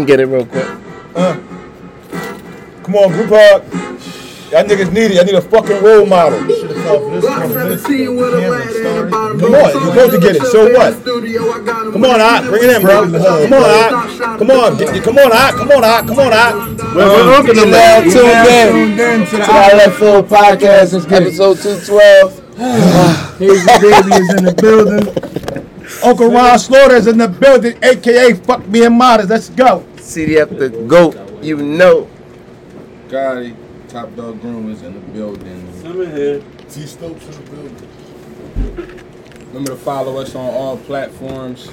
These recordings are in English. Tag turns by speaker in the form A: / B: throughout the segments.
A: can get it real quick. Uh.
B: Come on, group hug. Y'all niggas need it. I need a fucking role model.
C: Block 17 with a lad at the bottom.
B: Come on, you're supposed to get it. So what? Come on, Ot. Bring it in, bro. Come on, Ot. Come on. Get, get- come on, Ot. Come on, Ot. Come on, Ot.
A: We're
D: You're now tuned in to the Outlet Flow Podcast.
A: Let's get it. Episode 212.
D: Hazy Baby is in the building.
B: Uncle Ron Slaughter's in the building, aka Fuck Me and Modest. Let's go.
A: CDF the GOAT. You know.
E: Gotti, Top Dog Groom is in the building.
F: I'm in here.
E: T Stokes in the building. Remember to follow us on all platforms.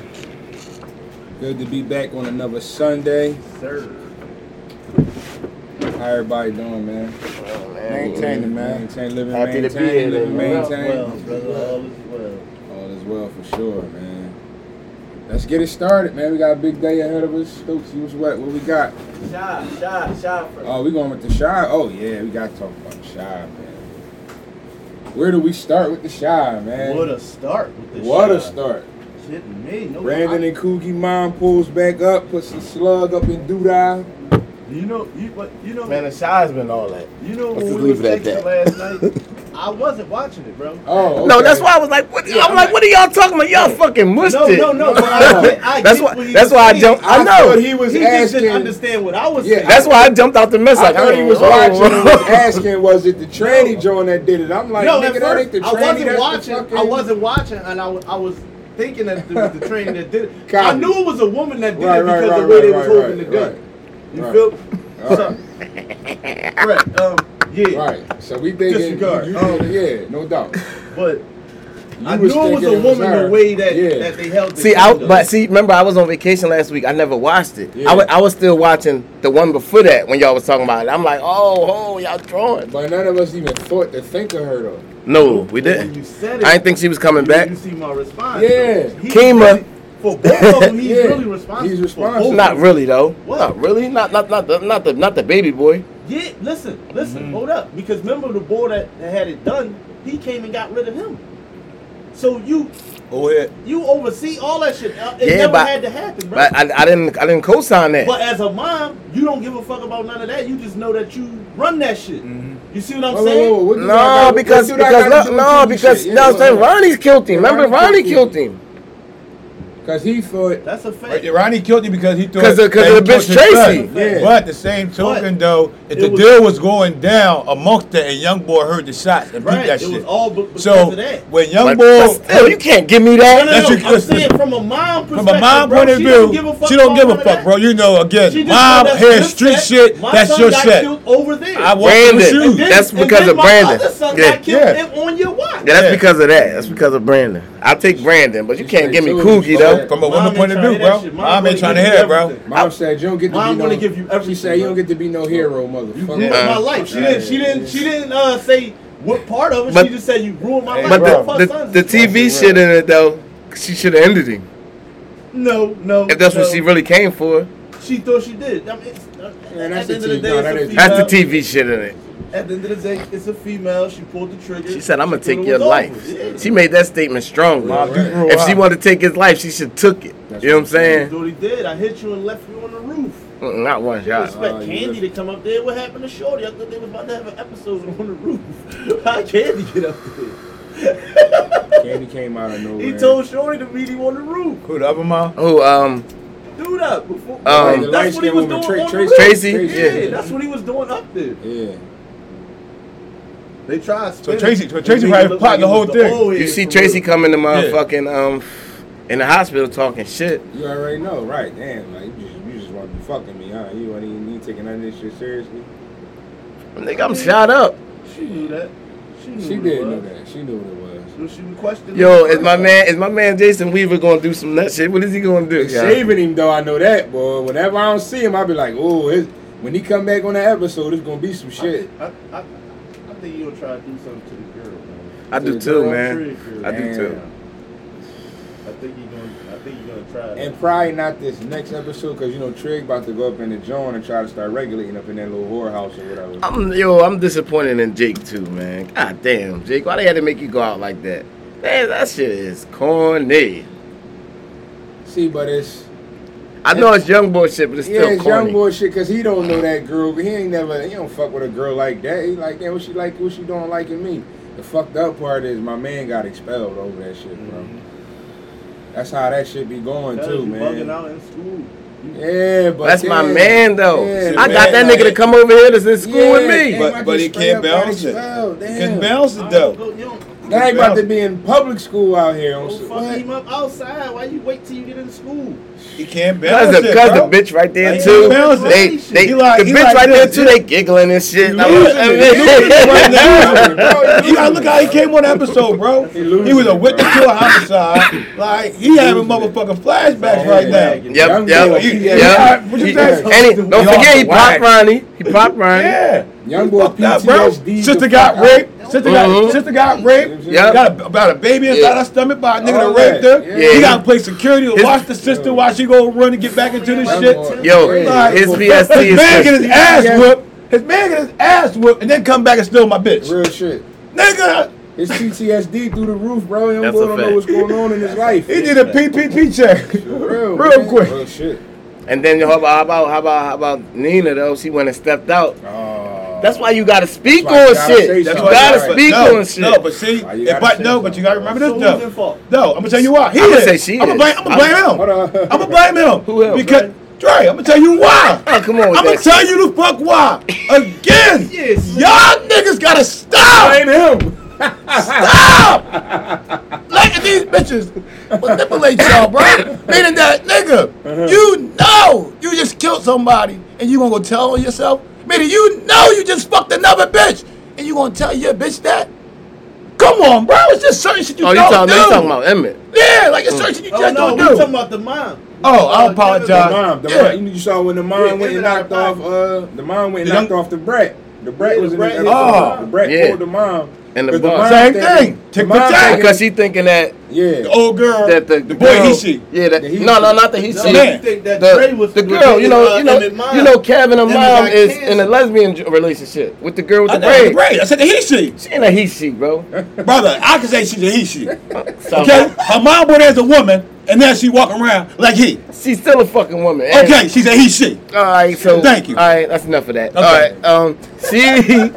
E: Good to be back on another Sunday.
F: Sir.
E: How everybody doing, man?
B: Oh, maintaining, man.
E: Maintain, living,
A: Happy to be
E: maintain,
A: here,
E: living,
A: man.
E: maintain.
F: Well, brother, all is well.
E: All is well for sure, man. Let's get it started, man. We got a big day ahead of us. Stokes, what's what? What we got?
F: Chi, Chi, Chi first.
E: Oh, we going with the Chi? Oh yeah, we got to talk about the Chi, man. Where do we start with the Chi, man?
F: What a start with this
E: What a start.
F: Shit, me. No,
E: Brandon
F: I-
E: and Kookie mom pulls back up, puts the slug up in Douda.
F: You know, you what? You know,
A: Man, the Chi's been all that.
F: you know
A: let's
F: when
A: just
F: we
A: leave
F: was
A: it at
F: texting last night. I wasn't watching it, bro.
E: Oh,
A: No, that's why I was like, what,
F: Yeah,
A: I'm
F: I'm
A: like,
F: like-
A: what are y'all talking about? Y'all fucking mushed
F: No,
A: it.
F: no, no. But I, I
A: That's why- that's why I jumped- I
E: I
A: know.
E: thought he was
F: He just didn't understand what I was
E: Yeah,
F: saying.
A: That's why I jumped out the mess.
E: I
A: Like,
E: thought he oh, was
A: oh,
E: watching and was
A: oh.
E: asking, was it the tranny joint that did it? I'm like,
F: no,
E: nigga,
F: at
E: that ain't
F: first,
E: the
F: I wasn't watching. I wasn't watching, and I, was thinking that it was the train that did it. I knew it was a woman that did it because
E: right,
F: the way they
E: right,
F: was holding the gun.
E: Right.
F: You
E: Right.
F: feel?
E: All
F: So, correct. Um, yeah.
E: Right. So we thinking,
F: Disregard.
E: you-
F: Um,
E: yeah, no doubt.
F: But
E: You
F: I knew it was
E: thinking
F: a woman
E: her.
F: the way that
E: Yeah.
F: that they held. The
A: See, I, but see, remember, I was on vacation last week. I never watched it.
E: Yeah.
A: I, I was still watching the one before that when y'all was talking about it. I'm like, oh, oh, y'all drawing.
E: But none of us even thought to think of her though.
A: No, we didn't.
F: you said it,
A: I didn't think she was coming
F: you,
A: back.
F: You see my response.
E: Yeah.
F: though.
A: Kima.
F: Really- for both of them, he's
E: Yeah.
F: really responsible.
E: He's responsible.
A: Not really though.
F: What?
A: Not really. Not not not the not the not the baby boy.
F: Yeah, listen, listen,
E: Mm-hmm.
F: hold up. Because remember the boy that, that had it done, he came and got rid of him. So you
B: Go ahead.
F: you oversee all that shit. It
A: Yeah,
F: never
A: but-
F: had to happen, bro.
A: But I, I didn't I didn't co-sign that.
F: But as a mom, you don't give a fuck about none of that. You just know that you run that shit. You see what I'm
E: Whoa, whoa,
F: saying?
E: whoa, what
A: No,
E: got-
A: because
E: what
A: because no,
E: do
A: no because
E: shit?
A: you I'm saying. Ronnie's killed him. Remember,
E: Ronnie
A: Ronnie
E: killed
A: killed him.
E: Because he thought
F: That's a fact.
B: Right, Ronnie killed you because he thought
A: 'Cause of- 'cause of the bitch Tracy.
E: Yeah.
B: But the same token,
F: But
B: though, if the
F: was-
B: deal was going down amongst that, and young boy heard the shots and beat
F: right.
B: that
F: It was
B: shit.
F: all be- because
B: So
F: of that.
B: when young
A: But,
B: boy,
A: but still, you can't give me that.
F: no,
B: That's
F: no,
B: your-
F: I'm
B: listen.
F: saying from a mom perspective.
B: from a mom
F: bro,
B: point of
F: she don't
B: view,
F: give a fuck
B: she don't give a
F: none
B: fuck, bro. You know, again,
F: She just
B: mom
F: know that's
B: street shit. That's your
F: shit. over there.
B: I walk with
A: Brandon.
B: shoes.
F: And then-
A: That's because of Brandon. Yeah.
B: Yeah.
F: and on your watch.
A: Yeah, that's because of that. That's because of Brandon. I'll take Brandon, but you can't give me
E: too.
A: Cookie though.
B: From a
F: Mom
B: woman
F: ain't
B: point of
F: to
B: view, bro.
F: shit. Mom
B: Mom ain't trying to
F: give
B: hear it, bro.
F: everything.
E: Mom said you don't get to
F: Mom
E: be
F: gonna give you everything.
E: She
F: everything,
E: said you don't get to be no hero,
F: You
E: motherfucker.
F: ruined my life. She didn't. She didn't. She didn't uh, say what part of it.
A: But-
F: she just said you ruined my life.
A: But
F: Both
A: the, the, the TV shit in it though, she should have ended him.
F: No, no.
A: If that's
F: no.
A: what she really came for.
F: She thought she did. I mean, it's,
E: Man,
F: at
E: that's
F: the
E: a
F: end of the
E: TV
F: day,
E: no,
F: it's
E: that
F: a
E: is-
A: That's the TV shit in it.
F: At the end of the day, it's a female. She pulled the trigger.
A: She said, "I'm gonna take your life."
F: Yeah.
A: She made that statement strong.
B: Mom, you
A: If she wanted to take his life, she should took it.
E: That's
A: you know what I'm
E: saying.
A: saying?
F: What he did. I hit you and left you on the roof.
A: Not one
F: I
A: shot.
F: expect
E: you
F: Candy
E: left-
F: to come up there. What happened to Shorty? I thought they was about to have an episode on the roof. How Candy get up there?
E: Candy came out of nowhere.
F: He told Shorty to meet him on the roof.
B: Who the other mom?
A: Oh, um,
F: Do that before.
A: Um,
E: the
F: that's what he was doing
E: Tra-
F: on the
E: Tracy-
F: roof.
A: Tracy?
F: Yeah,
A: Yeah.
F: that's what he was doing up there.
E: Yeah.
F: They tried.
B: So
F: spinning
B: Tracy-
F: it.
B: so Tracy
F: They
B: probably
F: it
B: plotting
F: like
B: the whole
F: was
B: thing.
F: old
A: you see Tracy coming to motherfucking um in the hospital talking shit.
E: You already know, right? Damn, like you just, you just want to be fucking me, huh? You want to you taking none of this shit seriously?
A: Nigga, I'm shot up.
F: She knew that. She knew
E: She did
F: it
E: know that. She knew what it was.
F: So she was questioning.
A: Yo,
F: it
A: is my man is my man Jason Weaver gonna do some nut shit? What is he gonna do?
E: They
A: y'all?
E: Him though, I know that, boy. Whenever I don't see him, I be like, oh, when he come back on the episode, it's gonna be some shit.
F: I, I, I think you'll try to do something to the girl, man.
A: I do too, man.
F: Trigger.
A: I do too.
F: I think you're gonna. I think you're gonna try. that.
E: And probably not this next episode, because you know Trig about to go up in the joint and try to start regulating up in that little whorehouse or whatever.
A: I'm yo, I'm disappointed in Jake too, man. God damn, Jake, why they had to make you go out like that? Man, that shit is corny.
E: See, but it's
A: I know it's young boy shit, but it's
E: Yeah,
A: still
E: it's
A: corny.
E: young boy shit because he don't know that girl. But he ain't never, he don't fuck with a girl like that. He like, damn, what she like, what she doing liking me? The fucked up part is my man got expelled over that shit, bro. Mm-hmm. That's how that shit be going too,
F: you bugging
E: man.
F: out in school.
E: Yeah, but
A: That's my man though.
E: Yeah,
A: I got that
B: man,
A: nigga to come over here to in school with me.
B: But- but he can't
E: up
B: balance it.
E: expelled,
B: Couldn't
E: Damn.
B: balance it though.
F: Don't go- you don't-
E: That ain't about to be in public school out here. On
F: Don't
E: some-
F: fuck
E: what?
F: him up outside. Why you wait till you get in school?
B: He can't
A: Cause
B: balance
A: the,
B: it,
A: cause
B: bro.
A: the bitch right there
F: Like,
A: too.
B: he balance it.
A: They,
F: He
A: they,
B: like-
A: the
B: he
A: bitch
B: like
A: right there too.
B: yeah.
A: They giggling and shit.
B: You
A: I'm
B: it. You losing it right You gotta look how he came on the episode, bro.
E: He
B: He was a witness to a homicide. Like he having motherfucking flashbacks right now.
A: Yep, yep,
E: boy,
B: You-
E: yeah.
A: yep.
B: What you
A: He-
B: say?
A: And don't forget, he popped. Ronnie. He popped Ronnie.
B: Yeah.
E: Young boy
B: Fucked bro.
E: PTSD.
B: Sister got raped. Mm-hmm. Sister got sister got raped.
A: Yep.
B: Got a, about a baby inside
A: Yeah.
B: her stomach by a nigga
E: All
B: that raped
E: that.
B: her.
E: Yeah.
B: He got to play security to
A: His-
B: watch the sister while she go run and get back into the
E: Young
B: shit.
E: boy.
A: Yo,
E: Yeah.
A: his
B: His
A: PST is
B: man get his ass
E: Yeah.
B: whooped. His man get his ass whooped and then come back and steal my bitch.
E: Real shit.
B: Nigga,
E: His PTSD through the roof, bro. Young boy don't know what's going on in his life.
B: he did a PPP check.
E: Real,
B: Real quick.
E: Real shit.
A: And then how about how about how about how about Nina though? She went and stepped out.
E: Oh.
A: That's why you gotta speak
E: That's why you
A: on
E: gotta
A: shit.
E: say
A: You gotta speak
B: no,
A: on shit.
B: No, but see,
E: Why
B: if,
E: gotta
B: but no, but you gotta remember
F: So
B: this though.
F: fault?
B: No, I'm gonna tell you why. He
A: I'ma
B: is.
A: say she
B: I'm gonna
A: is.
B: blame. I'm gonna blame him.
E: on.
B: I'm gonna blame him.
A: Who else,
B: Because Dre, I'm gonna tell you why.
A: Oh, come on
B: I'm gonna tell
A: shit.
B: you the fuck why. Again,
F: Yes.
B: y'all niggas gotta stop.
E: Blame him.
B: Stop! Look at these bitches manipulate y'all, bro. Meaning that, nigga, you know you just killed somebody and you gonna go tell on yourself? Meaning you know you just fucked another bitch and you gonna tell your bitch that? Come on, bro. It's just certain shit you
A: Oh, you
B: don't
A: talking,
B: do.
A: you talking about Emmett?
B: Yeah, like it's certain shit you
F: Oh
B: just
F: no,
B: don't
F: we
B: do.
F: talking about the mom.
B: Oh, I
F: Uh,
B: apologize.
E: The mom, the
B: Yeah.
E: mom, you saw when the mom
F: Yeah,
E: went and knocked off. Uh, the mom went and knocked off the brat. The brat
F: Yeah,
E: was
F: the
E: in the
F: brat-
E: episode.
B: Oh.
E: the brat
A: Yeah.
E: pulled the mom.
A: And the
E: 'Cause
A: boss.
E: mom
B: Same thing.
E: the
B: Take
E: mom
B: time.
A: Because she thinking that
E: Yeah.
B: The old girl,
A: that the,
B: the boy
A: girl,
B: he she.
A: Yeah, that,
E: he
A: no,
E: she.
A: no, not the he
F: No,
A: she.
B: man.
F: you think that Dre
A: The,
F: was
A: the girl, you know, you know,
F: uh, Emmett mom.
A: you know, Kevin and
F: Emmett
A: mom is in a lesbian relationship with the girl with the
B: know,
A: braid.
B: braid. I said the he she.
A: She ain't a he she, bro.
B: Brother, I can say she's a he she. Okay? Her mom born as a woman, and now she walking around like he.
A: She's still a fucking woman.
B: Okay, she's a he she.
A: All right, so
B: Thank you.
A: All right, that's enough of that.
B: Okay.
A: All right, um, she,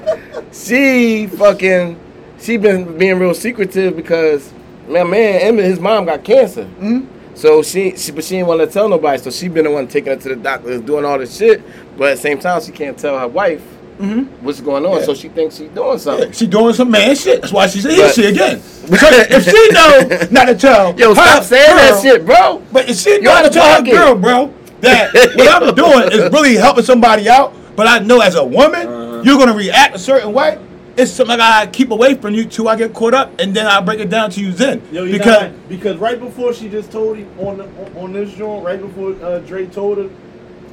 A: she fucking, she been being real secretive because my man Emmett, his mom got cancer.
B: Mm-hmm.
A: So she, she, but she didn't want to tell nobody. So she been the one taking her to the doctor, doing all this shit. But at the same time, she can't tell her wife what's going on.
B: Mm-hmm. Yeah.
A: So she thinks she's doing something.
B: She doing some man shit. That's why she's here.
A: But-
B: she again. Because if she know not to tell,
A: Yo,
B: her
A: stop saying that shit, bro.
B: But if she
A: You're
B: know to tell her girl, bro, that what I'm doing is really helping somebody out, but I know as a woman, you're gonna react a certain way. It's something I gotta keep away from you till I get caught up, and then I break it down to you then.
F: Yo, you
B: because
F: because because right before she just told him on the, on, on this joint, right before uh, Dre told her,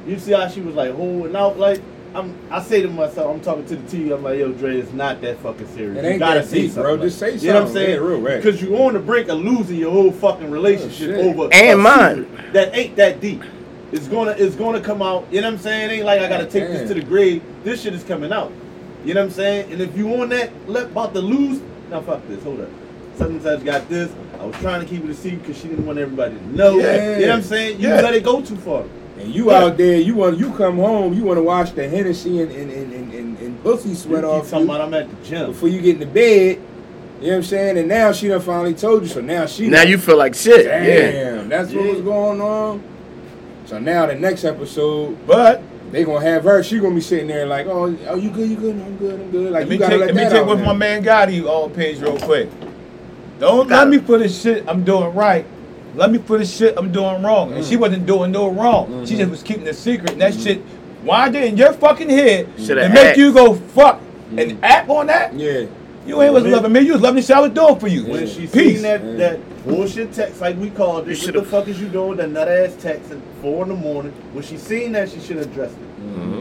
F: you see how she was like holding out. Like I'm, I say to myself, I'm talking to the TV. I'm like, yo, Dre, it's not that fucking serious.
E: It
F: you
E: ain't
F: gotta
E: that
F: say
E: deep,
F: something,
E: bro. Just say something.
F: You know what I'm saying?
E: Yeah, real rap.
F: Because you're on the brink of losing your whole fucking relationship
E: Oh,
F: over
A: And
F: a
A: mine.
F: secret that ain't that deep. It's gonna it's gonna come out. You know what I'm saying? It ain't like I gotta take this to the grave. This shit is coming out. You know what I'm saying? And if you on that left about to lose, now fuck this. Hold up. Sometimes got this. I was trying to keep it a secret because she didn't want everybody to know.
E: Yeah.
F: You know what I'm saying? You
B: Yeah.
F: let it go too far.
E: And you out there, you want you come home, you want to wash the Hennessy and and, and, and, and, and pussy
F: You
E: sweat
F: keep
E: off
F: talking
E: you
F: about I'm at the gym.
E: before you get in the bed. You know what I'm saying? And now she done finally told you, so now she
A: Now
E: like,
A: you feel like shit. Yeah.
E: damn, that's what was going on. So now the next episode,
B: but
E: they gonna have her. She gonna be sitting there like, oh, oh, you good, you good, I'm good, I'm good. Like
B: let me
E: you gotta
B: take,
E: let
B: let me
E: that
B: take
E: out
B: with
E: now.
B: my man Gotti on page real quick. Don't
A: Got
B: let
A: it.
B: me for the shit I'm doing right. Let me for the shit I'm doing wrong. And she
E: Mm.
B: wasn't doing no wrong.
E: Mm-hmm.
B: She just was keeping the secret. And that shit wandered in your fucking head
A: Shoulda
B: and make
A: asked.
B: you go fuck and act on that.
E: Yeah,
B: You ain't was
F: When-
B: loving me. You was loving the shit I was doing for you.
F: When she
B: Peace.
F: seen that, that bullshit text, like we called it, what the fuck is you doing? That nut ass text at four in the morning. When she seen that, she should have addressed it. Mm-hmm.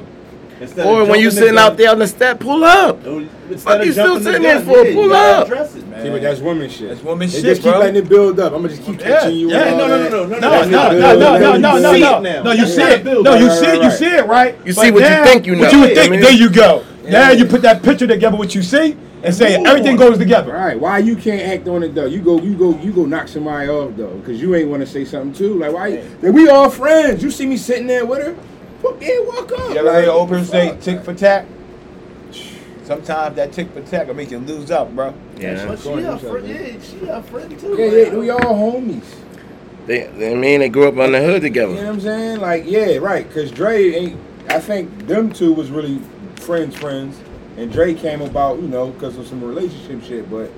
F: Instead of
A: Or when you
F: jumping the
A: sitting out there on the step, pull up.
F: Instead
A: Fuck
F: of
A: you still
F: jumping the
A: sitting there
F: gun,
A: for?
F: yeah, you
A: Pull
F: gotta
A: up.
F: Address it.
E: see, but that's woman shit.
B: That's woman
E: They
B: shit,
E: just keep
B: bro.
E: letting it build up. I'm gonna just keep
B: Yeah,
E: catching you.
B: yeah,
E: and all
F: no, no,
E: that.
F: no, no, no,
B: No,
E: Letting
B: no,
E: it
B: no,
E: build
B: no, no,
E: You
B: no, no,
F: see
B: no.
F: it.
B: No, you see it. No, you see it. You see it, right?
A: You
B: But
A: see what you
B: now-
A: think you know.
B: What you
A: I
B: think?
A: mean-
B: There you go. Now
E: Yeah.
B: you put that picture together. What you see, and say
F: Come
B: everything goes together.
E: All right, Why you can't act on it though? You go, you go, you go knock somebody off though, because you ain't want to say something too. Like why? Then we all friends. You see me sitting there with her. Fuck yeah, walk up.
B: You ever heard
E: Like,
B: old person say
E: fuck.
B: tick for tack? Sometimes that tick for tack will make you lose out, bro.
A: Yeah.
F: But she a friend, yeah, she a friend too.
E: Yeah, yeah, we all homies.
A: They, they I mean they grew up on the hood together.
E: You know what I'm saying? Like, yeah, right. Cause Dre ain't. I think them two was really friends, friends, and Dre came about, you know, because of some relationship shit. But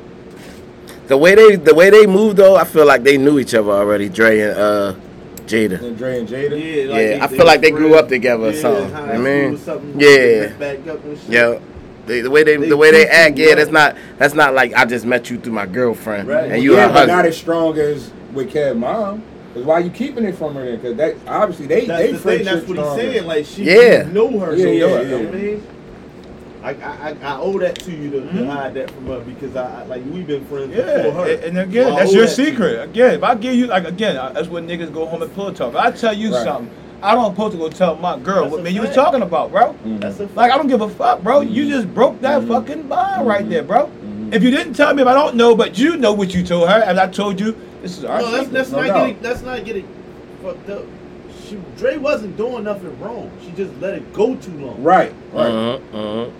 A: The way they the way they moved though, I feel like they knew each other already. Dre and uh, Jada.
E: then Dre and Jada.
F: Yeah,
A: Yeah, I feel like they grew up together or something.
F: high
A: I
F: school
A: mean,
F: or something,
A: yeah.
F: back up and shit.
A: Yeah. They, the way they,
F: They
A: the way they act, yeah,
F: young.
A: that's not that's not like I just met you through my girlfriend
F: Right.
A: and you
E: yeah,
A: her
E: but not as strong as with Kev mom. Cause why you keeping it from her then? Cause that obviously they
F: That's
E: they
F: the thing. That's
E: friendship
F: what he's
E: stronger.
F: saying. Like she
A: Yeah.
F: you know her.
E: Yeah,
F: so
E: yeah,
F: you know
E: yeah.
F: what I mean? I, I, I- I owe that to you to, to hide that from her because I, I like we've been friends
B: Yeah,
F: before her.
B: and again,
F: So
B: that's your
F: that to you.
B: secret. Again, if I give you like again, that's when niggas go home and pillow talk. If I tell you
E: Right.
B: something, I don't supposed to go tell my girl
F: That's
B: what
F: a
B: me you was talking about, bro.
F: That's a
B: Like I don't give a fuck, bro. You just broke that fucking bond right there, bro. If you didn't tell me, if I don't know, but you know what you told her, and I told you, this is our
F: No, that's,
B: secret.
F: that's
E: no
F: not
E: doubt.
F: getting that's not getting fucked up. She Dre wasn't doing nothing wrong. She just let it go too long.
E: Right, right.
A: Uh-huh, uh-huh.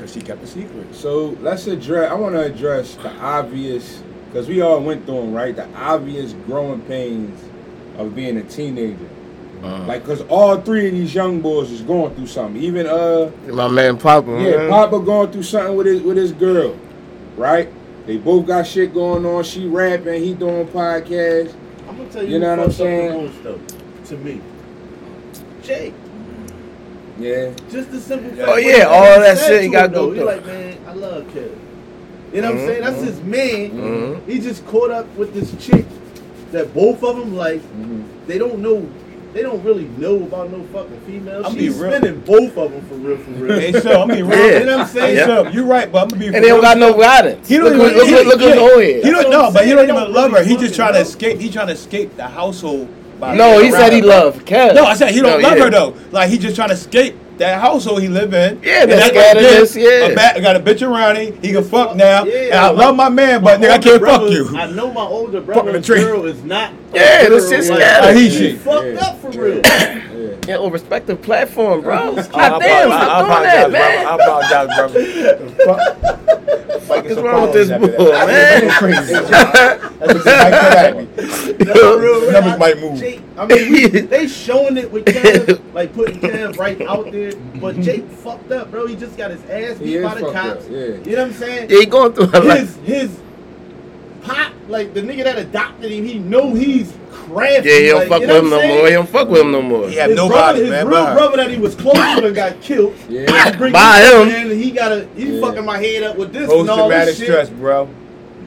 B: Because she kept a secret.
E: So let's address. I want to address the obvious, because we all went through them, right? The obvious growing pains of being a teenager.
A: Uh-huh.
E: Like, cause all three of these young boys is going through something. Even uh,
A: My man Papa.
E: yeah,
A: man.
E: Papa going through something with his with his girl, right? They both got shit going on. She rapping, he doing podcasts.
F: I'm gonna tell you,
E: You know what I'm
F: fucked up the
E: saying?
F: most, though, to me. Jake,
E: Yeah,
F: just the simple fact.
A: Oh, yeah, all that shit he
F: to
A: gotta go
F: though. He
A: through.
F: like, man, I love Kev. You know what I'm
A: Mhm,
F: saying? That's his man.
A: Mhm.
F: He just caught up with this chick that both of them like.
E: Mm-hmm.
F: They don't know. They don't really know about no fucking female.
B: I'll
F: She's
B: be real.
F: spinning both of them for real, for real.
B: Hey, so I'm be real.
A: Yeah.
F: You know what I'm saying?
B: Hey,
A: Yeah.
B: so you right, but I'm gonna be
A: And they don't got no guidance.
B: He don't
A: look,
B: even,
A: look,
B: he,
A: look, look, at his old
B: he
A: head.
B: don't
F: That's what
B: know,
F: I'm
B: but he
F: saying.
B: don't
F: They
B: even
F: don't
B: love her.
F: really
B: He just
F: fucking
B: trying to
F: know.
B: escape. He trying to escape the household. By
A: No, he said he
B: her.
A: loved Kev.
B: No, I said he don't
A: No,
B: love
A: yeah.
B: her though. Like he just trying to escape that household he live in.
A: Yeah,
B: And
A: that
B: that's what
A: of
B: it
A: this, yeah.
B: A bat, got a bitch around him. He can fuck
F: fuck-
B: now.
F: yeah,
B: and I
F: like,
B: love my man, but nigga, I
F: older
B: can't
F: brother-
B: fuck you.
F: I know my older
B: him
F: brother's
B: tree.
F: girl is not. a
A: Yeah,
F: girl,
A: this shit's
F: like,
A: scary.
B: He
F: she
B: shit.
F: fucked up for real.
E: Yeah.
A: Yeah, on respective platform, bro. God
B: I
A: damn,
B: apologize,
A: stop
B: I
A: doing that,
B: apologize,
A: man.
B: brother. I apologize, brother.
A: What is wrong with this bull, man?
B: That's what might come at me.
F: That's for real.
B: Numbers
F: I-
B: might move.
F: Jake, I mean, we, they showing it with Kev, like putting Kev right out there. But Jake fucked up, bro. He just got his ass beat by the
E: fucked up,
F: cops.
E: yeah.
F: You know what I'm saying?
A: Yeah, he going through a lot.
F: His his pop, like the nigga that adopted him, he know he's crafty.
A: Yeah, he don't
F: like,
A: fuck
F: you
A: with him no more. He don't fuck with him no more.
B: He had
F: His
B: nobody,
F: brother, his
B: man.
F: real
B: bye.
F: brother that he was close to and got killed.
E: Yeah.
F: He bring
A: By
F: this up,
A: him.
F: man, and he got a he
E: Yeah.
F: fucking my head up with this
B: Post
F: and all
B: traumatic
F: this shit.
B: stress, bro.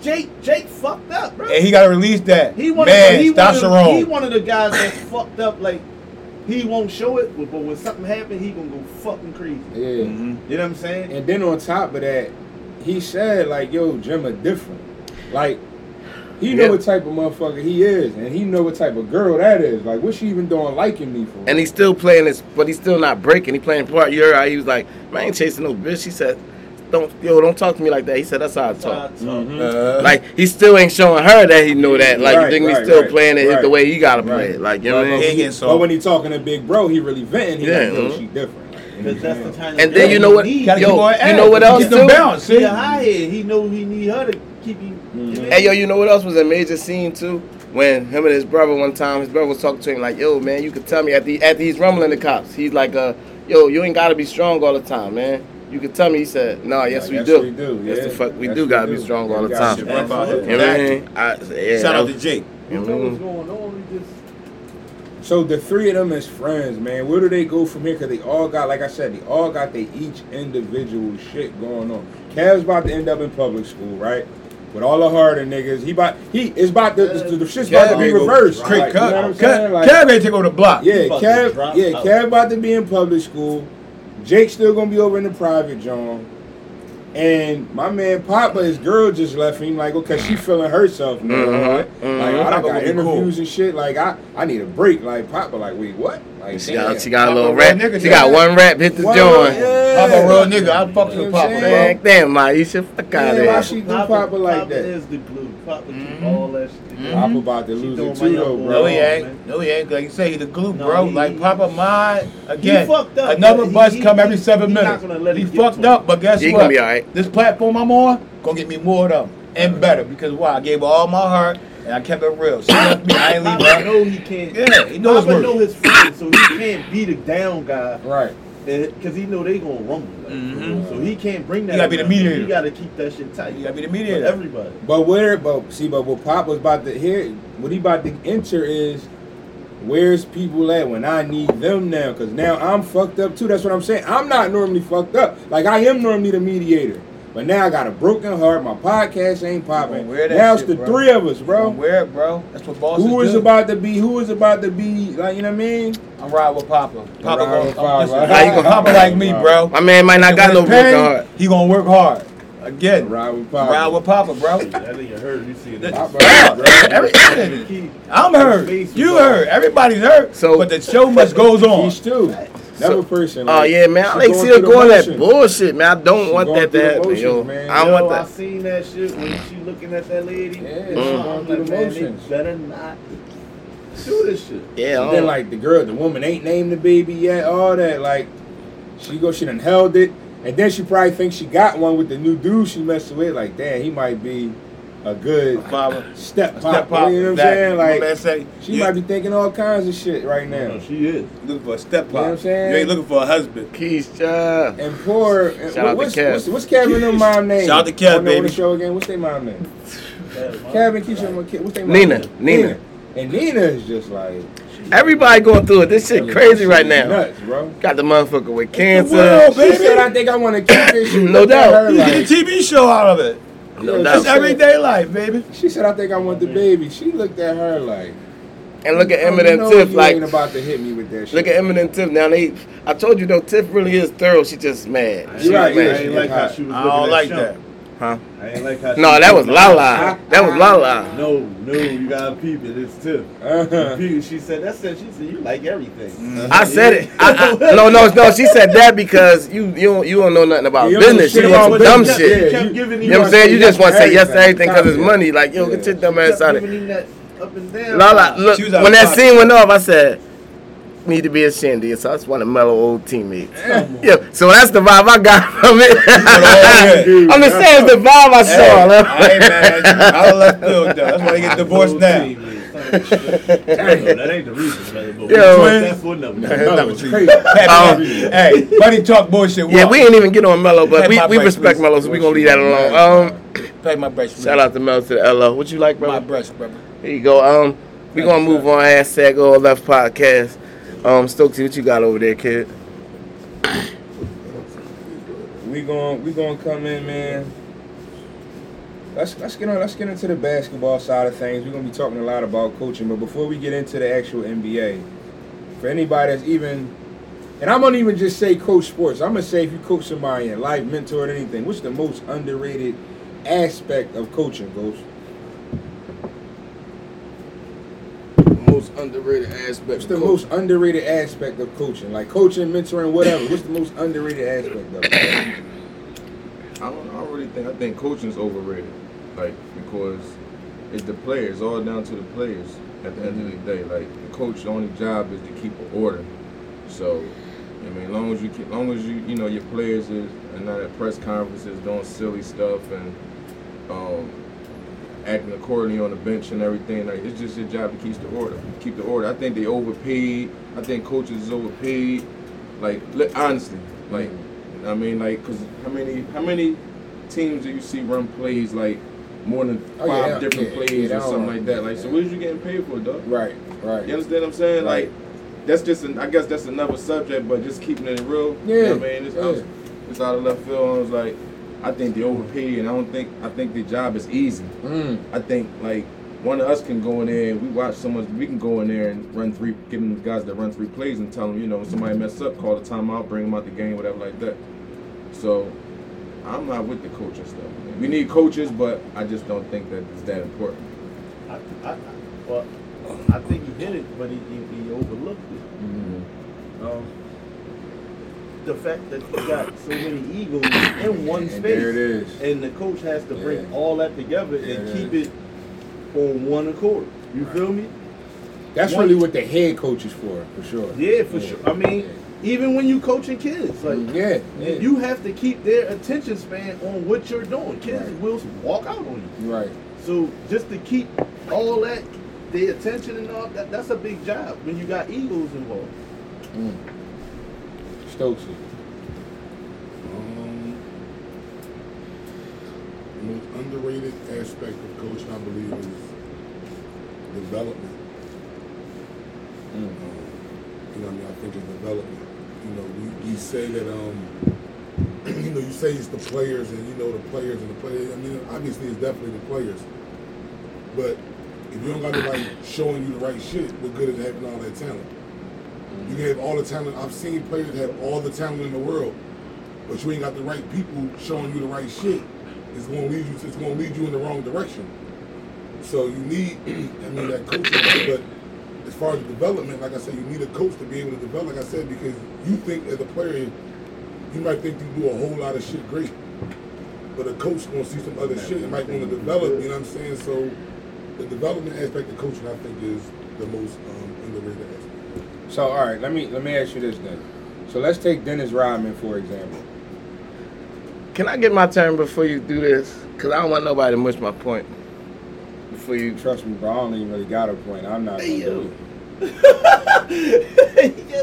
F: Jake, Jake fucked up, bro.
B: And he gotta release that.
F: He one
B: man,
F: of the, he one of, the-
B: testosterone.
F: he one of the guys that's fucked up. Like he won't show it, but, but when something happen, he gonna go fucking crazy.
E: Yeah.
B: Mhm.
F: You know what I'm saying?
E: And then on top of that, he said like, "Yo, Jim, are different." Like, he know
A: Yeah.
E: what type of motherfucker he is, and he know what type of girl that is. Like, what she even doing liking me for?
A: And he's still playing this, but he's still not breaking. He playing part. You heard how he was like, man, I ain't chasing no bitch. He said, don't, yo, don't talk to me like that. He said, that's how I
F: That's how I
A: talk.
F: talk.
B: Uh,
A: Like he still ain't showing her that he know that. Like
E: Right,
A: you think he's still
E: right,
A: playing it
E: right.
A: the way he gotta play
E: Right.
A: it. Like you know what I mean?
B: ain't getting
E: but
B: soft.
E: when he talking to Big Bro, he really venting. He
A: Yeah,
E: like, yo,
A: mhm.
E: she different. Like,
F: Because that's the
E: I'm
F: kind of
A: And then you know what?
F: he need.
B: Gotta
A: Yo,
B: keep
A: you know what else
B: Get them
A: too?
B: balance, see?
F: He high head. He know he need her to keep him. you know?
A: Hey yo, you know what else was a major scene too? When him and his brother one time, his brother was talking to him like, "Yo, man, you could tell me after after he's rumbling the cops, he's like, uh, yo, you ain't gotta be strong all the time, man. You could tell me." He said, "No, yes,
E: Like,
A: we,
E: yes,
A: do.
E: we do,
A: Yes,
E: yeah.
A: the fuck, we
E: Yes,
A: do
E: we
A: gotta
E: do.
A: be strong
E: Yeah,
A: all the time."
E: shit
B: Rip out
A: You know what I
B: back.
A: mean? I, yeah,
B: Shout out to Jake.
F: You
A: you
F: know
A: know
F: what's
A: what I mean?
F: going on? We just
E: So the three of them as friends, man, where do they go from here? Because they all got, like I said, they all got their each individual shit going on. Kev's about to end up in public school, right? With all the harder niggas, he about he is about to the, the shit's about to be
B: Kev,
E: reversed.
B: Straight
E: Like, you know what I'm
B: Kev
E: Like,
B: Kev ain't take over the block.
E: yeah,
F: about to
E: Kev, yeah,
F: out.
E: Kev about to be in public school. Jake still gonna be over in the private John. And my man Papa, his girl just left him like, okay, she feeling herself now.
A: Mhm,
E: Like,
A: mhm.
E: like, I
B: Papa
E: done got interviews
B: cool.
E: and shit. Like, I, I need a break. Like, Papa, like, wait, what? Like,
A: She
E: damn.
A: got, she got a little rap.
B: nigga,
A: She got one rap, hit the joint.
E: yeah.
B: Papa a real nigga. I fuck
E: You
B: with
E: what I'm
B: Papa, bro.
A: Damn, damn, you should fuck out
E: Yeah,
A: of
E: why she do Papa like that?
F: is the glue. Papa keep
B: Mhm.
F: all that shit together.
E: Papa about to lose it too, though, bro.
B: No, he
F: man.
B: ain't. No, he ain't. Like you say, he the glue,
F: No,
B: bro.
F: he-
B: like Papa mine again.
F: fucked up,
B: Another
F: but
B: bus
F: he-
B: come
F: he-
B: every seven
F: he not
B: minutes.
F: gonna let
B: he fucked
F: to him.
B: up, but guess
A: He
B: what?
A: gonna be alright.
B: This platform I'm on gonna get me more of them and better because why? I gave all my heart and I kept it real. She left me. I ain't leave
F: Papa know he can't.
B: Yeah, he knows
F: Papa
B: work.
F: know his friends, so he can't be the down guy.
E: Right.
F: Because he know they gonna rumble. Like,
B: Mhm.
F: So he can't bring that.
B: You gotta be the mediator.
F: You gotta keep that shit tight.
B: You gotta be the
F: For
B: mediator.
F: everybody.
E: But where, but see, but what Pop was about to hear, what he about to enter is, where's people at when I need them now? Because now I'm fucked up too. That's what I'm saying. I'm not normally fucked up. Like I am normally the mediator. But now I got a broken heart. My podcast ain't popping.
B: Gonna wear that
E: Now it's
B: shit,
E: the
B: bro.
E: three of us, bro.
B: Wear it, bro. That's what bosses
E: Who is
B: do.
E: about to be? Who is about to be? Like you know what I mean?
B: I'm riding with Papa. Papa gonna,
E: Papa.
B: listen,
E: How you gonna-
B: Papa like me, bro.
A: My man might not got no
B: When
A: broken heart.
B: He gonna work hard. Again,
E: Ride with Papa.
B: ride with Papa, bro.
F: That nigga hurt. You see that?
E: Papa.
B: Every- I'm hurt. You hurt. Everybody's hurt.
A: So-
B: but the show must goes on.
E: He's too. Another person.
A: Oh
E: like,
A: yeah, man. I
E: she
A: like see her
E: through the
A: going that bullshit, man. I don't
E: She
A: want
E: going
A: that
E: through
A: to happen,
E: motions,
A: yo.
E: man.
A: I don't
F: Yo,
A: want
F: I
A: that.
F: seen that shit when she looking at that lady.
E: Yeah,
F: I'm
E: she
A: going
F: like,
E: through the
F: man, they
E: motions.
F: better not do this shit.
A: Yeah,
E: And then like the girl, the woman ain't named the baby yet, all that. Like she go, she done held it, and then she probably thinks she got one with the new dude she messing with. Like damn, he might be a good
B: Papa.
E: step
B: Step
E: pop. You know what I'm
B: Exactly.
E: saying?
B: My
E: Like
B: man say,
E: she
B: you
E: might be thinking all kinds of shit right now.
F: No, she is.
B: looking for a step
E: You know what I'm
B: pop.
E: saying?
B: You ain't looking for a husband.
A: Keisha.
E: And poor, and
A: Shout out to
E: what's,
A: Kev.
E: what's, what's Kevin and mom name?
B: Shout out to Kev,
E: on the, on the show again. What's their mom name?
F: Kevin,
E: Kevin, Keisha, my kid. What's their mom
A: Nina,
E: name?
A: Nina. Nina.
E: And Nina is just like
A: Everybody going through it. This shit crazy right now.
E: Nuts, bro.
A: Got the motherfucker with
B: world,
A: cancer.
E: She said, "I think I want to keep this." She
A: No doubt.
E: her
B: You get a TV show out of it.
A: No
E: Yeah,
A: doubt.
B: It's everyday life, baby.
E: She said, "I think I want the baby." She looked at her like,
A: And look at
E: "Oh, you
A: Eminem
E: know
A: Tiff.
E: you
A: Like,
E: ain't about to hit me with that shit."
A: look at Eminem Tiff. Now they, I told you though, Tiff really is thorough. She just mad. She
E: right,
A: mad.
E: yeah,
F: I ain't like how she was
B: I don't
F: at
B: like that.
A: Huh?
F: I ain't like how she
A: No, that was
F: looking at
A: Lala. Ah, that was ah. Lala.
F: No, no, you gotta peep it. It's tip.
E: Uh-huh.
F: She said that said she said you like everything.
A: I uh-huh. said it. I, I, no, no, no. She said that because you you don't, you don't know nothing about
E: You don't know
A: business.
E: shit
A: You want some dumb shit.
E: Yeah,
F: She kept
E: you-
A: You know what I'm saying? You just want to say yes to everything because it's money. Like, yo, get your dumb ass out of
F: Giving
A: here.
F: up and down.
A: Lala, look,
B: She was out
A: when that scene went off, I said, need to be ashamed of yourself. I just want to mellow old teammates. Yeah, so that's the vibe I got from it. I'm just saying it's the vibe I saw.
B: Hey, I ain't mad at you. I don't left field though. That's why they get divorced now.
F: that ain't the reason, man. But
A: Yo.
F: that's one of them.
B: That was
E: crazy.
A: Um,
B: Hey, buddy talk bullshit.
A: yeah,
B: walk.
A: we ain't even get on Mellow, but we, we respect
B: please.
A: Mellow, so we gonna leave that alone. Um,
B: Pay my breast.
A: shout out to Mellow to the LO. What you like, brother?
B: my
A: brother?
B: breast, brother.
A: Here you go. Um, we gonna move on. Hashtag all left podcast. Um, Stokesy, what you got over there, kid?
E: We gon' we gonna come in, man. Let's let's get on. Let's get into the basketball side of things. We're gonna be talking a lot about coaching, but before we get into the actual NBA, for anybody that's even, and I'm gonna even just say coach sports. I'm gonna say if you coach somebody in life, mentor, anything, what's the most underrated aspect of coaching, Ghost?
D: Most underrated aspect.
E: What's the most underrated aspect of coaching? Like coaching, mentoring, whatever. What's the most underrated aspect of it?
D: I don't, I don't really think. I think coaching's overrated. Like because it's the players, all down to the players. At the end of the day, like the coach's only job is to keep an order. So, I mean, long as you keep, long as you, you know, your players is and not at press conferences doing silly stuff and um, acting accordingly on the bench and everything. Like it's just your job to keep the order, keep the order. I think they overpaid. I think coaches is overpaid. Like li- honestly, like I mean, like, cause how many how many teams do you see run plays like more than
E: Oh,
D: five
E: yeah,
D: different
E: yeah,
D: plays
E: yeah,
D: or something like that? Like, so what is you getting paid for, dog?
E: Right, right.
D: You understand what I'm saying?
E: Right.
D: Like, that's just, an, I guess that's another subject, but just keeping it real.
E: Yeah,
D: You know what I mean? It's, I was- it's out of left field. I was like, I think they overpaid, and I don't think, I think the job is easy.
E: Mm.
D: I think, like, one of us can go in there and we watch someone, we can go in there and run three, give them the guys that run three plays and tell them, you know, when somebody mess up, call the timeout, bring them out the game, whatever like that. So, I'm not with the coaching stuff. Man. We need coaches, but I just don't think that it's that important.
F: I, I, well, I think he did it, but he, he, he overlooked it.
E: Mm-hmm.
F: Um, the fact that you got so many egos in one
E: And
F: space,
E: there it is.
F: and the coach has to bring
E: Yeah.
F: all that together
E: There
F: and
E: it
F: keep
E: is.
F: it on one accord. You feel me?
E: That's
F: One-
E: really what the head coach is for, for sure.
F: Yeah, for sure. I mean, even when you coaching kids, like
E: yeah, yeah.
F: you have to keep their attention span on what you're doing. Kids
E: Right.
F: will walk out on you.
E: right.
F: So just to keep all that, the attention and all that, that's a big job when you got egos involved.
E: Mm. Stokesy.
B: Um, the most underrated aspect of coaching, I believe, is development.
E: Mm.
B: Um, you know, what I mean, I think it's development. You know, we, we say that, um, you know, you say it's the players, and you know the players and the players. I mean, obviously, it's definitely the players. But if you don't got nobody showing you the right shit, what good is having all that talent? You have all the talent. I've seen players have all the talent in the world, but you ain't got the right people showing you the right shit. It's gonna lead you. It's gonna lead you in the wrong direction. So you need, I mean, that coaching. But as far as development, like I said, you need a coach to be able to develop. Like I said, because you think as a player, you might think you do a whole lot of shit great, but a coach gonna see some other shit and might want to develop. You know what I'm saying? So the development aspect of coaching, I think, is the most um, underrated.
E: So all right, let me let me ask you this then. So let's take Dennis Rodman for example.
A: Can I get my turn before you do this? Cause I don't want nobody to miss my point. Before you.
E: Trust me, bro. I don't even really got a point. I'm not.
A: Hey, yo.
E: do it.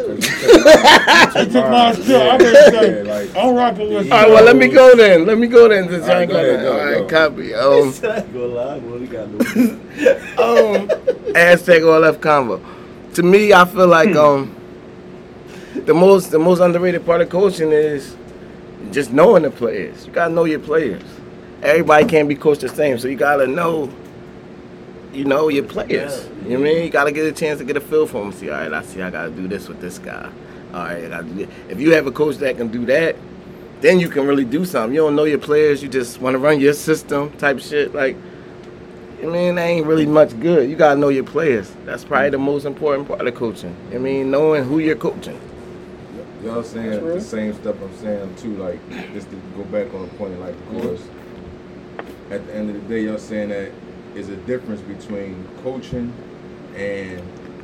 E: 'Cause you took mine- you
B: took mine
E: Yeah,
B: still. I better
E: yeah, like,
B: I'm rocking with
A: All right, well, let me go then. Let me go then. Since
E: All
A: I ain't
E: go ahead,
A: gonna.
E: go,
A: All right,
E: go.
A: copy. Um,
F: I ain't gonna well, he got no.
A: um, Aztec all left combo. To me, I feel like um, the most the most underrated part of coaching is just knowing the players. You gotta know your players. Everybody can't be coached the same, so you gotta know. You know your players. You know what I mean? You gotta get a chance to get a feel for them. See, all right, I see. I gotta do this with this guy. All right, I gotta do this. If you have a coach that can do that, then you can really do something. You don't know your players. You just want to run your system type shit. Like, I mean, that ain't really much good. You gotta know your players. That's probably the most important part of coaching. I mean, knowing who you're coaching.
D: Y'all saying the same stuff I'm saying too. Like just to go back on the point, like of course, at the end of the day, y'all saying that is a difference between coaching and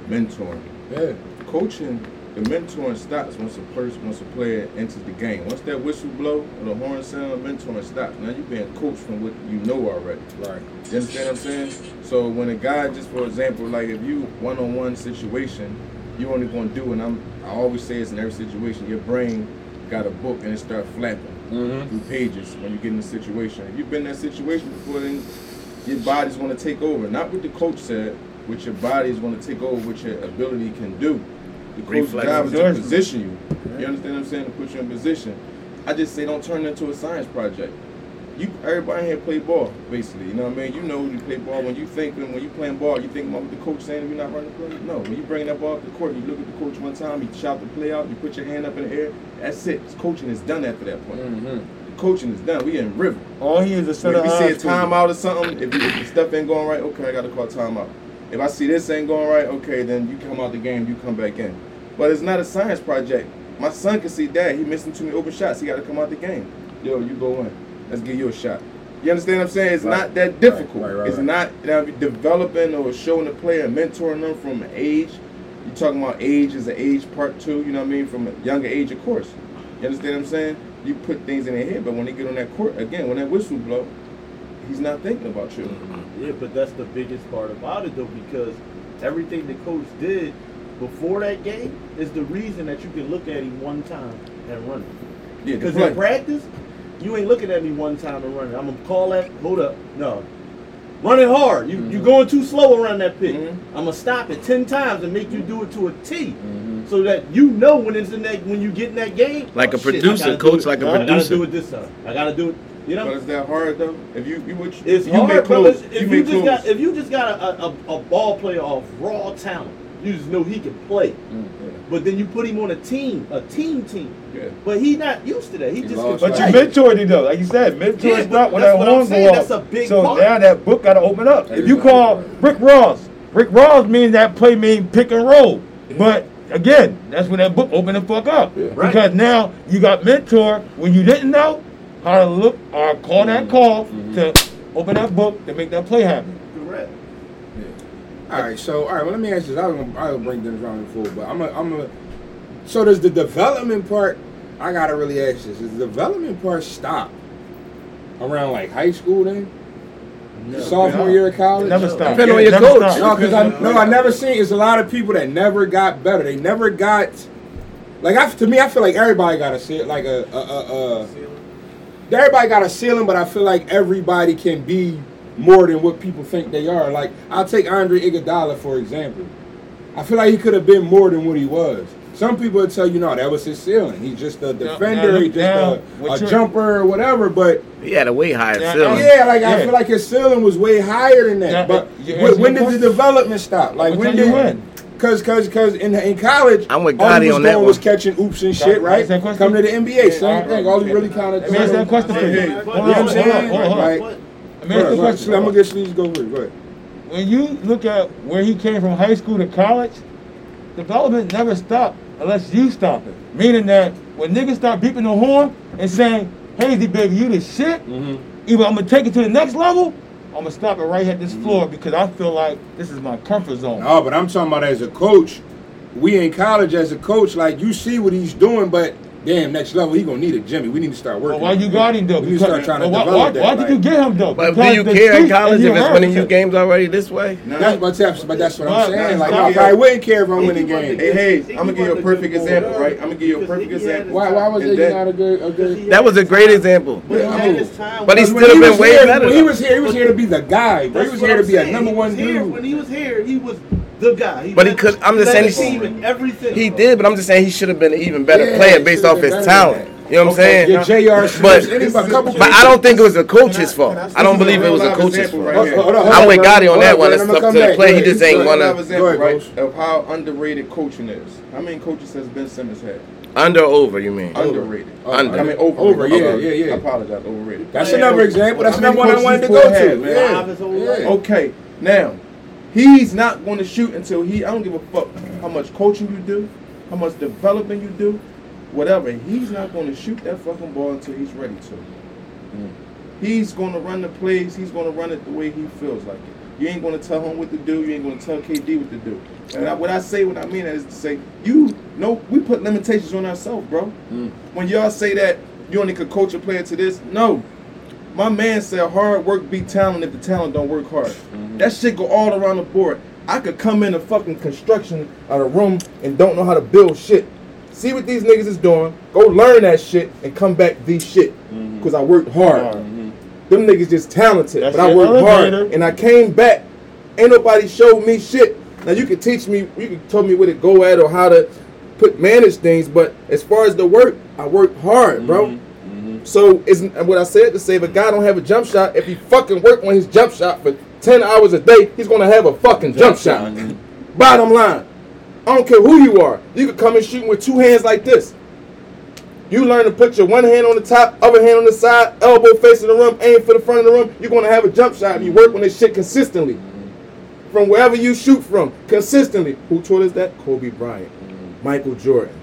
D: mentoring.
E: yeah.
D: Coaching, the mentoring stops once a person, once a player enters the game. Once that whistle blow or the horn sound, mentoring stops. Now you're being coached from what you know already.
E: Right.
D: You understand what I'm saying? So when a guy, just for example, like if you one-on-one situation, you're only gonna do, and I'm, I always say this in every situation, your brain got a book and it start flapping
E: Mm-hmm.
D: through pages when you get in a situation. If you've been in that situation before, then your body's gonna take over. Not what the coach said, what your body is gonna take over, what your ability can do. The coach's
A: Reflex
D: job is to position you. You understand what I'm saying? To put you in position. I just say don't turn it into a science project. You everybody here play ball, basically. You know what I mean? You know when you play ball. When you think when you playing ball, you think about what the coach saying if you're not running the play. No, when you bring that ball up the court, you look at the coach one time, you shout the play out, you put your hand up in the air. That's it. Coaching is done after that point.
E: Mm-hmm.
D: Coaching is done. We in river.
B: All he is a set
D: When
B: of
D: we see a
B: eyes for you.
D: timeout or something, if, you, if the stuff ain't going right, okay, I gotta call timeout. If I see this ain't going right, okay, then you come out the game, you come back in. But it's not a science project. My son can see, that. he missing too many open shots. He gotta come out the game. Yo, you go in. Let's give you a shot. You understand what I'm saying? It's
E: Right.
D: not that difficult.
E: Right, right,
D: it's not you know, developing or showing the player, mentoring them from age. You're talking about age as an age part two, you know what I mean? From a younger age, of course. You understand what I'm saying? You put things in their head, but when they get on that court, again, when that whistle blow, he's not thinking about you. Mm-hmm.
F: Yeah, but that's the biggest part about it though, because everything the coach did before that game is the reason that you can look at him one time and run it.
D: Yeah,
F: Because in practice, you ain't looking at me one time and running. I'm gonna call that. Hold up, no. Run it hard. You you going too slow around that pitch.
D: Mhm.
F: I'm gonna stop it ten times and make you do it to a T,
E: Mm-hmm.
F: so that you know when it's in that when you get in that game.
A: Like a
F: oh, shit,
A: producer, coach like a
F: I gotta
A: producer.
F: do it this time. I gotta do it. You know.
D: But is that hard though? If you you what
F: It's
D: you
F: hard,
D: make
F: but if
D: you
F: you
D: make
F: just
D: clothes.
F: got if you just got a, a, a ball player of raw talent, You just know he can play.
E: Mm,
F: But then you put him on a team, a team team.
D: Yeah.
F: But he not used to that. He,
E: He
F: just
E: lost
F: can
B: But you mentored him though, like you said, mentor
F: Yeah,
B: is not when
F: that's
B: that
F: what I'm
B: horn go
F: that's a
B: off.
F: big
B: So
F: part.
B: now that book got to open up.
E: That
B: If you call
E: big.
B: Rick Ross, Rick Ross means that play mean pick and roll. But again, that's when that book opened the fuck up.
F: Right.
B: Because now you got mentor when you didn't know how to look or call
F: Mm-hmm.
B: that call to open that book to make that play happen.
F: correct.
E: All right, so all right. Well, let me ask you. this. I was gonna, I was bring this around in full, but I'm a, I'm a. So does the development part? I gotta really ask this. Does the development part stop around like high school then? Sophomore year of college?
B: It never stopped.
A: Depend on your
B: never
A: coach.
B: stopped.
E: No, because I no, I never seen. It's a lot of people that never got better. They never got. Like I, to me, I feel like everybody got a ceil- like a, a, a, a everybody got a ceiling, but I feel like everybody can be more than what people think they are. Like I'll take Andre Iguodala for example. I feel like he could have been more than what he was. Some people would tell you, no, that was his ceiling. He's just a defender,
B: now
E: he's just
B: now,
E: a, a
B: you're-
E: jumper or whatever. But
A: He had a way higher
B: Yeah,
A: ceiling.
E: yeah, like I feel like his ceiling was way higher than that.
B: Yeah,
E: but
B: you
E: when, when did the development stop? Like when did
B: you when.
E: Cause, cause, cause in in college,
A: I'm with
E: all he was
A: on that
E: doing was catching oops and shit, right?
B: same question?
E: Coming to the NBA, same
B: alright.
E: thing. All he really kind of
B: Let me ask that question for you.
D: Hey, hey,
B: Hold on,
E: you know what I'm
B: hold on,
E: saying?
B: hold on.
E: Right.
F: But-
B: Let me ask the
E: ahead, go ahead.
B: question.
E: I'm gonna get Sleeves go with. Go ahead.
B: when you look at where he came from high school to college, development never stopped unless you stop it. Meaning that when niggas start beeping the horn and saying, Hazy baby, you the shit, mm-hmm. either I'm gonna take it to the next level, I'm gonna stop it right at this floor because I feel like this is my comfort zone.
E: No, but I'm talking about as a coach. We in college as a coach, like you see what he's doing, but damn, next level he gonna need a Jimmy. We need to start
B: Well,
E: working.
B: why you got him though?
E: We need to start trying to
B: well,
E: develop
B: why,
E: that.
B: why did you get him though?
A: But do you care in college if it's
B: heard
A: winning
B: it.
A: you games already this way?
E: That's, but, that's, but that's what I'm saying. Like,
B: that's
E: I probably wouldn't care if I'm winning
F: games. wasn't.
D: Hey, I'm gonna give you a perfect example, right? I'm gonna give you a perfect example.
E: Why, why was
D: And
E: Iggy
D: then-
E: not a good? A good
A: That was a great example.
F: But he
E: Yeah,
F: had
E: I
F: his time.
A: But he
F: when-
E: When
A: still
E: he
A: been
E: was
A: way
E: here,
A: better,
E: When he was here, he was here to be the guy. He was here to be a number one
F: was
E: dude.
F: When he was here, he was the guy.
A: But he could- I'm just saying he-
F: team in everything.
A: He did, but I'm just saying he should have been an even better
E: Yeah,
A: player based off his talent. You know what I'm saying?
E: Yeah, J.R. Smith,
A: But-
E: anybody, a couple
A: But I don't think it was the coach's fault. I don't believe it was the coach's fault.
D: right here.
E: Hold on, hold
A: I'm
E: on,
A: with. Gotti on that one. It's up to the
E: back.
A: play. He just ain't
E: one ahead.
A: wanna-
D: Another example,
E: Go ahead,
D: right,
E: Coach.
D: of how underrated coaching is. How many coaches has Ben Simmons had?
A: Under or over, you mean?
D: Underrated.
A: Uh, Under.
D: I mean, overrated.
E: Over, yeah,
D: Okay.
E: yeah, yeah.
D: I apologize, overrated.
E: That's another example. That's
D: How
E: another one I wanted to go to.
D: man?
E: Yeah.
F: Five his whole
E: Yeah.
F: life.
D: Okay, now he's not going to shoot until he. I don't give a fuck how much coaching you do, how much development you do, whatever. He's not going to shoot that fucking ball until he's ready to. Mm. He's going to run the plays. He's going to run it the way he feels like it. You ain't going to tell him what to do. You ain't going to tell KD what to do. And I, what I say, what I mean is to say, you know, we put limitations on ourselves, bro. Mm. When y'all say that you only could coach a player to this, no. My man said hard work beat talent if the talent don't work hard. Mm-hmm. That shit go all around the board. I could come in a fucking construction out of room and don't know how to build shit. See what these niggas is doing. Go learn that shit and come back these shit. Mm-hmm. Cause I worked hard. Mm-hmm. Them niggas just talented,
B: That's
D: but I worked hard and I came back. Ain't nobody showed me shit. Now you can teach me, you can tell me where to go at or how to put manage things, but as far as the work, I worked hard, bro. So isn't what I said to say if a guy don't have a jump shot, if he fucking work on his jump shot for 10 hours a day, he's gonna have a fucking jump shot. Bottom line. I don't care who you are. You could come and shoot with two hands like this. You learn to put your one hand on the top, other hand on the side, elbow facing the rim, aim for the front of the rim. You're gonna have a jump shot if you work on this shit consistently. From wherever you shoot from, consistently. Who taught us that? Kobe Bryant, Michael Jordan.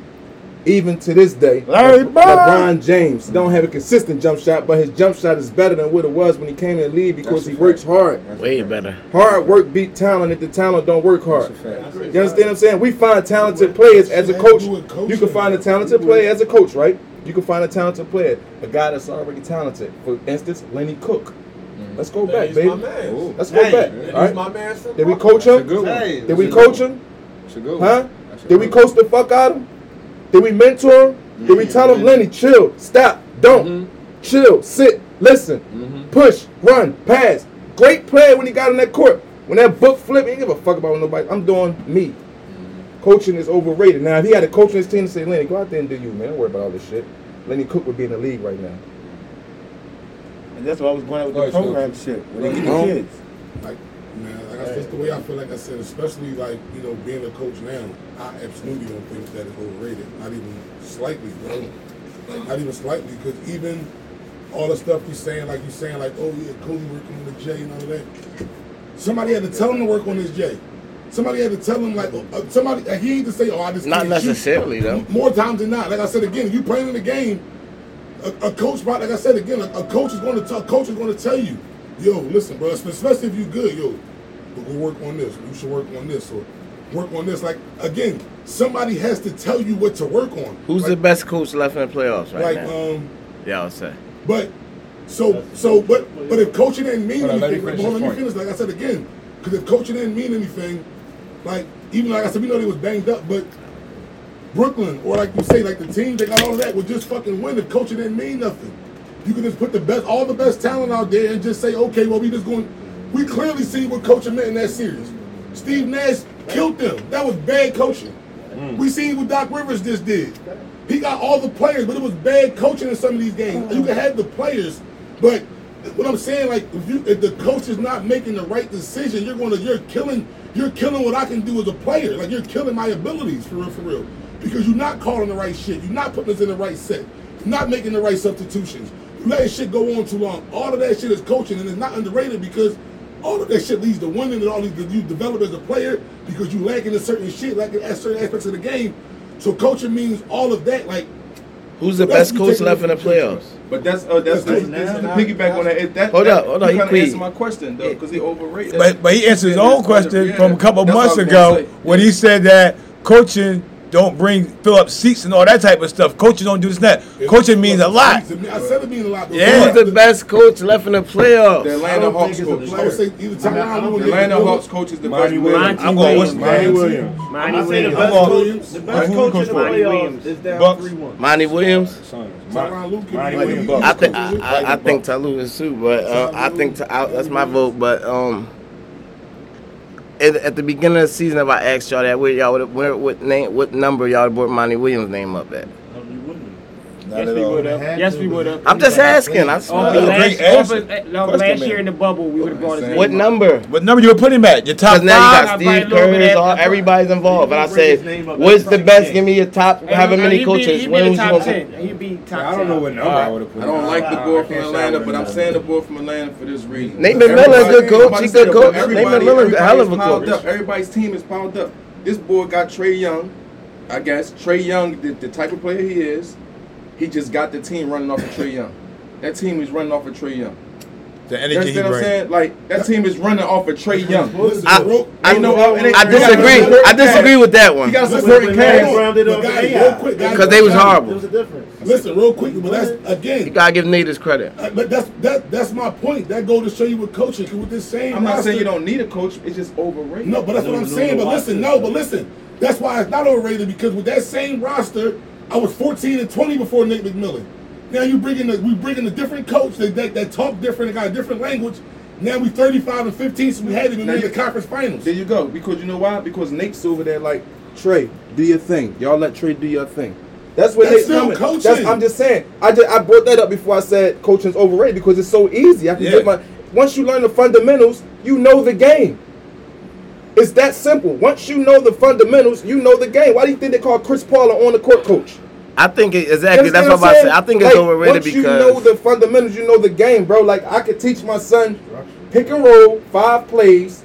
D: Even to this day,
B: Larry
D: Le-
B: Bird.
D: LeBron James don't have a consistent jump shot, but his jump shot is better than what it was when he came in the league because
E: That's a
D: he
E: fact.
D: works hard.
E: That's
A: Way better.
D: Hard work beat talent if the talent don't work hard.
E: That's a fact.
D: You understand what I'm saying? We find talented players as a coach. You can find a talented player as a coach, right? You can find a talented player, a guy that's already talented. For instance, Lenny Cooke. Mm-hmm. Let's go back,
G: He's
D: baby.
G: my man.
D: Let's go
F: Hey,
D: back.
G: He's
D: All right.
G: my man.
D: Did we
G: Brooklyn.
D: coach
E: That's a
D: him?
E: good one.
F: Hey,
D: Did we
E: That's a good
D: coach him?
E: That's a good one.
D: Huh?
E: That's a
D: Did we
E: good one.
D: coach the fuck out of him? Did we mentor him? Did we tell him, Lenny, chill, stop, don't,
E: Mhm.
D: chill, sit, listen,
E: Mhm.
D: push, run, pass. Great player when he got in that court. When that book flipped, he didn't give a fuck about what nobody. I'm doing me. Coaching is overrated. Now, if he had a coach on his team to say, Lenny, go out there and do you, man. Don't worry about all this shit. Lenny Cooke would be in the league right now.
B: And that's why I was going out with the program shit. When they get the kids.
H: Man, that's the way I feel. Like I said, especially like you know, being a coach now, I absolutely don't think that is overrated. Not even slightly, bro. Like, not even slightly, because even all the stuff he's saying, like he's saying, like, oh yeah, Kobe working on the J and all of that. Somebody had to tell him to work on his J. Somebody had to tell him, like, uh, somebody. uh, He ain't to say, oh, I just
A: Not
H: can't shoot.
A: necessarily, though.
H: More times than not, like I said again, you playing in the game, a, a coach, like I said again, a, a coach is going to tell, coach is going to tell you, yo, listen, bro, especially if you good, yo, but go work on this. You should work on this or work on this. Like again, somebody has to tell you what to work on.
A: Who's
H: like,
A: the best coach left in the playoffs right
H: Like
A: now?
H: um,
A: yeah, I'll say.
H: but so so but but if coaching didn't mean
E: Hold on, let me
H: anything,
E: finish
H: hold on, let me finish. Like I said again, because if coaching didn't mean anything, like even like I said, we know they was banged up, but Brooklyn or like you say, like the team that got all of that would just fucking win if coaching didn't mean nothing. You could just put the best, all the best talent out there and just say, okay, well we just going. We clearly see what coaching meant in that series. Steve Nash killed them. That was bad coaching. Mm. We seen what Doc Rivers just did. He got all the players, but it was bad coaching in some of these games. You can have the players, but what I'm saying, like, if you if the coach is not making the right decision, you're gonna you're killing you're killing what I can do as a player. Like you're killing my abilities for real, for real. Because you're not calling the right shit. You're not putting us in the right set. You're not making the right substitutions. You letting shit go on too long. All of that shit is coaching, and it's not underrated because all of that shit leads to winning and all these you develop as a player because you lacking in a certain shit, lacking at certain aspects of the game. So coaching means all of that. Like
A: Who's the best coach left in the
H: it from the
A: playoffs?
D: But that's uh, that's,
H: That's
D: that's,
H: good.
D: that's,
F: Now-
D: to piggyback on that. It, that
A: Hold
D: that,
A: up, hold up,
D: You
A: he
D: kind of
A: quit.
D: answer my question though, because he overrated.
B: But, but he answered his own question
D: Yeah,
B: from a couple months ago
D: say.
B: when he said that coaching don't bring fill up seats and all that type of stuff. Coaching don't do this and that. Coaching means a lot.
H: I said it means a lot. but-
B: Yeah.
A: Who's the best coach left in the
D: The
A: playoffs?
F: I
D: Atlanta Hawks coach.
F: it's
H: I would say either
F: I mean, I
H: Tyronn
F: don't
H: Lue
D: The
H: or
D: Atlanta Hawks coach is the
E: Monty
D: best.
E: Williams.
B: I'm going with
E: Monty
H: Williams.
E: Williams.
F: I
I: Monty
F: say the
I: Williams.
F: best
B: I'm
F: coach,
H: going-
F: the
B: I'm
F: best coach in
B: Coach
F: the
B: Williams.
F: playoffs is down
B: Bucks.
F: three one.
A: Monty Williams.
E: Suns.
H: Tyronn Lue could
E: Monty Williams.
A: I think I, I, I think
E: Bucks.
A: Ty Lue is too, but uh, I think to, that's my vote. But um, at, at the beginning of the season, if I asked y'all that, where y'all would where what name what number y'all brought Monty Williams' name up at?
B: Not at all.
I: Yes, we would have.
A: I'm just asking. I just
I: Oh,
A: wanna
I: the
A: know.
B: great
I: last, over, no, last year in the bubble, we would have brought his
A: what number?
B: What number you would put him at? Your top
A: Because now you got Steve
I: a little
A: Kerr, all, everybody's involved. But I
F: Bring his
A: said, what's the
F: the
A: best? Give me your top.
I: Hey,
A: However
I: he'd
A: many coaches.
I: He'd be
A: When was you
I: top
A: gonna
I: ten.
A: put-
I: He'd be top
E: I don't know what number I would have put.
D: I don't like the boy from Atlanta, but I'm saying the boy from Atlanta for this reason.
A: Nate McMillan's a good coach.
D: I'm about
A: He
D: to say
A: good coach.
D: but
A: Nate
D: everybody-
A: McMillan's a hell of a
D: everybody's
A: coach.
D: Everybody's team is piled up. This boy got Trae Young. I guess Trae Young, the, the type of player he is, he just got the team running off of Trae Young. That team is running off of Trae Young.
B: The
D: You
B: energy he
D: understand what I'm
B: brings.
D: saying? Like that team is running off of Trae Young.
H: Listen,
A: I, I,
D: Ain't no-
A: I disagree. I disagree with that
D: He
A: one.
D: got a
H: Listen,
D: supporting
H: man,
D: cast.
H: hold on.
F: Rounded
H: But
F: up
H: real quick,
A: Because they was
H: guys,
A: horrible.
F: There's a difference.
H: Listen, real quick, but that's again.
A: You gotta give Nate his credit.
H: Uh, But that's that that's my point. That goes to show you what coaching. 'cause with this same
D: I'm not
H: roster-
D: saying you don't need a coach. It's just overrated.
H: No, but that's what I'm
F: no,
H: saying.
F: no,
H: but listen, no, but listen. That's why it's not overrated because with that same roster, I was 14 and 20 before Nate McMillan. Now you bring in a, we bring in a different coach that, that that talk different and got a different language. Now we 35 and 15, so we had him in
D: Now
H: the conference finals.
D: There you go. Because you know why? Because Nate's over there like Trae, do your thing. Y'all let Trae do your thing. That's what Nate's
H: still
D: coming.
H: coaching.
D: That's, I'm just saying. I just I brought that up before I said coaching's overrated because it's so easy. I can
B: Yeah.
D: get my. Once you learn the fundamentals, you know the game. It's that simple. Once you know the fundamentals, you know the game. Why do you think they call Chris Paul an on the court coach?
A: I think it, exactly. That's what I'm about to say.
D: saying?
A: I think it's
D: Like,
A: overrated
D: once you know the fundamentals, you know the game, bro. Like I could teach my son pick and roll, five plays,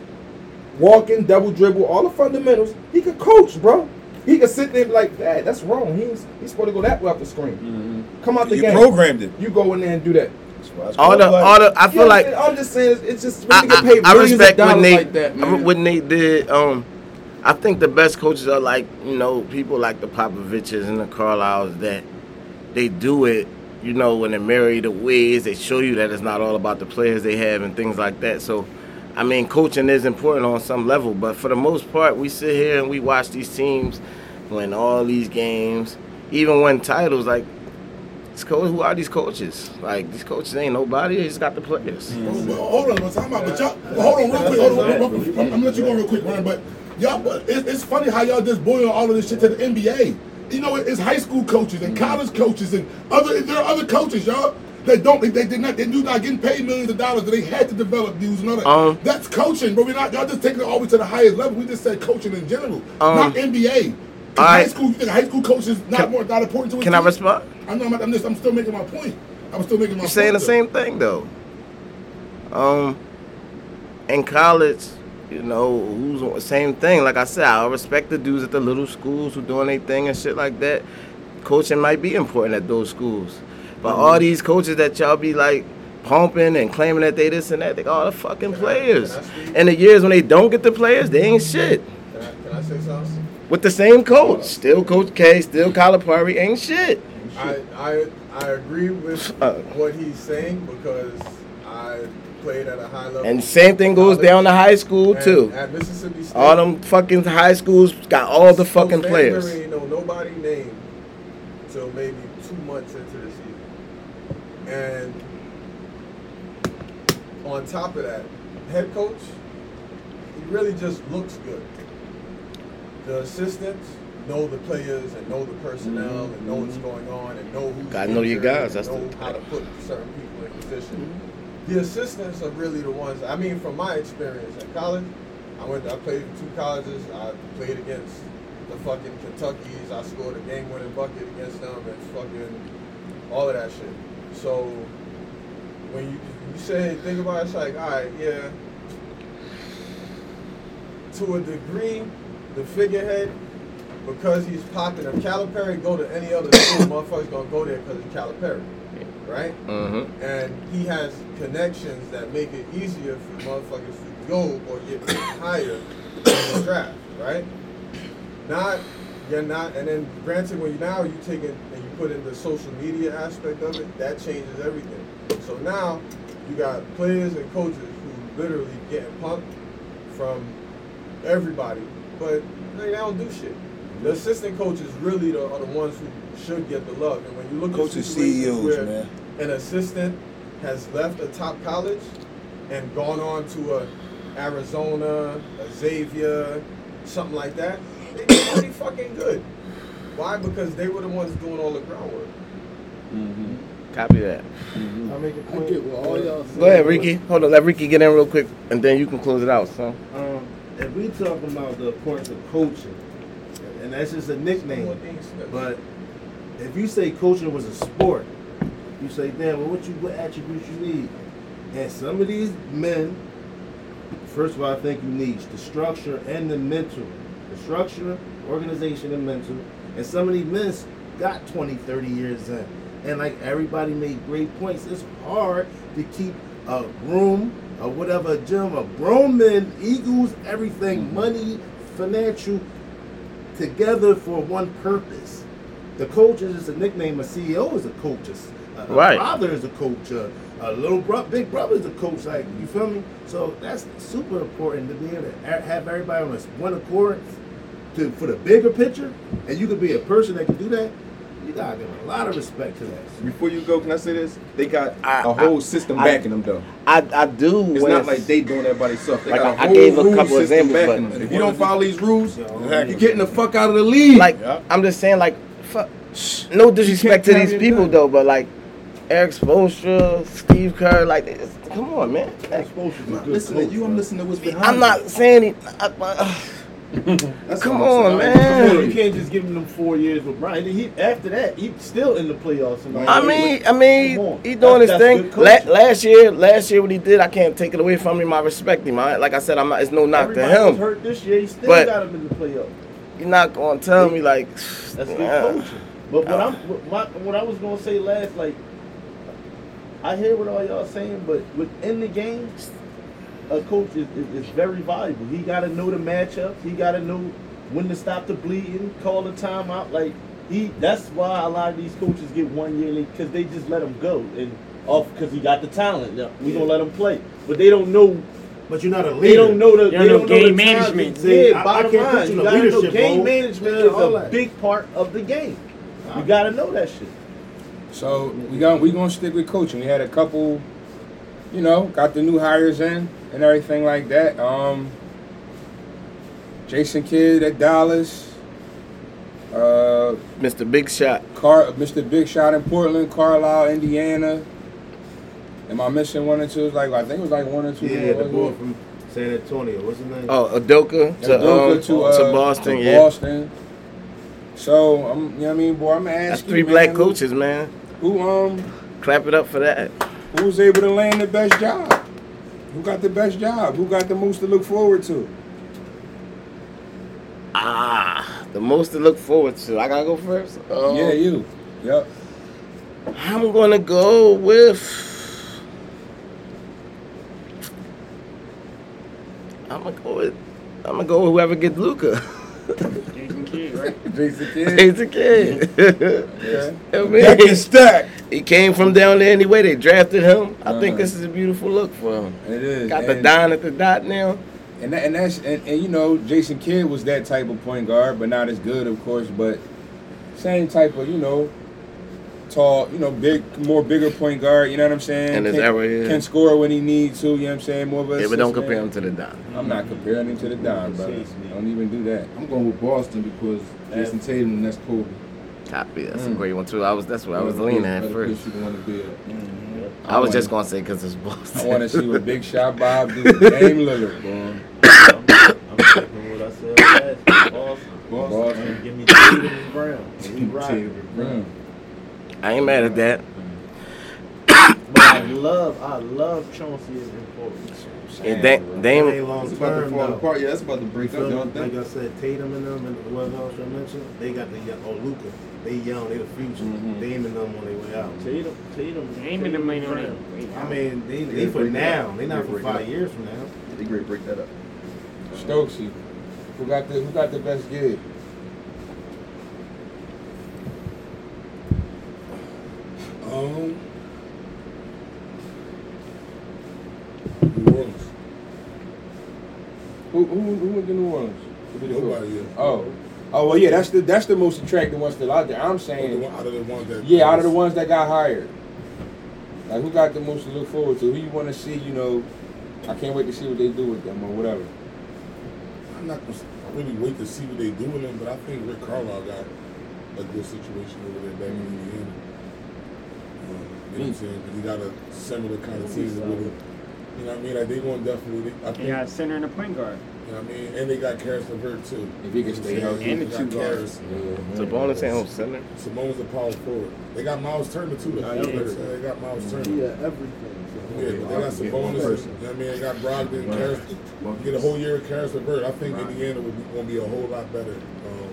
D: walking, double dribble, all the fundamentals. He could coach, bro. He could sit there and be like, Dad, that's wrong. He's he's supposed to go that way up the screen. Mm-hmm. Come out the
B: You
D: game.
B: You programmed it.
D: You go in there and do that.
A: All the all the. I feel like?
D: I'm just saying, it's- just when
A: I,
D: you get paid
A: I, I respect what Nate
D: like that, man.
A: what Nate did. Um, I think the best coaches are like you know people like the Popoviches and the Carlisles that they do it. You know when they marry the ways they show you that it's not all about the players they have and things like that. So, I mean, coaching is important on some level, but for the most part, we sit here and we watch these teams win all these games, even win titles. Like, this coach, who are these coaches? Like these coaches ain't nobody. They just got the players.
H: Well, well, hold on, I'm talking about, but y'all, well, hold on real quick. Hold on, real quick. I'm, gonna let you go real quick, Ryan. But y'all, but it, it's funny how y'all just boil all of this shit to the NBA. You know, it's high school coaches and college coaches and other. There are other coaches, y'all.
B: They don't. They, they did not. They do not getting paid millions of dollars. They had to develop dudes and all that.
A: Um,
B: That's coaching, but we're not. Y'all just taking it all the way to the highest level. We just said coaching in general, not NBA. 'Cause
A: I-
B: high school, you think high school coaches not
A: Can-
B: more not important to his
A: Can I respond?
B: I'm not. I'm, just, I'm still making my point. I'm still making my. Point.
A: You're saying the
B: point,
A: same thing though. Um, in college, you know, who's same thing. Like I said, I respect the dudes at the little schools who doing their thing and shit like that. Coaching might be important at those schools, but
B: Mm-hmm.
A: all these coaches that y'all be like pumping and claiming that they this and that, they all the fucking players.
G: I?
A: And the years when they don't get the players, they ain't shit.
G: Can I, can I say something?
A: With the same coach, still Coach K, still Calipari, ain't shit.
G: I, I I agree with
A: Uh.
G: what he's saying because I played at a high level.
A: And same thing goes
G: college.
A: down to high school
G: And
A: too.
G: At Mississippi State,
A: All them fucking high schools got all the fucking players.
G: Stansbury ain't know nobody named till maybe two months into the season. And on top of that, head coach, he really just looks good. The assistants know the players and know the personnel and know what's going on and know who's
A: Mm-hmm. Gotta know your guys, that's
G: know
A: the-
G: how to put certain people in position.
A: Mm-hmm.
G: The assistants are really the ones. I mean, from my experience at college, I went. I played in two colleges. I played against the fucking Kentuckies. I scored a game-winning bucket against them and fucking all of that shit. So when you you say think about it, it's like, all right, yeah. To a degree, the figurehead, because he's popular, Calipari go to any other school, motherfuckers gonna go there because it's Calipari, right?
A: Mm-hmm.
G: and he has connections that make it easier for motherfuckers to go or get higher in the draft, right? Not you're not, and then granted, when you now you take it and you put in the social media aspect of it, that changes everything. So now you got players and coaches who literally getting punked from everybody, but they don't do shit. The assistant coaches really the, are the ones who should get the love. And when you look
B: Coaches,
G: at situations
B: CEOs,
G: where
B: man.
G: an assistant has left a top college and gone on to a Arizona, a Xavier, something like that, they get pretty fucking good. Why? Because they were the ones doing all the groundwork. Mm-hmm.
A: Copy that.
F: I make a
I: I
F: point.
I: get what all y'all.
A: Go ahead, Ricky. Hold on, let Ricky get in real quick, and then you can close it out, son.
F: Um, if we talking about the importance of coaching, and that's just a nickname,
G: More Dean Smith.
F: but if you say coaching was a sport, you say, damn, well, what you what attributes you need? And some of these men, first of all, I think you need the structure and the mental. The structure, organization, and mental. And some of these men got 20, 30 years in. And like everybody made great points, it's hard to keep a room or whatever, a gym, a grown men, eagles, everything, mm-hmm. money, financial, together for one purpose. The coach is just a nickname. A CEO is a coach. A, a
A: Right.
F: father is a coach. A, a little bro, big brother is a coach. Like you feel me? So that's super important to be able to have everybody on this one accord to for the bigger picture. And you could be a person that can do that. You gotta give a lot of respect to that.
E: Before you go, can I say this? They got
A: I-
E: a whole system
A: I-
E: backing them though.
A: I I do.
E: It's
A: when
E: not like they doing that by themselves. They
A: Like,
E: got a
A: I- I
E: whole
A: gave a couple
E: system
A: examples, but-
E: them. If you don't follow these rules, you're getting the fuck out of the league.
A: like I'm just saying like fuck. No disrespect to these people
E: down.
A: though, but like Erik Spoelstra, Steve Kerr, like come on, man.
E: listen to you. I'm listening to what's behind.
A: I'm not saying he. I, I,
E: That's
A: come on, man.
F: You can't just give him them four years with Brian. He after that, he's still in the playoffs.
A: I mean, I mean, he doing
F: That's-
A: his
F: that's
A: thing. La- last year, last year what he did, I can't take it away from him. I respect him. I, like I said, I'm not. It's no knock
F: Everybody
A: to him.
F: hurt this year. He still
A: But-
F: got him in the playoffs.
A: You're not gonna tell me like.
F: That's good coaching. But what I'm what, my, what I was gonna say last, like I hear what all y'all saying, but within the game, a coach is, is, is very valuable. He got to know the matchups. He got to know when to stop the bleeding, call the timeout. Like he, that's why a lot of these coaches get one year because they just let him go and off because he got the talent. Now, we gonna let him play, but they don't know.
B: But you're not a leader.
F: They don't know the.
I: You
F: They
I: don't know
F: don't know
I: game
F: the
I: management.
B: See,
F: Yeah,
B: I- I
F: bottom
B: can't put
F: line,
B: you
F: you gotta know
B: leadership
F: game
B: role.
F: management
B: Yeah,
F: is a
B: that.
F: big part of the game. You gotta know that shit.
E: So we got we gonna stick with coaching. We had a couple, you know, got the new hires in and everything like that. Um, Jason Kidd at Dallas. Uh,
A: Mr. Big Shot.
E: Car, Mr. Big Shot in Portland, Carlisle, Indiana. Am I missing one or two? It's like I think it was like one or two.
F: Yeah, the boy from San Antonio. What's his name?
A: Oh, Adoka to
E: Udoka
A: um, to,
E: uh,
A: Boston.
E: to
A: yeah,
E: Boston. So I'm, you know what I mean, boy. I'm gonna ask
A: that's
E: you,
A: three
E: man,
A: black
E: who-
A: coaches, man.
E: Who um
A: Clap it up for that.
E: who was able to land the best job? Who got the best job? Who got the most to look forward to?
A: Ah, the most to look forward to. I gotta go first. Um,
E: yeah, you. Yep.
A: I'm gonna go with. I'm gonna go with. I'm gonna go with whoever gets Luka.
I: Jason Kidd, right?
E: Jason Kidd.
A: He's a kid.
E: Okay.
A: I mean,
B: Deck is stacked.
A: he came from down there anyway. They drafted him. I think
E: Uh-huh.
A: this is a beautiful look for him.
E: It is.
A: Got the
E: and,
A: dime at the dot now.
E: and, that, and that's and, and you know Jason Kidd was that type of point guard, but not as good, of course. But same type of you know tall, you know, big, more bigger point guard. You know what I'm saying?
A: In his
E: can,
A: era, yeah.
E: can score when he needs to. You know what I'm saying? More of a
A: Yeah, but don't
E: assist
A: compare
E: man.
A: him to the dime.
E: I'm not comparing him to the Don, brother. Don't even do that.
D: I'm going with Boston because Jayson Tatum and that's Kobe.
A: Copy. That's a
E: Mm.
A: great one too. I was. That's what I was leaning at first.
D: place You want to be at.
A: I was just gonna say because it's Boston.
E: I want to see what Big Shot Bob do. with Dame Lillard, boy.
F: I'm, I'm taking what I said last. Boston.
E: Boston.
F: Give me Tatum and Brown. And we rocking.
E: Mm.
A: I ain't mad at that.
F: But I love, I love Chauncey is important.
A: And da-
F: It
A: Dame,
F: long
D: It's about to
F: term though.
D: apart. Yeah, that's about to
F: You
D: break up.
F: feel
D: You
F: me?
D: don't
F: Like
D: think?
F: I said, Tatum and them and what else I mentioned, they got the young, oh Luka, they young, they the future.
E: Mhm.
F: Dame and them on their way out. Tatum, Tatum,
I: Dame and them ain't on their
F: Brown.
I: way
F: I mean, they,
D: They
F: they for now,
D: up.
F: they not
D: They
F: for five
D: up.
F: years from now.
D: They great break that up.
E: Stokesy. Who got the Who got the best gig?
B: New Orleans.
E: Who Who, who went to New Orleans? Who did it go?
B: Nobody.
E: Oh. Oh well, yeah. That's the That's the most attractive one still out there. I'm saying.
B: one- out of the ones that.
E: Yeah, out of the ones that got hired. Like who got the most to look forward to? Who you want to see? You know, I can't wait to see what they do with them or whatever.
B: I'm not gonna really wait to see what they do with them, but I think Rick Carlisle got a good situation over there back in Indiana. Um, you know what I'm saying? 'Cause he got a similar kind of season with him. You know what I mean? Like they going definitely. I think.
I: They got a center and a point guard.
B: You know what I mean? And they got Caris LeVert too.
E: If he can stay
B: You know what
E: healthy.
B: I'm
I: And the two
B: They got
I: guards.
B: Caris.
A: Sabonis ain't home center.
B: Simone's a power forward. They got Miles Turner too. Though. You know
F: yeah.
B: what I'm saying? They got Miles Turner.
F: Yeah, everything.
B: Yeah, but they got Sabonis. You know what I mean? They got Brogdon, Caris. You get a whole year of Caris LeVert. I think Indiana would be, gonna be a whole lot better. Um,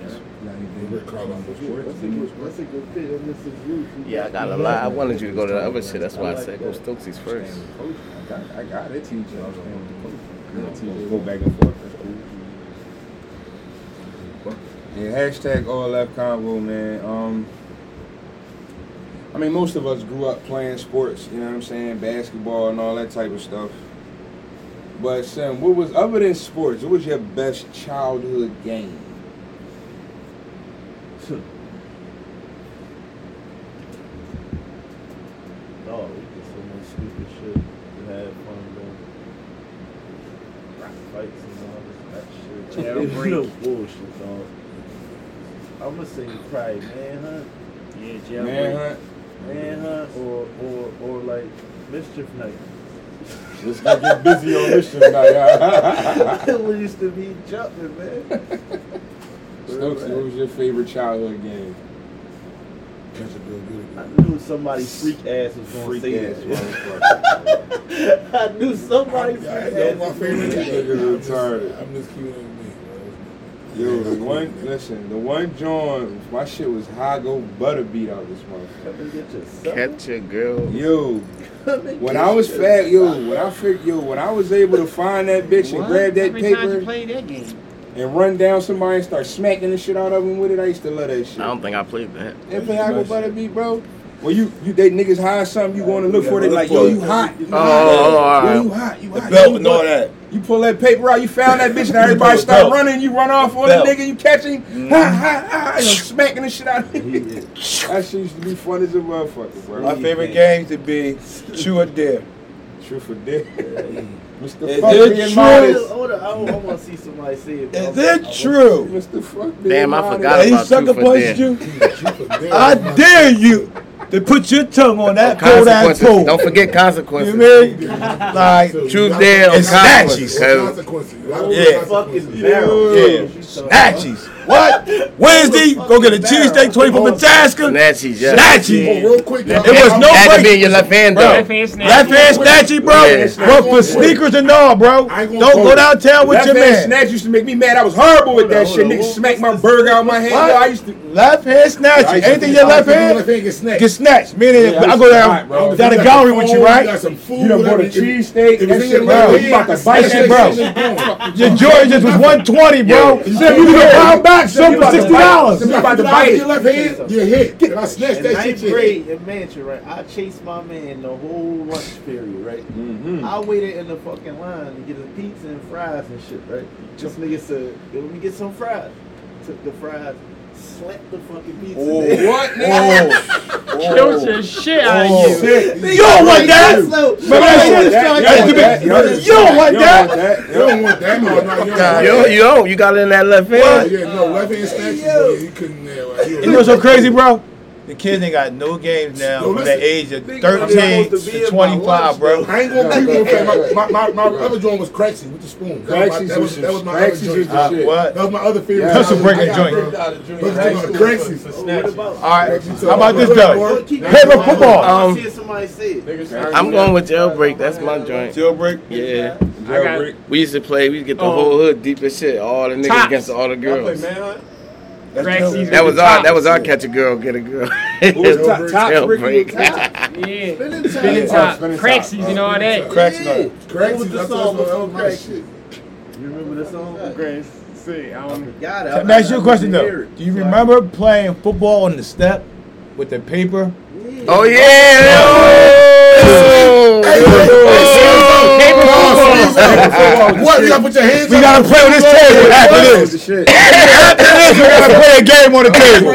B: with Rick
F: That's a good, that's a good fit. And this you.
A: Yeah, I got a lot. I wanted you to go to the other shit. That's why I said go Stokesy's first.
E: I got, I got it. Teach Go back and forth. That's cool. Yeah, hashtag all left convo, man. Um, I mean, most of us grew up playing sports. You know what I'm saying? Basketball and all that type of stuff. But Sam, what was other than sports? What was your best childhood game?
F: Oh, we did so much stupid shit. We had fun doing rock fights and all this that shit.
I: Jailbreak.
F: no bullshit, dog. I'm gonna say probably manhunt,
I: Yeah, jailbreak.
E: Manhunt.
F: manhunt, or or or like mischief night.
E: Let's not get busy on this shit tonight.
F: we used to be jumping, man.
E: Stokesy, what was your favorite childhood game?
B: Catch a bill, get
F: I knew somebody freak ass was gonna
E: Freak
F: say
E: ass
F: that.
E: motherfucker.
F: I knew somebody
B: I,
F: freak
B: I
F: ass.
B: know my favorite.
F: gonna say
B: I'm just-
E: retarded.
B: I'm just keeping it with me.
E: Yo, the one, listen, the one joint, my shit was high go butter beat out this motherfucker.
F: Come and get yourself.
A: Catch a girl.
E: Yo, when I was fat, yo, when I figured, yo, when I was able to find that bitch and
I: What?
E: grab
I: How
E: that
I: many times you
E: paper
I: played that game?
E: and run down somebody and start smacking the shit out of them with it, I used to love that shit.
A: I don't think I played that.
E: You play high go butter beat, bro? Well, you, you, they niggas hide something, you going to look for it, they like, yo, you hot. You
A: Oh,
E: hot.
A: oh, oh,
E: oh
A: Yo,
E: you hot. You
B: The belt and all that.
E: You pull that paper out, you found that bitch, and everybody start running, you run off on
B: Belt.
E: the nigga, you catch him, mm-hmm. ha ha ha, you know, smacking the shit out of him.
F: He.
E: That shit used to be fun as a motherfucker, bro.
J: My favorite game used to be True or Dare.
E: True for dick. Mr.
J: Is
E: Fuck
J: it true?
E: modest.
F: Hold on, I, I want to see somebody say it.
J: Is
F: I-
J: it true?
E: Mr. Fuck
A: Damn, I
E: modest.
A: forgot
J: That he
A: about
J: sucker
A: Truth or
J: punched you?
B: Truth or dare.
J: I dare you to
B: to put your tongue on that cold ass
A: Consequences.
B: pole.
A: Don't forget
B: You
A: consequences.
B: mean? Like,
A: Truth there or
B: And
A: consequences.
B: snatches.
A: 'Cause
G: Consequences. You
B: Yeah.
G: put
F: Fucking
G: consequences.
F: barrel.
B: yeah, snatches. What? Wednesday, go get a cheesesteak, 20 from Nebraska.
A: Snatchies, yeah.
G: Oh,
B: Snatchy.
G: real quick, y'all.
B: It was no
A: Had to be
B: break.
A: in your left hand,
B: Bro.
I: Left hand snatch.
B: Left hand snatchy, bro.
A: Yeah.
B: Bro, for sneakers and all, bro.
G: I ain't gonna
B: Don't
G: go
B: go downtown with
E: Left
B: your
E: hand
B: man.
E: snatch used to make me mad. I was horrible with that
F: Hold
E: shit.
F: on,
E: Niggas
F: hold
E: smack my burger out of my hand.
B: What?
E: I used to.
B: Left hand snatchy. Anything your left hand
G: Left hand get snatched.
B: Get snatched. Meaning,
E: Yeah, I
B: I
E: used
B: go down
E: fight, bro.
B: down the
G: You
B: gallery with you, right?
G: got some food,
E: You done bought a cheesesteak.
G: If
E: That
G: it's in
E: shit, bro.
G: left
E: You about to bite
B: shit,
E: shit,
B: bro.
E: bro.
B: Your Jordans was 120, bro.
A: Yo.
B: Said you can buy 'em back, some for sixty dollars.
E: You about to
G: You
E: bite
G: your left hand, you hit. And I snatched that shit.
F: ninth
G: you hit.
F: grade in Mansion, right? I chased my man the whole lunch period, right? Mm-hmm. I waited in the fucking line to get a pizza and fries and shit, right? This nigga said, "Let me get some fries." Took the fries, slapped the fucking pizza. down.
E: What, nigga?
I: Killed the shit out
B: Oh.
I: of you.
B: You don't want that.
F: So-
B: Remember that shit?
E: You
B: That's
E: don't
B: the
E: want
B: big-
E: that.
B: You don't want that.
G: You don't want that. No, no, you don't want that.
A: You don't, you don't. You got it in that left
G: Yeah,
A: hand.
G: yeah, no, left hand snatches, bro. You couldn't, yeah, right.
B: You know what's so crazy, bro? The kids ain't got no games now
G: Yo,
B: from the age of
F: Think about it,
B: 13
F: to
B: to 25, bro.
G: I ain't gonna keep you okay. My, my, my, my other joint was Craxy with the spoon. That was that was,
E: was-
G: that was my other joint.
B: Uh,
E: shit.
B: what?
G: That was my other favorite.
E: Yeah.
B: Hustle breaker
G: I
B: joint.
G: broke out of joint. Craxy.
F: What about?
B: All right. How about this, though?
F: Keep-
B: Paper football.
F: I
A: Um,
F: see somebody say it.
A: I'm going with jailbreak. That's my joint.
B: Jailbreak.
A: Yeah.
I: I got
A: We used to play. We used to get the
I: Oh.
A: whole hood deep as shit. All the niggas against all the
G: Y'all play
A: girls.
G: Manhunt?
I: Craxies
A: That was our. That was our catch a girl, get a girl.
E: was top- top
A: Jailbreak.
I: Yeah.
F: Spinning
I: Spinning
F: top.
I: top.
E: spinning top.
I: Craxies and all that.
B: Cracks
F: Yeah.
B: no.
G: Craxy,
F: That was the song
G: what- that was my
F: Craxy.
G: shit.
F: You remember the song?
I: Grace. See, I don't
F: Got it.
B: Let me ask you a question, though. Do you remember playing football on the step with the paper?
A: Oh yeah.
G: What? You gotta put your hands
B: We
G: up?
B: gotta play on this table after
E: That was
B: this.
E: the.
B: After this, we gotta play a game on the table.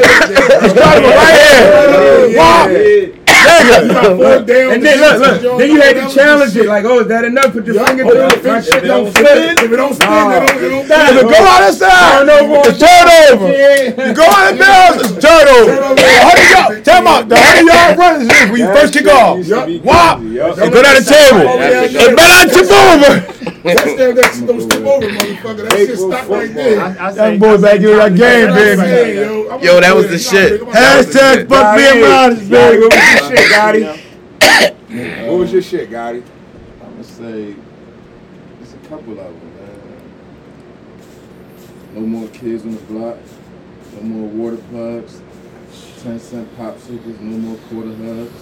B: Starting with right here. Wow. Nigga.
E: And then look, look. Then you had to challenge it. Like, oh, is that enough? Put your
G: Yeah,
E: finger through it. Shit don't fit.
G: If it don't spin, it don't, it don't
B: go out of style, it's turnover. You go out of bounds, it's turnover. The hundred yard, tell me, the hundred yard run is when you first kick off. Wop, and go down the table. And bet out your mover.
G: Touchdown, that shit don't skip over, motherfucker. That shit stop right there.
I: I, I
B: That boy back here that game,
G: Yeah,
B: baby.
G: yo,
A: Yo, that was the shit.
B: Hashtag fuck
E: Gotti.
B: being honest,
E: Gotti,
B: baby.
E: what was your shit, Gotti? What was your shit, Gotti?
D: I'm gonna say it's a couple of them, man. No more kids on the block. No more water plugs. Ten cent popsicles. No more quarter hugs.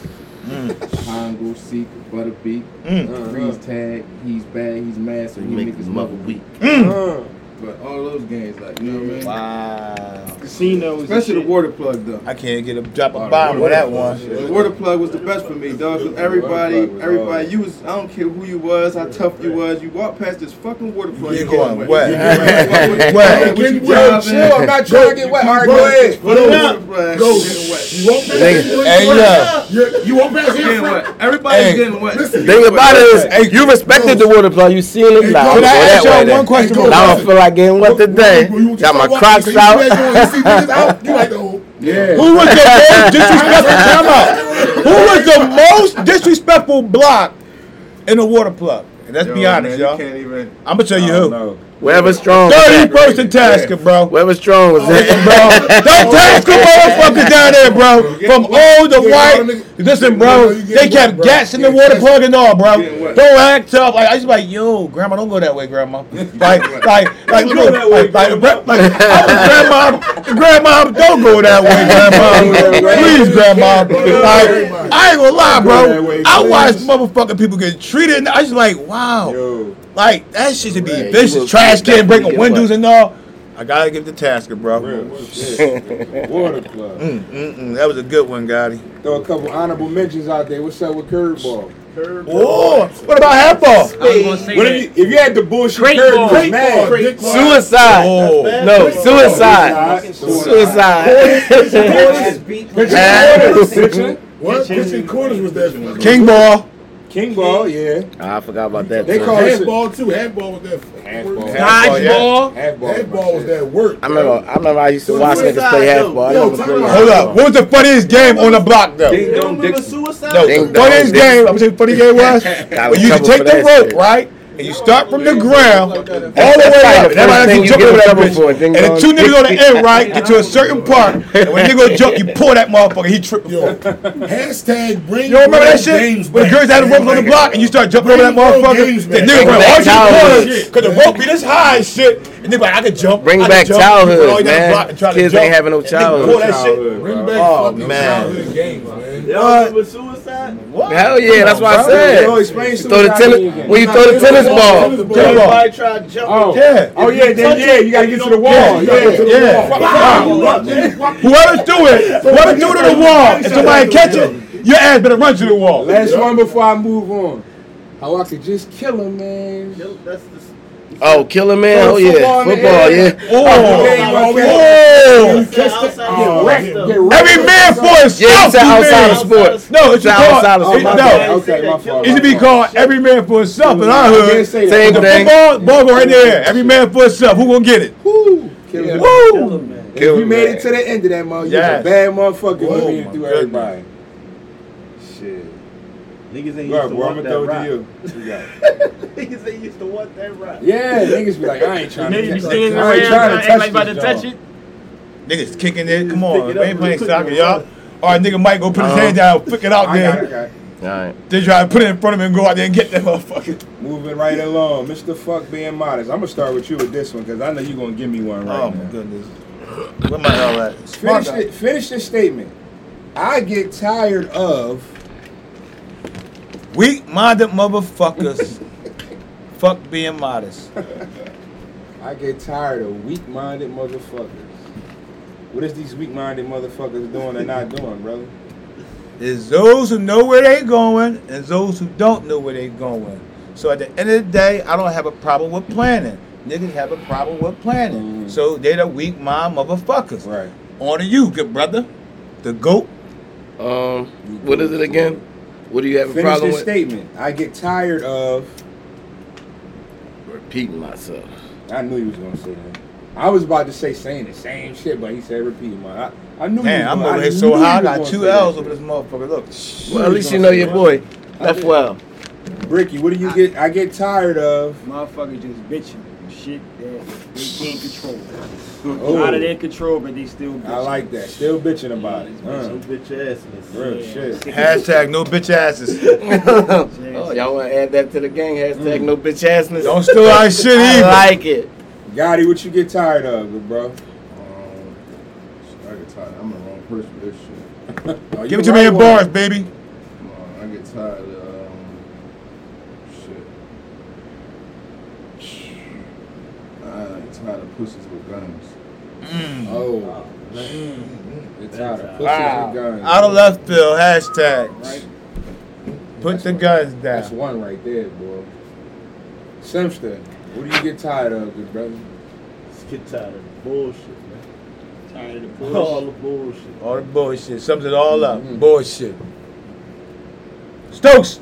D: Congo seek butter beat.
B: Mm.
D: Freeze tag. He's bad. He's mad. So
A: You
D: he
A: make
D: make his
A: his
D: mother
A: mother
D: weak.
E: Uh,
D: But all those games, like you know what I mean.
B: Wow.
I: casinos. and
D: Especially the
I: shit.
D: water plug though.
B: I can't get a drop a bomb with that one.
D: The water plug was the best for me, dog. 'cause everybody,
E: Water plug was
D: everybody, you was, I don't care who you was, how tough you was, you walk past this fucking water plug,
B: You're going
D: getting
B: wet.
D: Wet.
B: Wet.
D: What you
G: Yo,
E: chill, I'm not trying to get wet. All right, go ahead.
G: Put it up. Go. You won't pass
A: Nigga.
B: Hey, yo.
G: You, you won't pass here.
D: Getting wet. Everybody's
B: Hey.
D: getting wet.
G: Listen,
A: Thing about it is, you respected the water plug. You seen it. Like,
B: Can I ask y'all one question?
G: Hey.
A: I don't feel like getting wet today.
G: When you
A: Got my
G: start walking,
A: Crocs
G: you see
A: out.
G: that You out. You like, oh.
E: Yeah.
B: Who was the most disrespectful? Time out. Who was the most disrespectful block in the water plug? And let's
D: Yo,
B: be honest,
D: man,
B: y'all.
D: You can't even.
B: I'm gonna tell you who.
E: no.
A: Wherever strong. was
B: Thirty
A: at.
B: person tasker, bro.
A: Wherever strong was
B: Listen,
A: at.
B: bro. Don't task the motherfuckers down there, bro. From old to white. Listen, bro. They kept gats in the water plug and all, bro.
D: Getting wet.
B: Don't act tough. Like I just like, yo, grandma, don't go that way, grandma. Like, like, like, look, like, like, like, like, grandma, grandma, don't go that way, grandma. Please, grandma. Like, I ain't gonna lie, bro. I watched motherfucking people get treated. And I just like, wow.
E: Yo.
B: Like that shit should be
A: Right,
B: vicious. Trash
A: you
B: can breaking windows and all. I gotta give the tasker, bro.
E: Real. Water Club.
B: Mm, mm, mm. That was a good one, Gotti.
E: Throw a couple honorable mentions out there. What's up with curveball?
B: Oh, what about half off?
I: I was gonna say
E: What if you, if you had the bullshit
I: Great
E: curve,
I: ball.
E: you was mad.
G: Dick Clark.
A: Suicide.
B: Oh,
A: No, suicide. Suicide.
G: What? Christian Corners was that?
B: King ball.
E: King ball, yeah.
A: I forgot about that.
E: They
A: too.
E: call it
H: Handball too. Handball was that.
E: Handball.
H: work.
I: Dodgeball.
E: Half.
H: Handball was that work.
A: I remember. I remember. I used to
F: So
A: watch
F: suicide,
A: niggas play
F: yo,
A: half ball. I
H: yo,
A: never
H: time
B: Hold up. What was the funniest game on the block though?
E: Ding
F: don't
E: dong
F: remember
B: No,
A: Ding
B: the
A: dong
B: funniest game, I'm saying funny game was, when you
A: trouble
B: take the
A: that
B: rope, right? And you start from the ground all the way up.
A: the
B: And
A: first
B: everybody can jump over that bitch.
A: for,
B: And the two niggas on the end, right, get to a certain part. And when nigga jump, you pull that motherfucker, he trip.
H: Yo, hashtag bring.
B: You don't remember that shit? When the girls had the
H: man.
B: ropes on the block and you start jumping over that motherfucker, the nigga run all
A: childhood.
B: corners because the rope be this high shit. And they be like, I can jump.
A: Bring
B: I
A: back
B: jump.
A: childhood,
B: all
A: man.
B: block and try to
A: Kids
B: jump.
A: ain't having no
B: And nigga Pull
A: childhood.
B: that shit.
H: Bring back
A: Oh,
H: fucking
A: man.
H: childhood games, man.
F: Y'all remember suicide?
A: Hell yeah, that's what I said.
E: explain
A: You throw the tennis when you throw the tennis ball.
H: Tennis ball.
F: Everybody try to jump.
E: Oh.
B: Yeah.
E: Oh yeah, then yeah, you gotta get to the wall.
B: Yeah,
E: Yeah,
B: yeah. Whoever threw it, whoever threw it to the wall, and somebody catch it, your ass better run to the wall.
E: Last one before I move on. How I could just kill him, man.
F: That's the.
A: Oh, Killer Man.
E: Throw
A: Oh yeah,
E: football in the
A: football.
E: air.
A: Yeah.
B: Oh,
E: Oh,
B: oh. oh.
F: Outside, oh,
E: wrecked,
F: outside.
E: get wrecked.
B: Every man for himself.
A: you said
B: you
A: outside of sports.
B: No, it's
A: It's
B: called.
A: outside of
E: Oh,
B: it-
E: my
B: no,
E: bad. Okay, my fault.
B: it should be called every man for himself in our
E: I
B: hood.
E: didn't that.
A: Same
B: The
A: thing.
B: football, ball go right in the air. Every man for himself. Who gonna get it?
E: Woo. Kill him.
B: Woo!
E: If you made it to the end of that mother, you
B: Yes.
E: a bad motherfucker. You
B: Oh,
E: made it
B: my
E: through
B: goodness.
E: everybody. Shit.
F: Niggas ain't
E: Bro,
F: used to
E: bro, I'm
F: want that
E: throw
F: rock.
E: you. You.
F: Niggas ain't used to want that rock.
E: Yeah, niggas be like, I ain't trying to
I: Niggas be
E: touch
I: standing
E: I ain't trying
I: trying
E: to
I: to act
E: touch
I: like about to
E: this
I: touch
E: dog.
I: it.
B: Niggas kicking it. Come
F: Pick
B: on,
F: it
B: we
F: up
B: ain't
F: real
B: playing
F: quick,
B: soccer,
F: yo.
B: y'all. Or a nigga might go put his
A: Uh-huh.
B: hand down, flick it out
E: I got it, I
B: there.
E: got it.
A: All right.
B: They try to put it in front of him and go out there and get that motherfucker.
E: Moving right along, Mr. Fuck being modest. I'm gonna start with you with this one because I know you're gonna give me one right
B: Oh
E: now.
B: my goodness. Where my hell at?
E: Finish, the, finish the statement. I get tired of.
B: Weak-minded motherfuckers. Fuck being modest.
E: I get tired of weak-minded motherfuckers. What is these weak-minded motherfuckers doing and not doing, brother?
B: Is those who know where they going and those who don't know where they going. So at the end of the day, I don't have a problem with planning. Niggas have a problem with planning.
E: Mhm.
B: So they're the weak mind motherfuckers.
E: Right.
B: On to you, good brother. The goat.
A: Um, what is it again? What do you have a
E: Finish
A: problem
E: this
A: with?
E: statement. I get tired of.
A: Repeating myself.
E: I knew he was gonna say that. I was about to say saying the same shit, but he said repeating my. I, I knew. he
B: Man,
E: was
B: I'm
E: gonna-
B: over here so
E: he
B: high. I got two
E: say that
B: L's over this motherfucker. Look.
A: Well, at least you know your boy. That's well.
E: Bricky, what do you get? I get tired of.
I: Motherfuckers just bitching. Shit that they can't control.
E: Oh.
I: Out of their control, but they still bitching.
E: I like that. Still bitching about it.
F: No
E: Uh,
F: bitch assness.
E: real
I: Yeah.
E: shit.
B: Hashtag no bitch asses.
A: oh, y'all want to add that to the gang? Hashtag no bitch assness.
B: Don't steal our shit either.
A: I like it.
E: Gotti, what you get tired of, bro?
D: Um, I get tired. I'm the wrong person for this shit.
E: Oh,
B: Give it to me in bars, baby.
D: Come on, I get tired of um, shit. I get tired of pussies with guns. Mm.
E: Oh. Get tired of
B: Wow.
E: guns.
B: Out of left field. Hashtag. Put the guns
E: That's
B: down.
E: one right there, boy. Simster, what do you get tired of, good brother?
F: Just get tired of the bullshit, man.
I: Tired of the
F: All the bullshit.
B: All the bullshit. Sums it all up.
E: Mhm.
B: Bullshit. Stokes.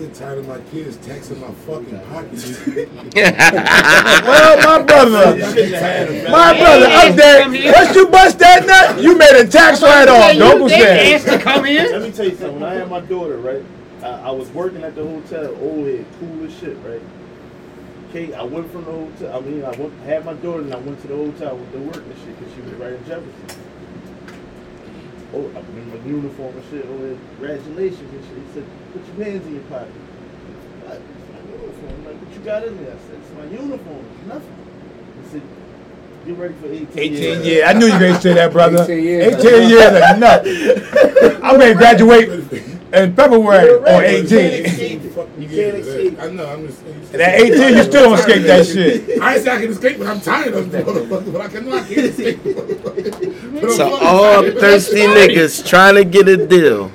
H: I get tired of my kids taxing my fucking pockets.
B: Well, my brother. My brother, up there. Once you bust that nut, you made a tax write off. Don't
I: They
B: say.
I: asked to come in.
F: Let me tell you something. When I had my daughter, right? I, I was working at the hotel, old head, cool as shit, right? Okay, I went from the hotel. I mean, I went, had my daughter, and I went to the hotel with the work and shit, because she was right in Jefferson. Oh, I mean, my uniform and shit. Oh, congratulations and shit. He said, "Put your hands in your pocket." I, it's my uniform. I'm like, what you got in there? I said, "It's my uniform. It's nothing." He said, "Get ready for 18."
B: 18 years. I knew you were going to say that, brother.
E: 18 years.
B: 18 years a nut. I'm going to graduate in February
F: You're
B: on
F: right. You can't
B: 18.
F: You can't escape.
H: I know. I'm just.
B: And at 18, you still don't escape that shit.
H: I ain't say I can escape, but I'm tired of the motherfucker. But I can. No, I can't escape. the motherfucker. But I'm
A: So all thirsty niggas trying to get a deal.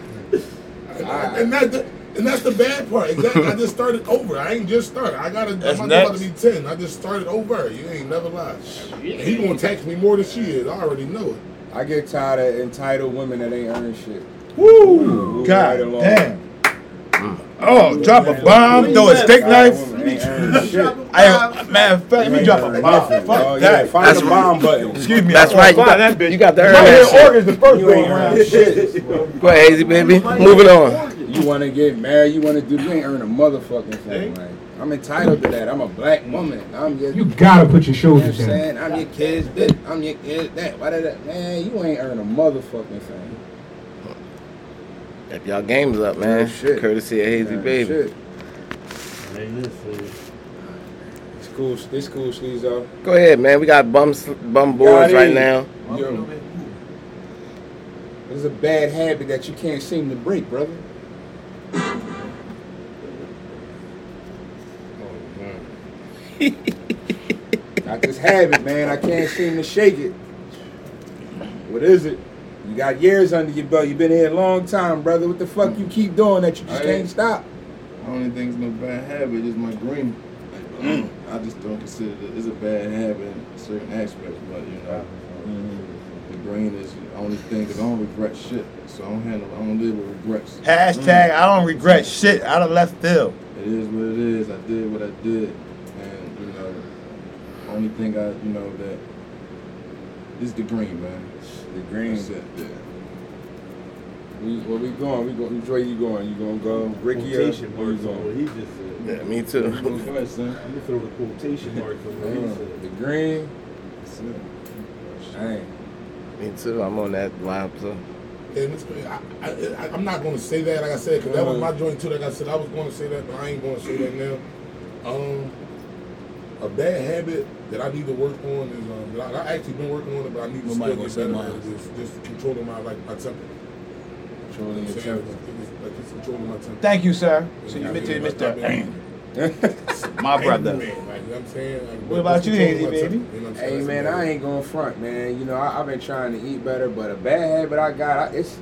H: And that, and that's the bad part. Exactly. I just started over. I ain't just started. I gotta.
B: That's
H: I'm about to be ten. I just started over. You ain't never lied. And he gonna tax me more than she is. I already know it.
E: I get tired of entitled women that ain't earning shit.
B: Woo!
E: Right
B: God
E: along.
B: damn. Oh, drop a bomb, throw a steak knife.
E: Ain't earned shit.
B: Hey, matter of fact, let me drop a bomb.
E: Oh,
B: Fuck
E: yeah,
B: that.
E: find
A: That's
E: the bomb button.
B: Excuse me.
A: That's
B: I'm
A: right. You got,
B: that bitch.
A: you got to earn
B: My
A: that
B: organs the first
E: You
B: go
E: ain't
B: around.
E: earned shit.
A: Go ahead, Hazy baby. Moving on.
E: You want to get married, you want to do, you ain't earn a motherfucking thing. Like, I'm entitled to that. I'm a black woman. I'm your,
H: You gotta put your
E: you know what I'm
H: shoulders down.
E: saying? I'm your kid's bitch. I'm your kid's that. Why did that? Man, you ain't earn a motherfucking thing.
A: If y'all games up, man.
E: Yeah, shit.
A: Courtesy of Hazy
E: Man,
A: baby.
E: Shit.
F: Man, this is-
E: It's cool. It's cool, Sleezo.
A: Go ahead, man. We got bum bum boards right now.
E: Yo, It's a bad habit that you can't seem to break, brother. Oh, Got this habit, man. I can't seem to shake it. What is it? You got years under your belt. You've been here a long time, brother. What the fuck you keep doing that you just
D: I
E: can't stop?
D: I don't think it's no bad habit. It's my green. Like,
E: Mm.
D: I just don't consider it. It's a bad habit in certain aspects, but you know, the green is the only thing. Cause I don't regret shit, so I don't handle. I don't live with regrets.
B: Hashtag I don't regret shit out of left field.
D: It is what it is. I did what I did, and you know, only thing I, you know, that is the green, man.
E: The green.
D: That's it. Yeah.
E: We, where we going? We go. Which way you going? You gonna go Ricky or
F: quotation
E: where you
F: marks on what he just said.
A: Yeah, me too.
D: Go ahead, son.
F: I'm gonna throw the quotation marks on what he
E: Uh,
F: said.
E: the green.
D: That's it.
E: Dang.
A: Me too. I'm on that vibe too.
B: And it's, I, I, I'm not going to say that, like I said, because that was my joint too. Like I said, I was going to say that, but I ain't going to say that now. Um, a bad habit that I need to work on is um, that I, I actually been working on it, but I need to
H: Nobody
B: still
H: gonna
B: get better. at Is just controlling my like my temper.
E: Controlling
B: You know
E: your
B: what I'm saying?
E: temper.
B: It's like it's controlling my temper.
J: Thank you, sir. So
B: You
J: you meant to
B: mean?
J: Mr.
B: Like, I've been-
J: My brother.
B: Angry man, like, you know what I'm saying? Like,
J: What about you,
B: controlling
J: Hazy baby?
B: you know I'm?
E: Hey man, I ain't going front, man. You know, I, I've been trying to eat better, but a bad habit I got, I, it's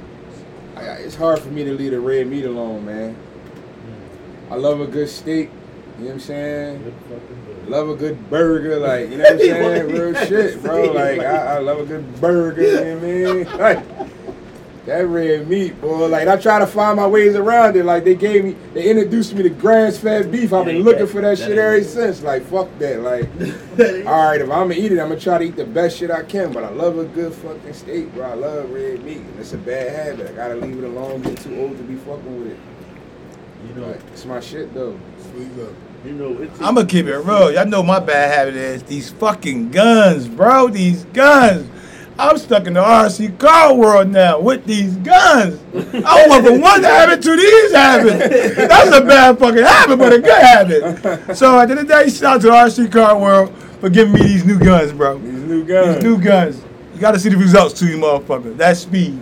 E: I, it's hard for me to leave the red meat alone, man. I love a good steak. You know what I'm saying?
F: Good fucking good.
E: Love a good burger, like you know what I'm saying? Real shit, bro. Like I, I love a good burger. You know what I mean? Like that red meat, boy. Like I try to find my ways around it. Like they gave me, they introduced me to grass-fed beef. I've been looking
F: that-
E: for that
F: that
E: shit ever since. Like fuck that. Like all right, if I'm gonna eat it, I'm gonna try to eat the best shit I can. But I love a good fucking steak, bro. I love red meat. And it's a bad habit. I gotta leave it alone. Get too old to be fucking with it.
F: You know,
E: Like, it's my shit though.
B: Squeeze up.
F: You know, it's
B: I'm gonna keep it real. Y'all know my bad habit is these fucking guns, bro. These guns. I'm stuck in the RC car world now with these guns. I went from one habit to these habits. That's a bad fucking habit, but a good habit. So at the end of the day, shout out to the RC car world for giving me these new guns, bro.
E: These new guns.
B: These new guns. You gotta see the results to you, motherfucker. That speed.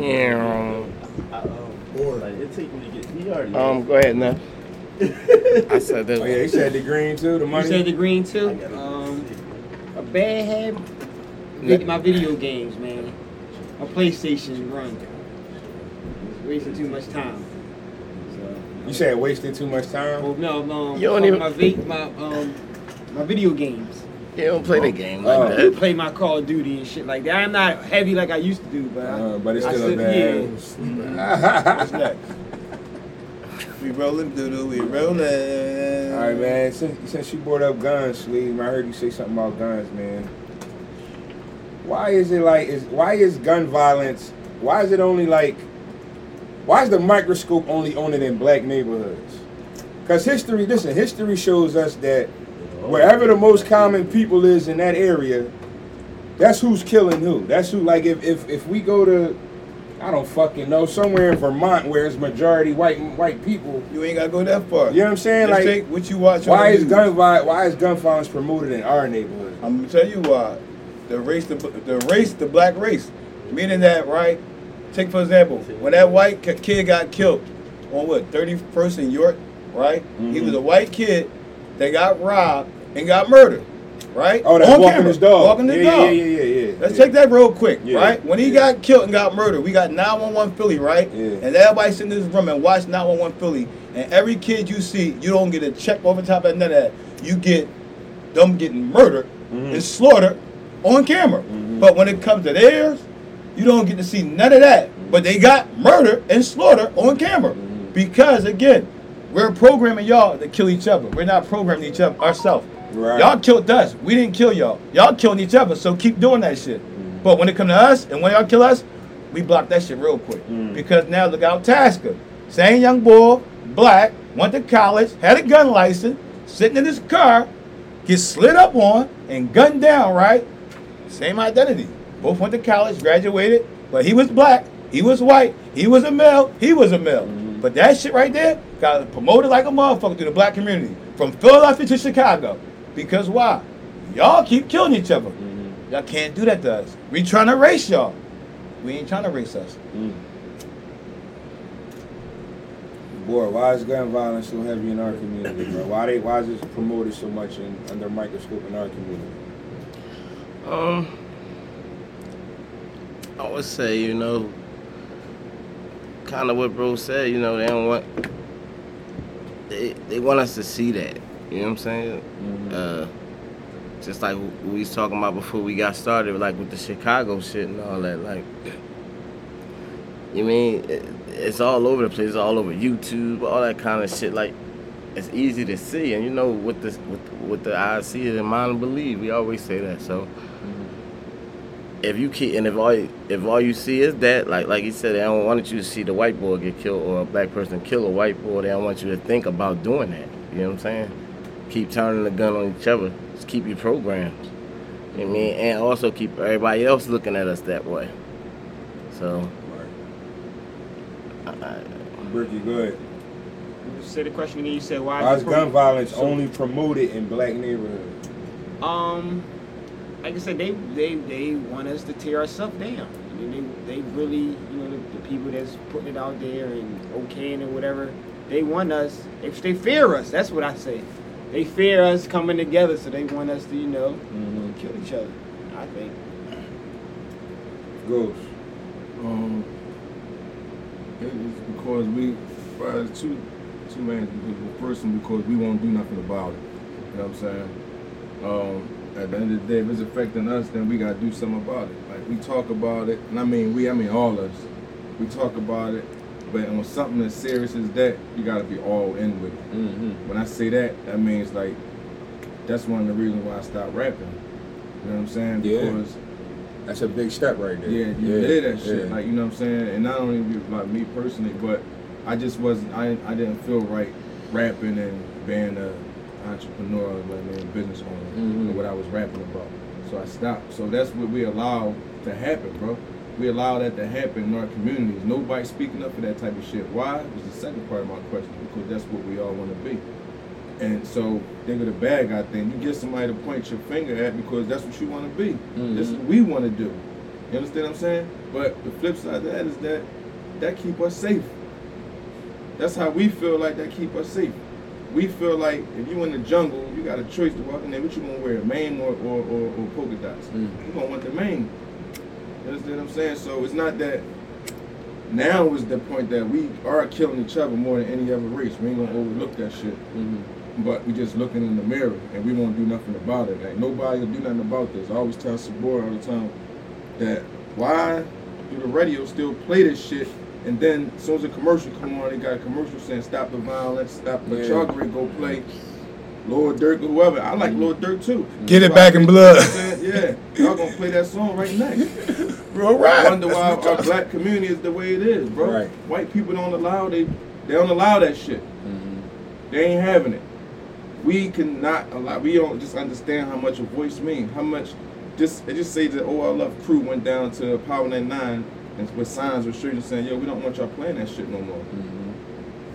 A: Yeah.
F: I, um, like it take me to get. He already.
A: Um, go ahead now. I said that.
E: Oh yeah, he said the green too. The
I: You
E: money.
I: said the green too.
F: I gotta get
I: Um, a bad habit. vid- My video games, man. My PlayStation run. It's wasting too much time. So,
E: You said wasted too much time.
I: well, no, no.
A: You don't even-
I: my, va- my um my video games.
A: You don't play the game like
I: I
A: that.
I: play my Call of Duty and shit like that. I'm not heavy like I used to do, but I,
E: Uh, but it's
I: I
E: still a bad.
I: yeah.
B: What's next? We rolling, doodle, we rolling.
E: All right, man. Since, since you brought up guns, Sleeve, I heard you say something about guns, man. Why is it like? Is why is gun violence? Why is it only like? Why is the microscope only on it in black neighborhoods? Because history, listen, history shows us that wherever the most common people is in that area, that's who's killing who. That's who. Like if if if we go to, I don't fucking know, somewhere in Vermont where it's majority white white people.
B: You ain't gotta go that far.
E: You know what I'm saying?
B: Just
E: Like
B: what you watch.
E: why is
B: news.
E: gun vi- Why is gun violence promoted in our neighborhood?
B: I'm gonna tell you why. The race, the, the race, the black race. Meaning that, right? Take for example, when that white kid got killed on what 31st in York, right? He mm-hmm. was a white kid that got robbed and got murdered, right?
E: Oh, that's
B: On
E: walking
B: camera.
E: his dog.
B: Walking his
E: yeah,
B: dog.
E: Yeah, yeah, yeah, yeah.
B: Let's
E: yeah.
B: take that real quick,
E: Yeah,
B: right? When he got killed and got murdered, we got 911 Philly, right?
E: Yeah.
B: And everybody's in this room and watch 911 Philly. And every kid you see, you don't get a check over top of none of that. You get them getting murdered
E: Mhm.
B: and slaughtered on camera.
E: Mhm.
B: But when it comes to theirs, you don't get to see none of that. But they got murder and slaughter on camera. Because again, we're programming y'all to kill each other. We're not programming each other ourselves.
E: Right.
B: Y'all killed us. We didn't kill y'all. Y'all killing each other. So keep doing that shit. Mm. But when it come to us and when y'all kill us, we block that shit real quick. Mm. Because now look out Tasker. Same young boy, black, went to college, had a gun license, sitting in his car, gets slid up on and gunned down, right? Same identity. Both went to college, graduated, but he was black, he was white, he was a male, he was a male. Mm. But that shit right there got promoted like a motherfucker to the black community from Philadelphia to Chicago. Because why? Y'all keep killing each other. Y'all can't do that to us. We trying to race y'all. We ain't trying to race us.
E: Boy, why is gun violence so heavy in our community, bro? Why they why is this promoted so much in under microscope in our community?
A: Um, I would say, you know, kind of what bro said. You know, they don't want they they want us to see that. You know what I'm saying? Uh, just like we was talking about before we got started, like with the Chicago shit and all that. Like, you mean it, it's all over the place, all over YouTube, all that kind of shit. Like, it's easy to see, and you know, with the with with the eye see it and mind believe. We always say that. So if you keep and if all if all you see is that, like like you said, they don't want you to see the white boy get killed or a black person kill a white boy. They don't want you to think about doing that. You know what I'm saying? Keep turning the gun on each other. Just keep your programs. You know I mean? And also keep everybody else looking at us that way. So. I-
E: Bricky, go ahead.
I: Say the question again. You said why?
E: Why
I: is
E: is gun
I: pro-
E: violence
I: so-
E: only promoted in black neighborhoods?
I: Um, like I said, they they they want us to tear ourselves down. I mean, they they really, you know, the, the people that's putting it out there and okaying and whatever, they want us. They, they fear us. That's what I say. They fear us coming together, so they want us to, you know, kill each other. I think.
E: Goes.
D: Um, it's because we, well, it's two, two main. The first one because we won't do nothing about it. You know what I'm saying? Um, at the end of the day, if it's affecting us, then we gotta do something about it. Like we talk about it, and I mean we, I mean all of us. We talk about it, but on something as serious as that, you gotta be all in with it.
E: Mm-hmm.
D: When I say that, that means like that's one of the reasons why I stopped rapping. You know what I'm saying?
E: Yeah.
D: Because
E: That's a big step right there.
D: yeah, you did that shit. Like you know what I'm saying? And not only like me personally, but I just wasn't. I I didn't feel right rapping and being a entrepreneur, like man, business owner,
E: Mhm.
D: and what I was rapping about. So I stopped. So that's what we allow to happen, bro. We allow that to happen in our communities. Nobody speaking up for that type of shit. Why? Was the second part of my question because that's what we all want to be. And so think of the bad guy thing. You get somebody to point your finger at because that's what you want to be. This is what we want to do. You understand what I'm saying? But the flip side of that is that that keep us safe. That's how we feel like that keep us safe. We feel like if you in the jungle, you got a choice to walk in there. What you gonna wear, a mane or or, or, or polka dots?
E: Mm.
D: You gonna want the mane. You understand what I'm saying? So it's not that now is the point that we are killing each other more than any other race. We ain't gonna overlook that shit.
E: Mm-hmm.
D: But we just looking in the mirror and we won't do nothing about it. Like nobody will do nothing about this. I always tell Sabor all the time that why do the radio still play this shit? And then as soon as a commercial come on, they got a commercial saying stop the violence, stop the
E: Yeah.
D: chuggery, go play Lil Durk or whoever. I like mm-hmm. Lil Durk too. Mm-hmm.
B: Get it back in blood.
D: You know what I'm saying? Yeah, y'all gonna play that song right next.
B: Real
D: I
B: right.
D: wonder why our black community is the way it is, bro.
E: Right.
D: White people don't allow they they don't allow that shit. Mm-hmm. They ain't having it. We cannot allow. We don't just understand how much a voice means. How much. Just it just say that oh I love crew went down to Power 99 and with signs with shirts saying yo we don't want y'all playing that shit no more.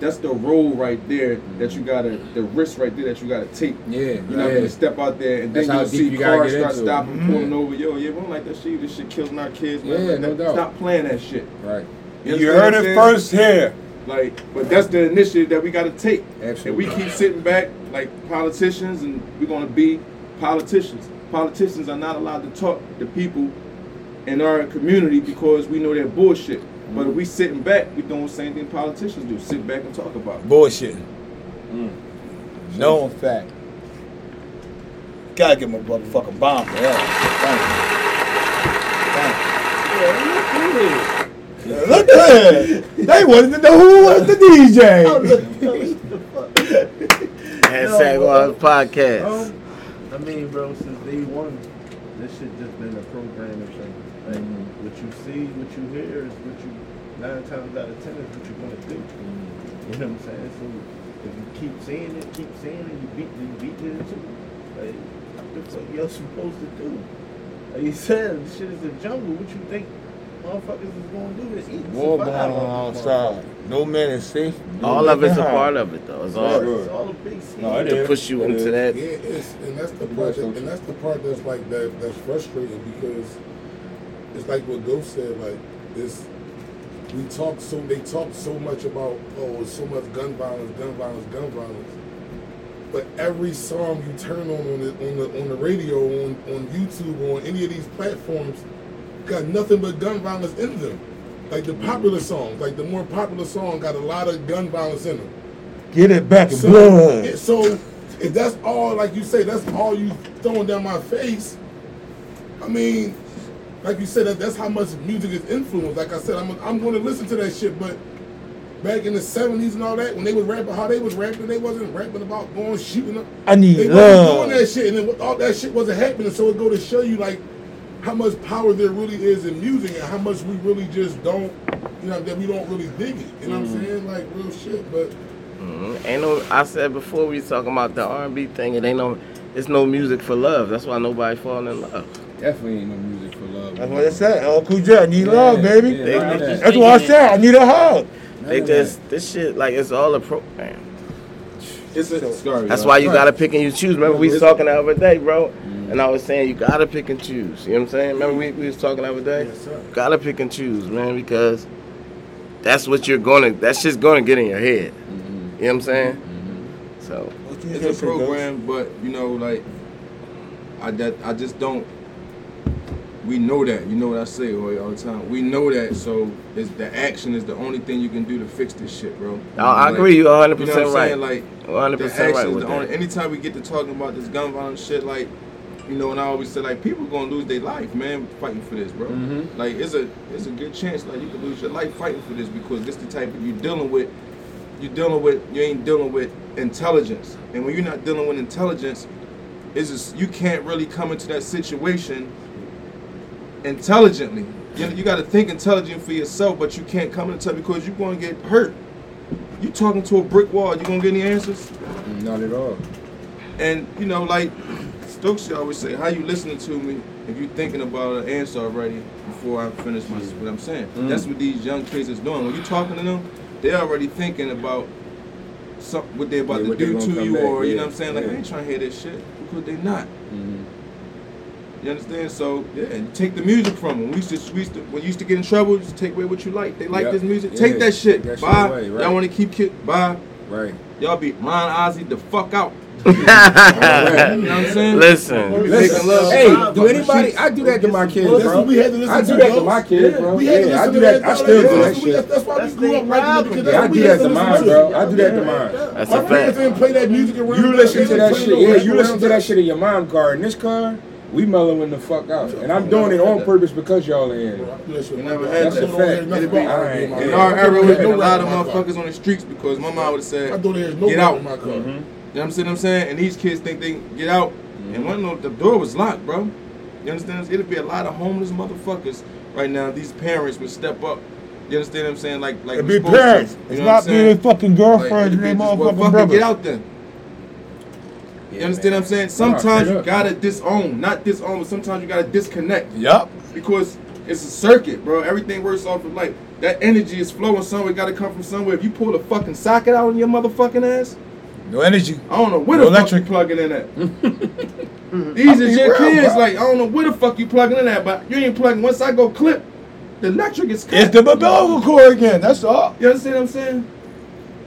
D: That's the role right there that you gotta the risk right there that you gotta take.
E: Yeah,
D: you know, not
E: yeah.
D: gonna step out there and
E: That's
D: then you'll see
E: you
D: cars start
E: into it.
D: stopping,
E: Mhm.
D: pulling over. Yo, yeah, we don't like that shit. This shit killing our kids. man.
E: Yeah,
D: Like
E: no
D: that-
E: doubt.
D: Stop playing that shit.
E: Right.
D: You,
B: You heard it first here.
D: Like, but that's the initiative that we got to take.
E: Absolutely.
D: And we keep sitting back like politicians, and we're gonna be politicians. Politicians are not allowed to talk to people in our community because we know they're bullshit. But if we sitting back, we doing the same thing politicians do: sit back and talk about it.
B: Bullshit. Known fact. Gotta give my a motherfucking bomb for that. Thank you. Thank you. Look Yeah. They wanted to know who was the DJ.
A: Hashtag on the podcast.
F: Um, I mean, bro, since day one, this shit just been a programming thing. Like,
B: Mm-hmm.
F: what you see, what you hear is what you, nine times out of ten is what you're gonna do.
B: Mm-hmm.
F: You know what I'm saying? So, if you keep saying it, keep saying it, you beat, you beat it into. Like, what the fuck y'all supposed to do? Like you said, shit is a jungle. What you think motherfuckers is gonna do to eat?
J: War going on outside. No man is safe. no
A: All of it's a part of it, though. It's all
F: motherfuckers. It's all a big scene.
E: No, it
A: to
E: is.
A: push you
E: It
A: into
E: is.
A: that.
H: Yeah, it's, and that's the part, that, and that's the part that's like that that's frustrating because it's like what Ghost said, like this. We talk so they talk so much about oh, so much gun violence, gun violence, gun violence. But every song you turn on on the on the on the radio, on on YouTube, or on any of these platforms, got nothing but gun violence in them. Like the popular songs, like the more popular song, got a lot of gun violence in them.
J: Get it back
H: So,
J: blood.
H: yeah, so if that's all, like you say, that's all you throwing down my face. I mean, like you said, that that's how much music is influenced. Like I said, I'm I'm going to listen to that shit, but back in the '70s and all that, when they was rapping, how they was rapping, they wasn't rapping about going shooting up.
J: I need
H: They
J: love.
H: wasn't doing that shit, and then all that shit wasn't happening. So it go to show you like how much power there really is in music, and how much we really just don't, you know, that we don't really dig it. You know what I'm saying? Like real shit, but.
A: Mhm. Ain't no. I said before we talking about the R&B thing. It ain't no. It's no music for love. That's why nobody falling in love.
E: Definitely ain't no music for love.
J: That's what I said. LL Cool J, I need love, baby.
E: yeah,
A: They-
E: none of.
J: That's what I said. I need a hug.
A: They just this shit like it's all a program.
D: It's a sorry.
A: That's
D: y'all.
A: why you gotta pick and you choose. Remember we was talking the other day, bro, mm. and I was saying you gotta pick and choose. You know what I'm saying? Remember we, we was talking the other day.
H: Yes, sir.
A: Gotta pick and choose, man, because that's what you're gonna. That's just gonna get in your head. Mm-hmm. You know what I'm saying? Mm-hmm. So
D: It's a program, but you know, like I that I just don't. We know that. You know what I say Hoy, all the time. We know that. So it's, the action is the only thing you can do to fix this shit, bro.
A: I, I
D: Like,
A: agree. You're 100
D: You know what
A: percent
D: I'm
A: right.
D: saying? Like
A: 100
D: the
A: percent right
D: is
A: with
D: the only. Anytime we get to talking about this gun violence shit, like you know, and I always say like people gonna lose their life, man, fighting for this, bro.
E: Mhm.
D: Like it's a it's a good chance like you could lose your life fighting for this because this the type of you dealing with. You dealing with you ain't dealing with intelligence, and when you're not dealing with intelligence, it's just you can't really come into that situation intelligently. You, know, you got to think intelligent for yourself, but you can't come into because you're going to get hurt. You talking to a brick wall, you gonna get any answers?
E: Not at all.
D: And you know, like Stokes always say, how you listening to me if you thinking about an answer already before I finish my what I'm saying?
E: Mm.
D: That's what these young kids is doing. When you talking to them, they're already thinking about some, what they're about
E: Yeah,
D: to do
E: gonna
D: you,
E: back,
D: or you know what I'm saying? Like
E: yeah.
D: I ain't trying to hear this shit because they not.
E: Mhm.
D: You understand? So yeah, and take the music from them. We used to, we used to when you used to get in trouble, just take away what you like. They like
E: Yep.
D: this music,
E: Yeah,
D: take that shit.
E: take that shit
D: Bye.
E: away, right.
D: Y'all want to keep kid? Bye.
E: Right.
D: Y'all be Ron Ozzy the fuck out. You know what I'm saying?
A: Listen,
E: Listen,
D: love.
E: hey, do anybody? I do that to my kids, bro.
H: what we had to listen
E: I
H: to.
E: do that to my kids, bro.
H: We had to
E: Yeah, I do
H: to
E: that. I still do that
H: That's what we-
E: shit.
H: That's why we grew up like
F: problem.
H: because
E: Yeah, I do that to mine, bro. I do that to mine.
A: that's
H: My
A: a
H: parents
A: fact.
H: didn't play that music around.
E: You listen to that shit. Yeah, you listen to that shit in your mom car. In this car, we mellowing the fuck out. And I'm doing it on purpose because y'all are in it.
H: Listen,
D: We never had
H: dad
D: that.
H: don't
D: It'd be-
H: about R&B in my
E: in
D: In
H: car.
D: our
H: I
D: era,
H: don't
D: would have
H: hear
D: been a lot of
H: in my car.
D: motherfuckers on the streets because my mom would have said,
H: I don't hear no
D: Get out.
H: in my car.
E: Mm-hmm.
D: You know what I'm saying? I'm saying? And these kids think they can get out. And one of the door was locked, bro. You understand? It'd be a lot of homeless motherfuckers right now. These parents would step up. You understand what I'm saying? Like, like
J: It
D: we're
J: be
D: supposed to.
J: parents.
D: You
J: It's
D: know what I'm
J: not being
D: saying?
J: fucking
D: Like,
J: girlfriends
D: it'd be
J: their
D: just, well,
J: motherfucking
D: fuck it,
J: brothers.
D: get out then. You understand what I'm saying? Sometimes you gotta disown, not disown, but sometimes you gotta disconnect
B: Yup.
D: because it's a circuit, bro. Everything works off of like that energy is flowing somewhere. It gotta come from somewhere. If you pull a fucking socket out on your motherfucking ass,
B: No energy.
D: I don't know where
B: No
D: the
B: electric.
D: fuck you plugging in at. These is your
B: real,
D: kids.
B: bro.
D: Like I don't know where the fuck you plugging in at, but you ain't plugging. Once I go clip, the electric is cut.
B: It's the umbilical cord again. That's all.
D: You understand what I'm saying?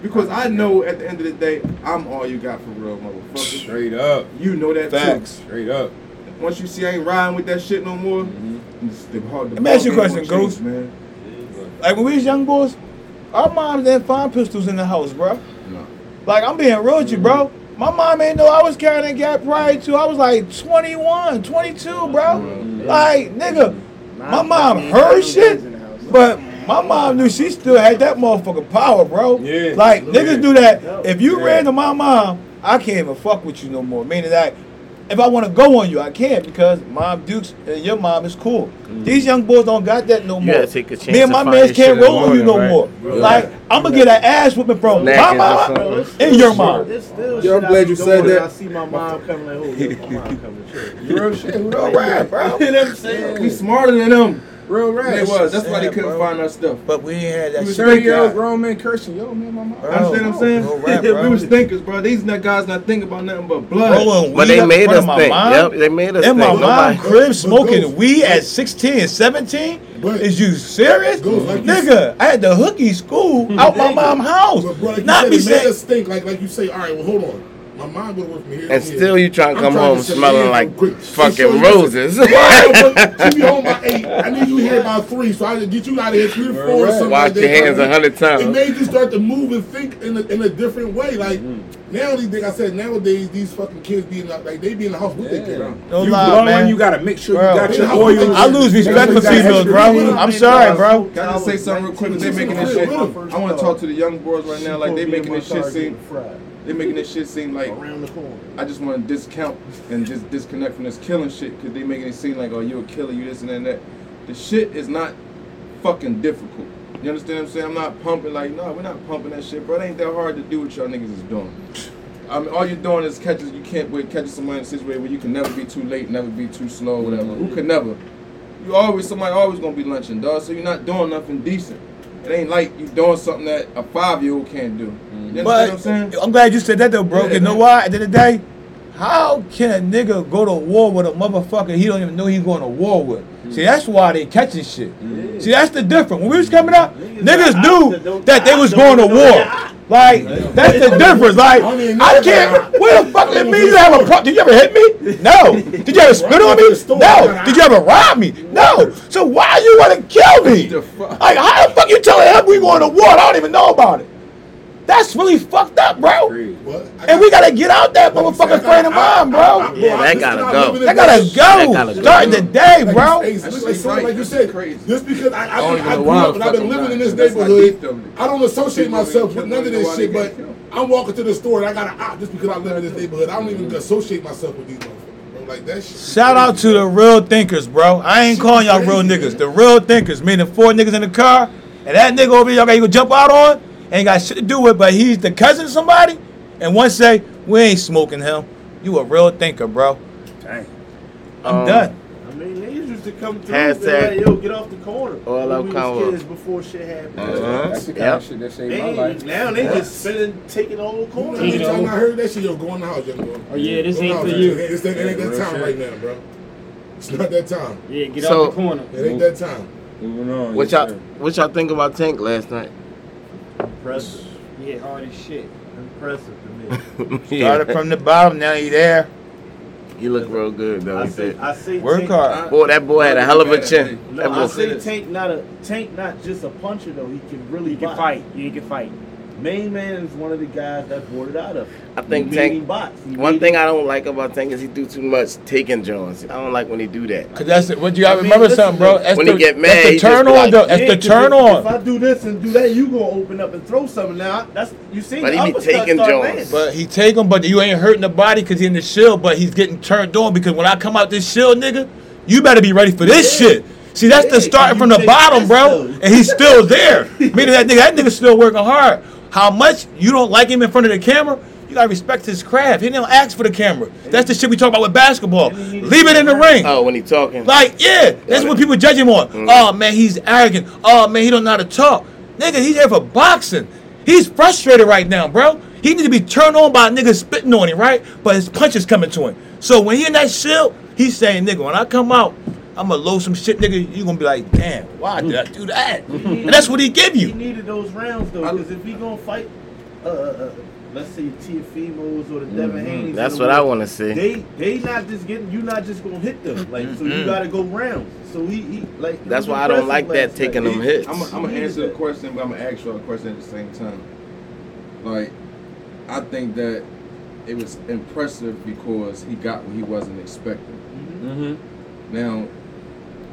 D: Because I know at the end of the day, I'm all you got for real, motherfucker.
E: Straight up.
D: You know that
B: Facts.
E: Straight up.
D: Once you see I ain't riding with that shit no more,
E: Mm-hmm.
D: it's the hard. The
B: Let me ask you a question,
D: gonna
B: Ghost.
D: man.
B: Like when we was young boys, our moms didn't find pistols in the house, bro.
D: No.
B: Like I'm being real with you, bro. My mom ain't know I was carrying a gap prior to. I was like 21, 22, bro. Like nigga, my mom heard shit, but My mom knew she still had that motherfucking power, bro.
E: Yeah.
B: Like
E: Yeah.
B: niggas do that. If you
E: Yeah.
B: ran to my mom, I can't even fuck with you no more. Meaning that if I want to go on you, I can't because Mom Dukes and your mom is cool. Mm. These young boys don't got that no
A: You
B: more.
A: gotta take a chance
B: Me and my
A: find
B: mans
A: your
B: can't roll
A: the
B: on you no
A: morning,
B: more.
A: right?
B: Like I'm gonna get an ass whooping from my mom
A: something.
B: and your mom.
F: Still
E: Yo, I'm glad you said that.
F: I see my mom coming like, oh, yeah, my mom coming to church.
E: Real shit.
B: Real rap, bro.
F: You know what I'm saying?
D: We smarter than them.
E: Real
D: They
E: rap.
D: was. That's why they couldn't
B: bro.
D: find our stuff.
B: But we ain't had that
D: We was
B: shit.
E: Thirty year old
B: God.
E: grown man cursing. Yo, man, my mom.
B: Bro.
D: Understand what I'm saying?
B: Rap,
D: we was thinkers, bro. These not guys not thinking about nothing but blood.
B: Rolling
A: But they made us think.
B: mom.
A: Yep, they made us think.
B: In my
A: think.
B: mom
A: Nobody-
B: crib smoking
H: Ghost.
B: weed at 16 and 17?
H: But-
B: Is you serious?
H: Ghost, like you
B: Nigga, I had the hooky school out my mom's house.
H: But bro, like
B: Not
H: you
B: be
H: said, made
B: saying.
H: us think like like you say. All right, well, hold on. My mom would work me here.
A: And
H: here.
A: still you trying to come
H: trying
A: home
H: to
A: smelling like
H: quick.
A: fucking
H: So
A: roses.
H: Well, but she be home by eight. I need you here by three, so I can get you out of here three to four. or something
A: Wash
H: like that.
A: your hands a hundred times.
H: It made you start to move and think in a, in a different way. Like
A: Mm-hmm.
H: now, these like I said, nowadays these fucking kids be in the, like they be in the house with their kids.
B: No
E: you
B: lie,
E: blowing,
B: man.
E: you gotta make sure
B: Bro.
E: you got your
H: I-
E: oil.
B: I lose respect for females, bro. I'm sorry, bro.
D: Can I just say something real quick? They making this shit. I want to talk to the young boys right now. Like they making this shit seem. They making this shit seem like
F: around the corner.
D: I just want to discount and just disconnect from this killing shit because they making it seem like oh you a killer, you this and that. and that. The shit is not fucking difficult. You understand what I'm saying? I'm not pumping like no, we're not pumping that shit, bro. It ain't that hard to do what y'all niggas is doing. I mean, all you're doing is catching. You can't wait catching somebody in a situation where you can never be too late, never be too slow, whatever. Who can never? You always somebody always gonna be lunching, dog. So you're not doing nothing decent. It ain't like you doing something that a five year old can't do. You understand what I'm
B: But
D: saying?
B: I'm glad you said that though, bro.
D: Yeah,
B: you know
D: man.
B: why? At the end of the day, how can a nigga go to war with a motherfucker he don't even know he's going to war with? See, that's why they catching shit. See, that's the difference. When we was coming up, niggas knew that they was going to war. Like, that's the difference. Like, I can't. Where the fuck did me? You have a pro- Did you ever hit me? No. Did you ever spit on me? No. Did you ever rob me? No. So why you want to kill me? Like, how the fuck you telling him we going to war? I don't even know about it. That's really fucked up, bro.
H: What?
B: And we
H: got-
B: gotta get out that motherfucking frame of mind, bro.
A: Yeah, that gotta go.
B: That gotta go.
A: gotta go.
B: Starting today,
H: Like
B: bro.
H: you, hey,
D: That's
H: like,
D: right.
H: like you said,
D: crazy.
H: just because I, I,
D: I,
H: I grew up and I've been
D: fucking
H: living in this neighborhood,
D: deep.
H: I don't associate myself with none of this shit, but. I'm walking to the store and I got an op just because I live in this neighborhood. I don't even associate myself with these motherfuckers, bro. Like that shit.
B: Shout out to the real thinkers, bro. I ain't calling y'all real niggas. The real thinkers, meaning four niggas in the car, and that nigga over here, y'all gotta go jump out on, ain't got shit to do with, but he's the cousin of somebody, and one say, we ain't smoking him. You a real thinker, bro.
E: Dang.
B: I'm
A: Um,
B: done.
F: I mean, niggas used to come through and be like, yo, get off the corner.
A: all
F: when
A: out
F: we
A: combo.
F: was kids before shit happened.
A: Uh-huh.
E: That's the kind
A: Yep.
E: of shit that saved
F: They
E: my life.
F: now they just spinning, taking the whole corner.
H: Every time I heard that shit, yo, go in the house, young boy.
I: Oh, yeah, this
H: Go
I: ain't for
H: house,
I: you.
H: It ain't, it ain't that time
E: shit.
H: right now, bro. It's not that time.
I: Yeah, get
A: So-
I: out the corner.
H: It ain't that time.
E: Moving on.
A: What y'all
E: sir.
A: what y'all think about Tank last night?
F: Impressive.
I: Yeah, hard as shit.
F: Impressive to me.
B: Started from the bottom, now he there.
A: He look real good though.
F: I
A: He
F: say,
A: did.
F: I say
B: Work
F: Tank,
B: hard.
A: Boy, that boy had a hell of a chin.
F: No,
A: That
F: I
A: boy,
F: say Tank not a Tank not just a puncher though. He can really
I: You can
F: box.
I: fight. He can fight.
F: Main man is one of the guys that boarded out of.
A: I think
F: he
A: Tank-
F: him box.
A: One thing I don't like about Tank is he do too much taking Jones. I don't like when he do that.
B: Cause that's what you gotta
F: I mean,
B: remember
F: listen,
B: something, bro. That's
A: when
B: the,
A: he get mad,
B: that's the turn
A: be
B: on,
A: like-
B: though. That's
F: Yeah,
B: the
F: 'cause
B: turn
F: if,
B: on.
F: If I do this and do that, you gonna open up and throw something. Now that's you see.
A: But he be taking Jones.
F: landing.
B: But he take him, but you ain't hurting the body because he in the shield, but he's getting turned on because when I come out this shield, nigga, you better be ready for this
F: Yeah.
B: shit. See, that's the
F: Yeah,
B: starting from the bottom, bro, and he's still there. Meaning that nigga, that nigga still working hard. How much you don't like him in front of the camera, you gotta respect his craft. He didn't ask for the camera. That's the shit we talk about with basketball.
F: And he needed
B: Leave it in the ring.
A: Oh, when he talking.
B: Like, yeah, that's what people judge him on.
A: Mm.
B: Oh man, he's arrogant. Oh man, he don't know how to talk. Nigga, he's here for boxing. He's frustrated right now, bro. He need to be turned on by niggas spitting on him, right? But his punches coming to him. So when he in that shield, he's saying, nigga, when I come out, I'm gonna load some shit, nigga. You gonna be like, damn, why did I do that? And that's what he give you.
F: He needed those rounds though, because if he gonna fight, uh, uh, uh, let's say Teofimos or the Devin Haney,
A: Mm-hmm. That's what I want to see.
F: They they not just getting you not just gonna hit them like so you gotta go rounds. So he, he like it
A: That's
F: was
A: why I don't like that taking
F: night.
A: them hits.
D: I'm gonna answer the question, but I'm gonna ask you a question at the same time. Like, I think that it was impressive because he got what he wasn't expecting.
E: Mm-hmm.
D: Now,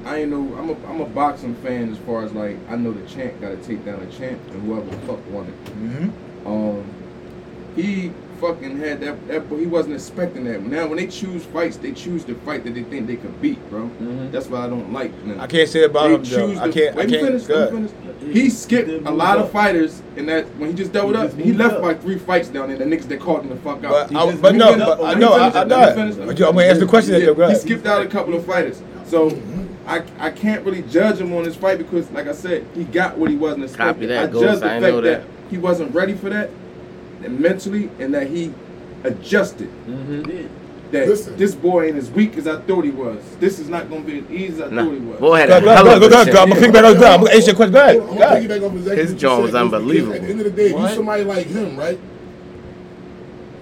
D: I ain't know. I'm a I'm a boxing fan as far as like I know the champ got to take down the champ and whoever the fuck won it.
B: Mm-hmm.
D: Um, he fucking had that. That he wasn't expecting that. Now when they choose fights, they choose the fight that they think they can beat, bro. That's why I don't like. Them.
B: I can't say about
D: They
B: him, though.
D: choose
B: I
D: the-
B: can't- I
D: Let me
B: can't-
D: finish.
B: go
D: Let me finish. He skipped a lot of fighters in that when he just doubled
F: He
D: up.
F: just
D: He left
F: up.
D: by three fights down there. The niggas that caught him the fuck out.
B: But, I,
D: just-
B: but no, but I know, I,
D: finish.
B: I
D: Let
B: know
D: me
B: it.
D: finish. Let me
B: But you, I'm gonna ask the question.
D: yeah,
B: Then, go
D: he
B: ahead.
D: skipped out a couple of fighters. So I I can't really judge him on his fight because, like I said, he got what he wasn't expecting.
A: Copy that,
D: I
A: Ghost.
D: judge the
A: I
D: fact that.
A: that.
D: he wasn't ready for that, and mentally, and that he adjusted. Mm-hmm. That
H: Listen.
D: this boy ain't as weak as I thought he was. This is not gonna be as easy as I
A: Nah,
D: thought he was.
A: boy had
B: Go
A: a
B: ahead, go
A: hell
B: ahead,
A: of
B: go
A: a
B: ahead, go ahead. I'm gonna
A: chin.
B: pick back on that. I'm gonna answer your question. Go ahead.
H: I'm
B: Go
H: gonna
B: ahead.
H: piggyback off exactly
A: His
H: what you
A: jaw was
H: said, because
A: unbelievable.
H: At the end of the day, if
B: What?
H: you somebody like him, right?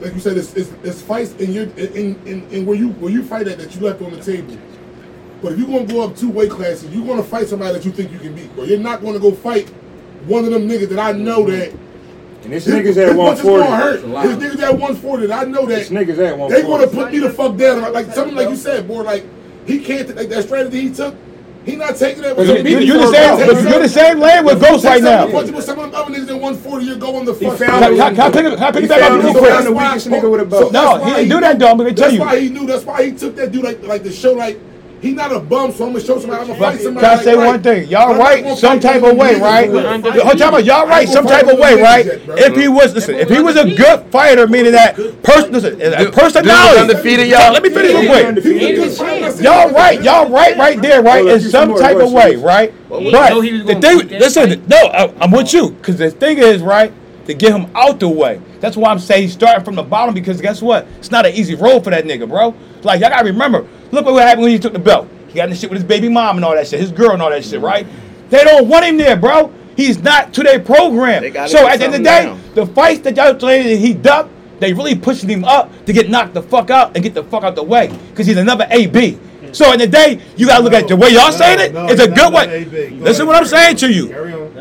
H: Like you said, it's, it's, it's fights in your in, in, in where you where you fight at that you left on the table. But if you're gonna go up two weight classes, you're gonna fight somebody that you think you can beat. But you're not gonna go fight one of them niggas that I know that
E: And this
H: his,
E: niggas at 140.
H: gonna hurt.
D: That's.
H: His niggas at 140 that I know that
E: This niggas at 140.
H: they gonna put me the fuck down. Like something like you said, boy. Like he can't like that strategy he took. He not taking that.
E: But
B: You,
E: he beat
B: you,
E: me
B: you
E: for
B: the same, but you're the same lane with Ghost right now.
H: Punch with some of them other niggas at 140. You're going the fuck.
E: found
B: Can, can, can I pick it, can I pick
E: He
B: it back up real quick?
E: found the weakest nigga with a belt.
B: No,
H: that's
B: he
H: why
B: didn't do that, though. I'm gonna tell
H: That's why he knew. That's why he took that dude like like to show like he not a bum. So I'm gonna show somebody. I'm gonna fight somebody.
B: Can I
H: like,
B: say
H: right.
B: one thing? Y'all
H: I'm not
B: right
H: gonna
B: some
H: fight
B: type
H: them
B: of way,
H: niggas,
B: right?
H: bro.
B: Hold time out. Y'all right some type of way, right? If he was, listen, if he was a good fighter, meaning that person, listen, a personality.
A: undefeated, y'all.
B: Let me finish real
E: He
B: quick.
E: undefeated.
H: He was a good fighter.
B: Y'all right, y'all right, right there, right, in some
E: some
B: type of way,
E: questions.
B: right? But
I: know he was
B: the
I: gonna
B: thing, listen, no, I, I'm with you, because the thing is, right, to get him out the way. That's why I'm saying he's starting from the bottom, because guess what? It's not an easy road for that nigga, bro. Like, y'all gotta remember, look what happened when he took the belt. He got in the shit with his baby mom and all that shit, his girl and all that shit, right? They don't want him there, bro. He's not to their program. So at the end of the day,
A: down.
B: the fights that y'all playing that he ducked, they really pushing him up to get knocked the fuck out and get the fuck out the way. Because he's another AB. So in the day, you gotta look at the way y'all saying it.
F: no,
B: it's a good
F: another
B: way. Listen what I'm saying to you.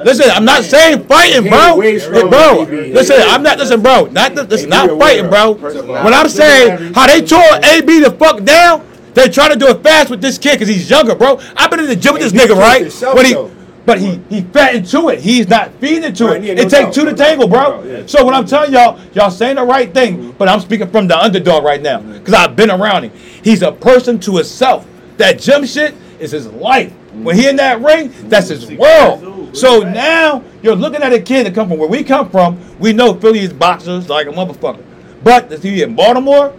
B: Listen, I'm not saying fighting, bro. Hey, bro, listen, I'm not listen, bro. Not this, not fighting, bro.
E: winner.
B: What I'm saying, how they tore AB the fuck down. They're trying to do it fast with this kid because he's younger, bro. I've been in the gym with this nigga, right?
E: himself,
B: But he,
E: though.
B: But he he fed into it. He's not feeding into
E: Right,
B: it.
E: yeah, no
B: it takes two to tangle, bro.
E: Yeah.
B: So what I'm telling y'all, y'all saying the right thing, but I'm speaking from the underdog right now because I've been around him. He's a person to himself. That gym shit is his life. When he in that ring, that's his world. So now you're looking at a kid that come from where we come from. We know Philly is boxers like a motherfucker, but to see in Baltimore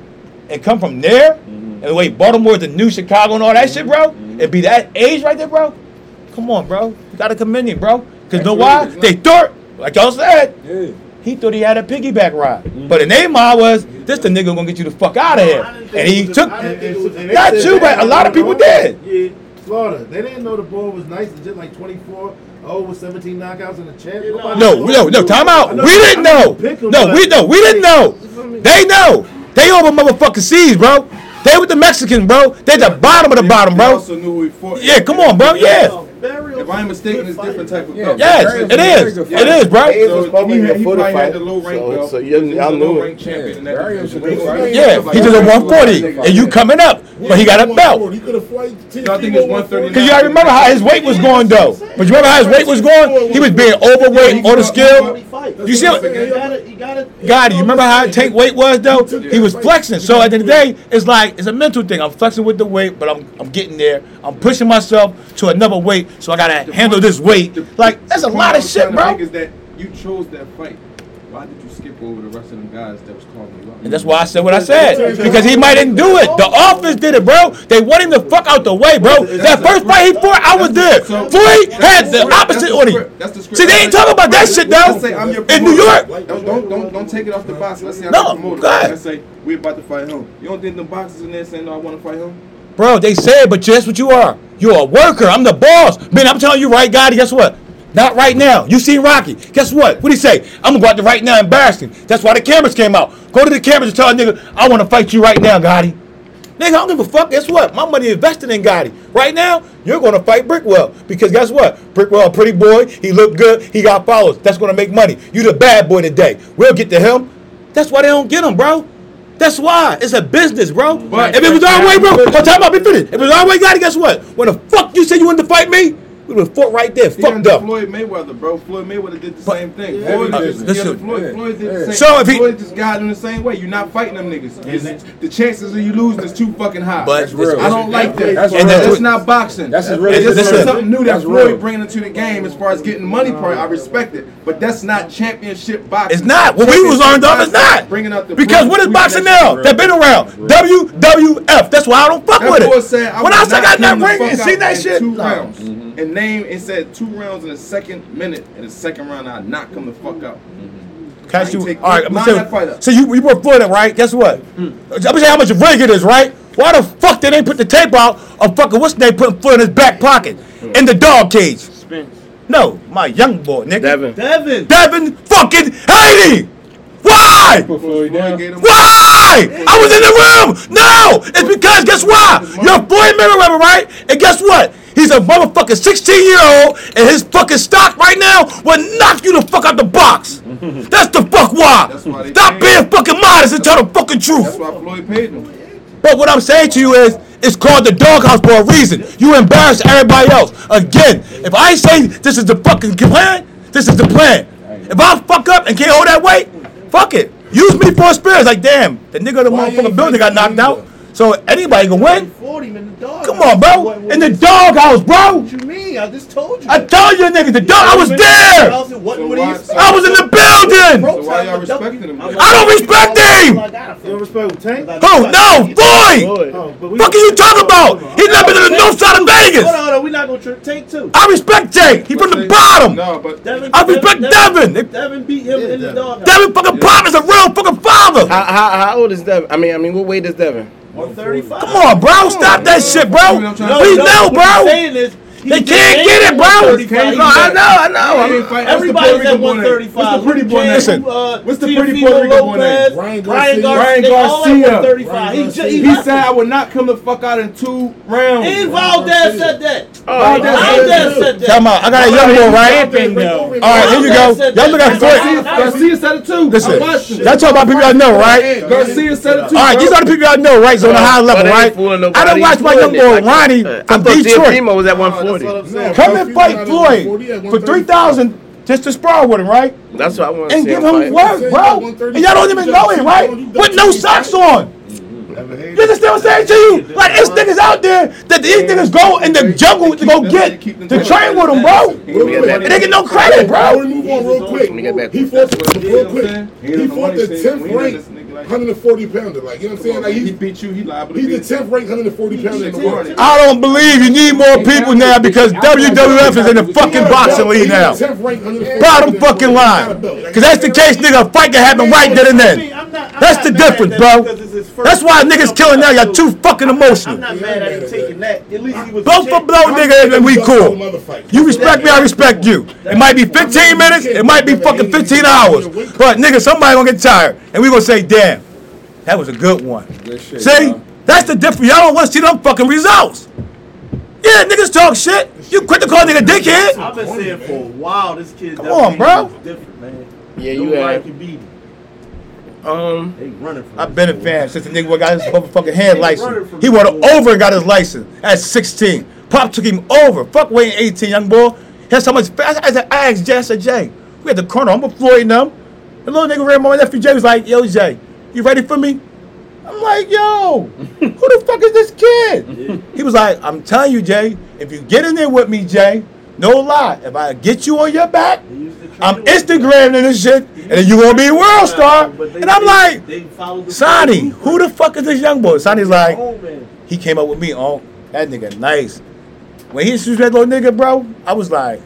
B: and come from there, and the way Baltimore is the new Chicago and all that shit, bro, and be that age right there, bro. Come on, bro. You gotta commend him, bro. Cause know why? They thought, like y'all said,
E: Yeah.
B: he thought he had a piggyback ride. Mm-hmm. But in their mind was, this the nigga gonna get you the fuck out of here. And he took,
F: And- and- and
B: not you, but a lot of people did.
F: Yeah, Florida. They didn't know the ball was nice. It's just like 24 0 with 17 knockouts in the champ. Nobody
B: No,
F: knew.
B: no, no, time out.
F: know-
B: We didn't know.
F: pick 'em,
B: No, we no, we didn't know. They know. They over motherfucking seas, bro. They with the Mexicans, bro. They the bottom of the bottom, bro.
D: also knew who he fought.
B: Yeah, come on, bro. Yeah.
D: If I'm mistaken, it's different type of
E: Yeah.
D: belt.
B: Yes,
E: Very
B: it
E: good,
B: is.
E: very good
B: It is, bro.
A: Hayes was
D: So
A: probably
D: he,
A: in
D: had, he
A: for the
D: probably had the low rank
A: So-
D: belt.
A: so you-
D: He was
A: y'all
D: a
A: knew
D: low
A: it.
D: rank champion in that
E: Very
D: division.
E: good.
D: We ain't-
B: Yeah, he just a 140, and you coming up, but he got a belt.
H: He could have fought.
D: No, I think it's 139.
B: Cause you gotta remember how his weight was going though. But you remember how his weight was going? He was being overweight on the scale. You see, what-
F: You gotta, you gotta.
B: God, you remember how Tank weight was though? He was flexing. So at the end of the day, it's like it's a mental thing. I'm flexing with the weight, but I'm I'm getting there. I'm pushing myself to another weight, so I gotta handle this weight.
D: The-
B: Like that's a lot of shit, bro.
D: Is that you chose that fight? Why did you skip over the rest of them guys that was calling you out?
B: And that's why I said what I said. Because he might didn't do it. The office did it, bro. They want him to fuck out the way, bro. That first fight he fought, I was there. Floyd had the opposite on him.
D: The.
B: See, they ain't talking about that shit though.
D: Let's say I'm your
B: In New. York.
D: Don't, don't don't don't take it off the box. Let's say I'm
B: No,
D: your promoter. Let's say we're about to fight him. You don't think the boxers in there saying no, I want to fight him?
B: Bro, they said, but that's what you are. You're a worker. I'm the boss. Man, I'm telling you right, Gotti, guess what? Not right now. You seen Rocky. Guess what? What would he say? I'm gonna go out there right now and embarrass him. That's why the cameras came out. Go to the cameras and tell a nigga, I wanna fight you right now, Gotti. Nigga, I don't give a fuck. Guess what? My money invested in Gotti. Right now, you're gonna fight Brickwell. Because guess what? Brickwell, pretty boy, he look good, he got followers. That's gonna make money. You the bad boy today. We'll get to him. That's why they don't get him, bro. That's why it's a business, bro. If it was our way, bro, oh, time out, be finished. If it was our way, got it. Guess what? When the fuck you said you wanted to fight me, would have fought right there,
D: He
B: fucked up.
D: Floyd Mayweather, bro. Floyd Mayweather did the
B: But-
D: same thing.
E: Yeah,
D: Floyd,
E: he
D: just,
E: did.
D: yeah,
B: Listen.
D: Floyd,
E: Yeah.
D: Floyd did
E: Yeah.
D: the same.
B: So if he-
D: Floyd just got him the same way. You're not fighting them niggas. It's- the chances of you losing is too fucking high.
B: But
E: That's real.
D: I don't like that.
E: That's
B: And that's
D: That's not boxing.
E: That's as
D: And
E: real as
D: this
E: it
D: is
E: is.
D: something new that
E: That's
D: Floyd
E: real.
D: bringing into the game as far as getting money part. I respect it, but that's not championship boxing.
B: It's not. What we was learned of is not.
D: Bringing up the
B: Because what is boxing now? They've been around. WWF. That's why I don't fuck with it. when I
D: would
B: said I
D: knock
B: got in that ring and
D: out
B: seen that
D: in
B: shit,
D: Two And said two rounds in the second minute. In the second round, I knock him the fuck out.
B: Catch you. All right, I'm gonna say.
D: up.
B: So you you were Florida, right? Guess what? Hmm. I'm gonna say how much rig it is, right? Why the fuck did they put the tape out of fucking what's they putting foot in his back pocket hmm. in the dog cage?
I: Spence.
B: No, my young boy, nigga.
A: Devin.
F: Devin.
B: Devin fucking Haney. Why?
E: Put Floyd down.
D: gave him-
B: Why? I was in the room. No, it's because guess why? You're Floyd Mayweather, right? And guess what? He's a motherfucking 16 year old, and his fucking stock right now will knock you the fuck out the box. That's the fuck why.
D: Why
B: Stop being fucking modest and tell the fucking
D: That's
B: truth.
D: why Floyd paid him.
B: But what I'm saying to you is, it's called the doghouse for a reason. You embarrass everybody else. Again, if I say this is the fucking plan, this is the plan. If I fuck up and can't hold that weight, fuck it. Use me for experience. Like, damn, the nigga in the motherfucking building got knocked out. So anybody can win.
F: Fought him in the dog.
B: Come on, bro.
F: What- what-
B: In the doghouse, bro.
F: What you mean? I just told you.
B: I told you niggas, the dog, I was there.
F: What
D: So
F: would
D: why-
F: he
D: so-
B: I was in the building.
D: So why y'all respecting him? then?
B: I don't respect him.
F: You don't respect Tank?
B: Who? No, Floyd.
F: Oh,
B: Fuck are you talking about? He's not been to the north side of Vegas.
F: Hold on, hold on. We're not going to Tank too.
B: I respect Jake. He from the bottom.
D: No, but
F: Devin,
B: I respect Devin. They-
F: Devin beat him in the dog.
B: Devin fucking Pop is a real fucking father.
A: How, how, how old is Devin? I mean, I mean, what weight is Devin?
F: 135.
B: Come on, bro. Stop that shit, bro.
D: No,
B: We
F: no,
B: know, bro.
F: Saying is, he
B: They can't get it, bro. No, I know, I know.
D: He ain't fighting-
F: Everybody's at
D: Puerto Rican boy name?
F: 135.
D: What's the pretty boy name?
B: Listen.
F: Uh,
D: What's the pretty Puerto Rican boy name?
H: Ryan
F: Ryan
H: Garcia.
F: Garcia.
D: Ryan
F: they all at
D: Garcia.
F: He, ju-
H: Garcia.
F: he,
D: he
F: left.
D: said I would knock him the fuck out in two rounds.
F: And Valdez said that.
D: Valdez
F: Valdez said that.
B: Come on, I got a young boy, right? All right, here you go. Y'all look at
D: Garcia, Garcia said it too.
B: Listen,
D: I watched him.
B: y'all talk about people y'all know, right?
D: Garcia said it too.
B: All right, these are the people y'all know, right? So on a high level,
A: But they ain't
B: right? I don't watch my young
A: He's fooling
B: boy
A: it.
B: Ronnie
A: I
B: from
A: thought
B: Detroit.
A: Was at
F: Oh, that's what I'm saying.
B: Come and fight Floyd for three thousand just to spar with him, right?
A: That's what I want to
B: And give
A: him
B: him
A: fight.
B: work, bro. And y'all don't even know him, right? With no socks on. You understand what I'm saying to you? Like, it's niggas out there that these niggas go in the jungle to go get to train with them, bro.
A: Let me get back.
B: And they get no credit,
H: Bro,
B: bro.
H: we move on real quick.
A: Let me get back.
H: He fought
D: That's what it is,
H: real
D: you know what
H: quick.
D: He
H: He
D: ain't on the
H: fought the tenth
D: We
H: ranked
D: this nigga like
H: 140 pounder. Like you know what I'm saying? Like
D: He
H: he's
D: beat you. He liable to
H: he's
D: beat
H: the tenth ranked 140 pounder in the world.
B: I don't believe you need more people now because WWF is in the fucking boxing league now. Bottom fucking line. Because that's the case, nigga. A fight can happen right then and then.
F: I'm not- I'm
B: That's the difference, bro.
F: because it's his first
B: That's why niggas killing now. Y'all too fucking
F: I'm
B: emotional.
F: not mad at him taking that. At least he was.
B: Blow for blow, nigga, and we cool. You respect me, I respect you. It might be 15 minutes, it might be fucking 15 hours. But nigga, somebody gonna get tired. And we gonna say, damn, that was a good one.
E: Good shit,
B: See?
E: dog.
B: That's the difference. Y'all don't wanna see them fucking results. Yeah, niggas talk shit. You quit the call nigga dickhead.
F: I've been saying for a while this kid.
B: Come on, bro.
F: Different, man.
A: Yeah, you
F: Nobody
A: have.
F: can beat him.
A: Um,
F: They running from.
B: I've been a fan since the nigga got his motherfucking hand license. He went over and got his license at 16. Pop took him over. Fuck weighing 18, young boy. That's how much fast. I said, I asked Jay, I said, Jay, we had the corner. I'm a Floyd them. The little nigga ran my nephew Jay was like, Yo, Jay, you ready for me? I'm like, yo, who the fuck is this kid? He was like, I'm telling you, Jay, if you get in there with me, Jay, no lie, if I get you on your back, I'm Instagramming this shit, and then you gonna be a world star. And I'm like, Sonny, who the fuck is this young boy? Sonny's like, he came up with me Oh, that nigga nice. When he introduced that little nigga, bro, I was like,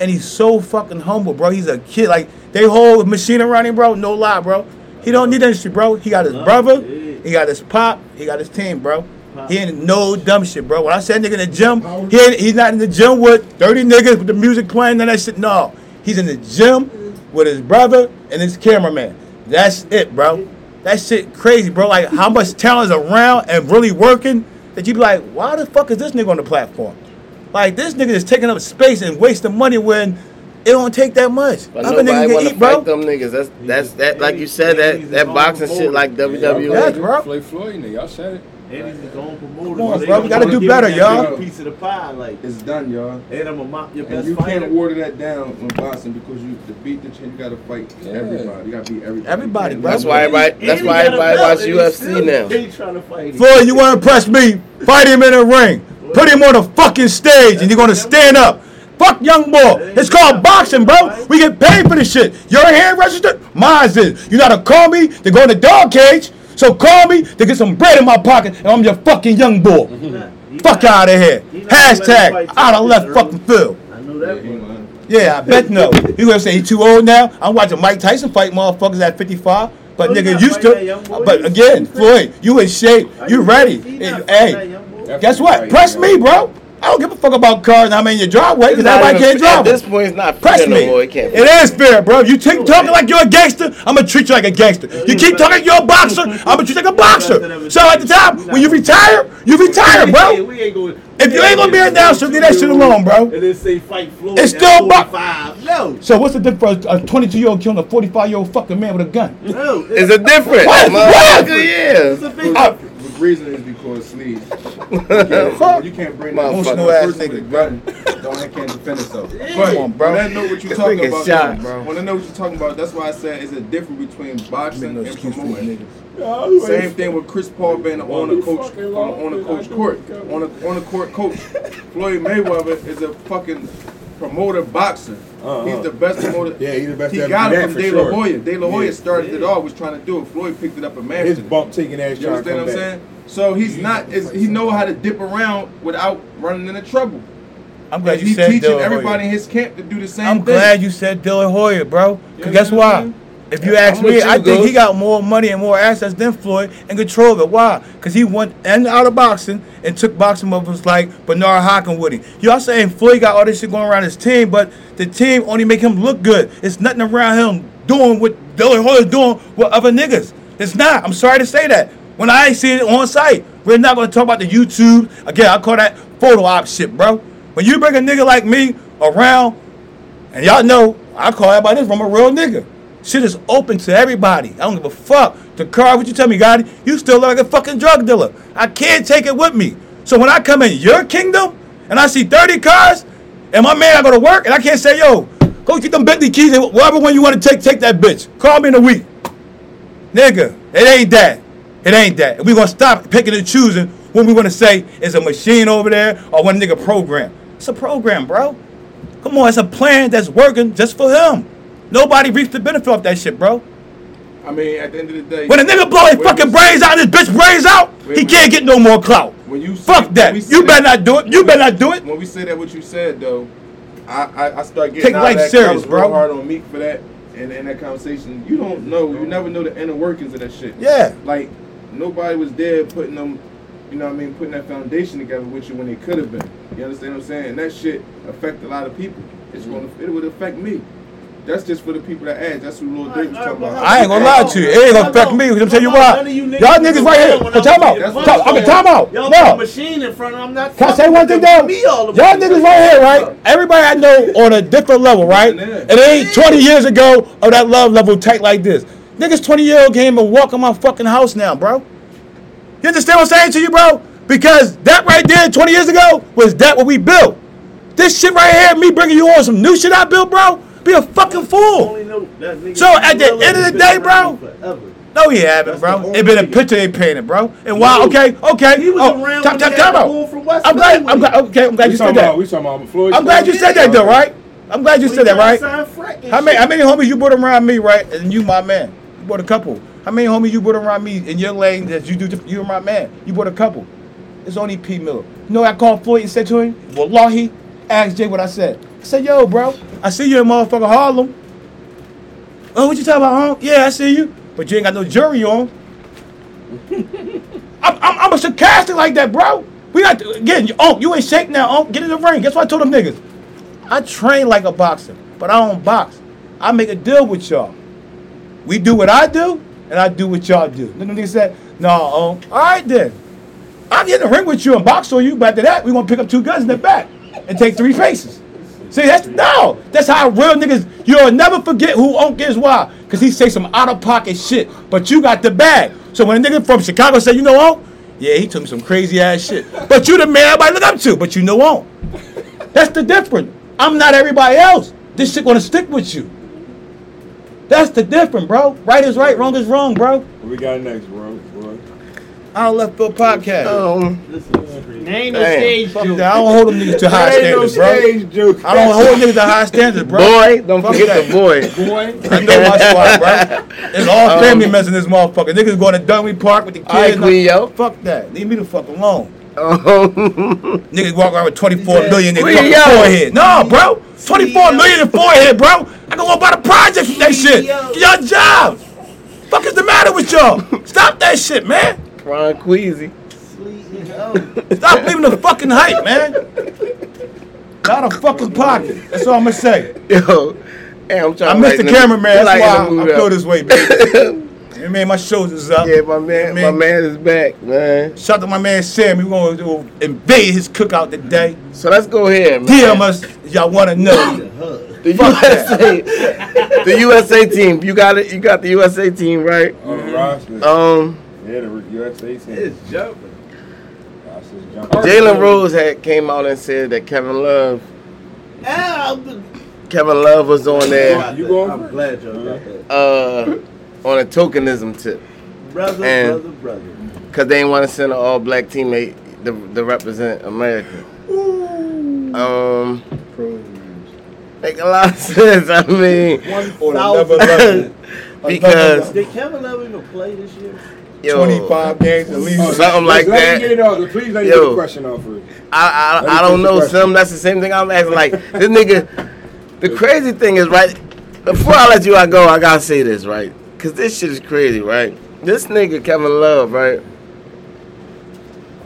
B: and he's so fucking humble, bro. He's a kid. Like they whole machine around him, bro. No lie, bro. He don't need industry, bro. He got his brother, he got his pop, he got his team, bro. He ain't no dumb shit, bro. When I said nigga in the gym, he he's not in the gym with 30 niggas with the music playing and that shit. No. He's in the gym with his brother and his cameraman. That's it, bro. That shit crazy, bro. Like how much talent is around and really working that you be like, why the fuck is this nigga on the platform? Like this nigga is taking up space and wasting money when It don't take that much.
A: But
B: Other
A: nobody
B: niggas
A: want
B: can
A: to
B: eat, bro.
A: fight them niggas. That's that's that like you said that that boxing shit like
B: Yes,
A: WWE.
B: bro.
E: Floyd Floyd, nigga, y'all said it.
F: And he's his own promoter.
B: Come on, bro, we gotta do better, y'all.
F: Piece of the pie, like.
D: It's done, y'all.
F: And I'm a mop your best.
D: And you
F: fighter.
D: can't water that down in boxing because you to beat the champ, you gotta fight
E: Yeah.
D: everybody. You gotta beat everybody.
B: Everybody,
D: You
B: bro.
A: That's why everybody. That's why everybody
F: belt,
A: watch UFC now.
F: They trying to fight him.
B: Floyd, you want to impress me? Fight him in a ring. Put him on the fucking stage, and you're gonna stand up. Fuck young boy. It's called boxing, bro. We get paid for this shit. Your hand registered? Mine's is. You know how to call me to go in the dog cage? So call me to get some bread in my pocket, and I'm your fucking young boy.
F: He not-
B: Fuck
F: not-
B: out of here.
F: he not gonna let him
B: Hashtag
F: fight
B: out of left fucking field.
F: I know
D: Yeah,
F: that.
D: he
F: one.
B: Yeah, I bet no. You gonna say he too old now? I'm watching Mike Tyson fight motherfuckers at 55. But
F: Oh,
B: nigga
F: not
B: used
F: fighting that
B: to. But again. Floyd, you in shape. You
F: you
B: ready. Hey,
F: not
B: Hey,
F: fighting that young boy.
B: guess what? Press me, bro. I don't give a fuck about cars and how many in your driveway because
A: It's
B: everybody
A: even-
B: can't drive.
A: At this point, it's not
B: Press
A: fair no
B: me.
A: more. It can't.
B: It is fair, bro. You take, talking like you're a gangster, I'm gonna treat you like a gangster. You keep talking like you're a boxer, I'm gonna treat you like a boxer. So at the time, when you retire, you retire, bro.
F: we ain't going.
B: If you ain't gonna be an announcer, leave that shit alone, bro.
F: And then say fight Floyd.
B: It's still bo-
F: 45. No.
B: So what's the difference? A 22 year old killing a 45 year old fucking man with a gun?
F: No.
A: It's a difference.
B: What? What?
A: Motherfucker,
F: It's a big
B: Uh,
D: The reason is because sleeves.
B: Fuck.
D: You can't bring
A: Motherfucker.
D: that
B: Emotional ass
D: person with a
B: nigga, bro.
D: gun. Don't can't defend himself. But
B: Come on, bro.
D: when I know what you're talking about,
A: shot,
D: though,
A: bro.
D: when I know what you're talking about, that's why I said it's a difference between boxing and
B: excuse for
D: promoting.
B: Niggas.
D: Same thing with Chris Paul being the on the coach on, on the coach court on the on the court coach. Floyd Mayweather is a fucking promoter boxer. Uh-huh. He's the best promoter.
E: Yeah, he's the best
D: He
E: ever
D: got it from
E: for
D: De La
E: sure.
D: De La Hoya
E: Yeah.
D: started it all. Was trying to do it. Floyd picked it up and mastered
E: His bump taking ass
D: You understand what I'm saying? So he's not. Is, he know how to dip around without running into trouble.
B: I'm glad
D: And
B: you
D: he's
B: said
D: teaching
B: Dylan
D: everybody in his camp to do the same thing.
B: I'm
D: thing.
B: glad you said De La Hoya, bro. Cause
D: You
B: guess
D: know what
B: why? If you ask me,
A: you,
B: I think he got more money and more assets than Floyd and control of it. Why? Because he went in and out of boxing and took boxing moves like Bernard Hopkins with him. Y'all saying Floyd got all this shit going around his team, but the team only make him look good. It's nothing around him doing what De La Hoya's doing with other niggas. It's not. I'm sorry to say that. When I ain't seen it on site, we're not gonna talk about the YouTube. Again, I call that photo op shit, bro. When you bring a nigga like me around and y'all know, I call everybody this from a real nigga. Shit is open to everybody. I don't give a fuck. The car, what you tell me, Gotti? You still look like a fucking drug dealer. I can't take it with me. So when I come in your kingdom and I see 30 cars, and my man I go to work and I can't say, yo, go get them Bentley keys and whatever one you want to take, take that bitch. Call me in a week. Nigga, it ain't that. It ain't that. We gonna stop picking and choosing when we wanna say it's a machine over there or one nigga program. It's a program, bro. Come on, it's a plan that's working just for him. Nobody reaps the benefit of that shit, bro.
D: I mean, at the end of the day,
B: When a nigga blow his fucking brains out his bitch brains out,
D: Wait,
B: he can't get no more clout.
D: When you
B: Fuck that.
D: when
B: You better
D: that-
B: not do it. You better not do it.
D: When we say that, what you said though, I I, I start getting
B: Take life
D: that
B: serious, bro.
D: real hard on Meek for that, and in that conversation, you don't know, you never know the inner workings of that shit.
B: Yeah.
D: Like nobody was there putting them, you know what I mean, putting that foundation together with you when they could have been. You understand what I'm saying? And that shit affect a lot of people. It's gonna, it would affect me. That's just for the people that ask. That's what Lil Durk was talking about.
B: I ain't gonna lie to you. It ain't gonna affect me. Let me tell you why. Y'all niggas right here. But time out. Talk- I'm time out.
F: Y'all
B: No.
F: put a machine in front of him. I'm not.
B: Can I say one thing though? Y'all
F: Me all the
B: niggas right here, right? Everybody I know on a different level, right? It ain't 20 years ago of that love level tight like this. Niggas 20 year old came and walk in my fucking house now, bro. You understand what I'm saying to you, bro? Because that right there 20 years ago was that what we built. This shit right here, me bringing you on some new shit I built, bro, be a fucking fool.
F: Only know that nigga
B: So, at the end of the day, bro. No, he haven't, bro. It been a picture they painted, bro. And why? Okay, okay.
F: He was
B: oh,
F: around
B: top,
F: top,
B: time,
F: they
B: time
F: had the
B: out.
F: bull from West
B: I'm glad. I'm glad. Okay, I'm glad you
E: talking
B: said
E: about
B: that.
E: we talking about Floyd.
B: I'm glad you said that, though, right? I'm glad you said that, right?
F: signed Freck and
B: How many? How many homies you brought around me, right? And you my man. You brought a couple. How many homies you brought around me in your lane that you do? You my man. You brought a couple. It's only P Miller. You know what I called Floyd and said to him, Wallahi, ask Jay what I said. I said, yo, bro, I see you in motherfucking Harlem. Oh, what you talking about, huh? Yeah, I see you. But you ain't got no jury on. I'm, I'm, I'm a sarcastic like that, bro. We got to, again, oh, you ain't shaking now. Oh, get in the ring. Guess what I told them niggas? I train like a boxer, but I don't box. I make a deal with y'all. We do what I do, and I do what y'all do. Then the nigga said, no, um, all right then. I'll get in the ring with you and box on you, but after that, we gonna pick up two guns in the back and take three faces. See, that's no. That's how real niggas. You'll never forget who Unc is. Why? Cause he say some out of pocket shit, but you got the bag. So when a nigga from Chicago say, you know Unc, yeah, he took me some crazy ass shit. But you the man everybody look up to. But you know Unc. That's the difference. I'm not everybody else. This shit gonna stick with you. That's the difference, bro. Right is right, wrong is wrong, bro.
E: What we got next, bro? Boy.
B: I don't left Field podcast.
A: Um,
I: Ain't no
A: Damn.
I: stage
B: Fuck
I: joke.
B: that. I don't hold them niggas to high
E: There ain't no
B: standards, bro.
E: stage joke.
B: I don't hold niggas to high standards, bro.
A: boy, don't
B: Fuck
A: forget
B: that.
A: the boy.
E: boy.
B: I know my squad, bro. It's all family mess in this motherfucker. Niggas going to Dunway Park with the
A: All right,
B: kids.
A: Queen, yo.
B: Fuck that. Leave me the fuck alone.
A: Um,
B: Niggas walk around with 24 million in their
A: Queen,
B: fucking
A: yo.
B: forehead. No, bro. 24 million in forehead, bro. I can go buy the project with that shit. Get your job. Fuck is the matter with y'all? Stop that shit, man.
A: Ron Queasy.
B: Stop leaving the fucking hype, man. Out of fucking pocket. That's all I'm gonna say.
A: Yo, hey, I'm trying
B: I missed the
A: lighten
B: cameraman. That's
A: lighten
B: why
A: the
B: I
A: mood
B: feel this way, baby. You man, my shoulders up.
A: Yeah, my man,
B: You
A: my man is back, man.
B: Shout out to my man Sam. We're gonna do- invade his cookout today.
A: So let's go here, man.
B: DM us. Y'all wanna know.
A: The USA, the USA team. You got it. You got the USA team, right?
E: On the roster.
A: Um,
E: yeah, the USA team.
F: It's jumping.
E: Roster's jumping.
A: Jalen Rose had came out and said that Kevin Love, Kevin Love was on there,
E: You going
F: I'm glad y'all got that.
A: uh, on a tokenism tip,
F: Brother,
A: And-
F: brother, brother.
A: cause they didn't want to send an all black teammate to, to represent America. Um, make a lot of sense. I mean,
F: Thousand.
A: because
F: Did Kevin Love even play this year?
A: Yo,
B: 25 games at least.
E: Oh,
A: Something like
E: let
A: that.
E: me get it off. Please let me
A: Yo.
E: get the question off first.
A: I I, I don't know. Sim. That's the same thing I'm asking. Like this nigga. The crazy thing is, right? Before I let you out go, I gotta say this, right? Cause this shit is crazy, right? This nigga Kevin Love, right?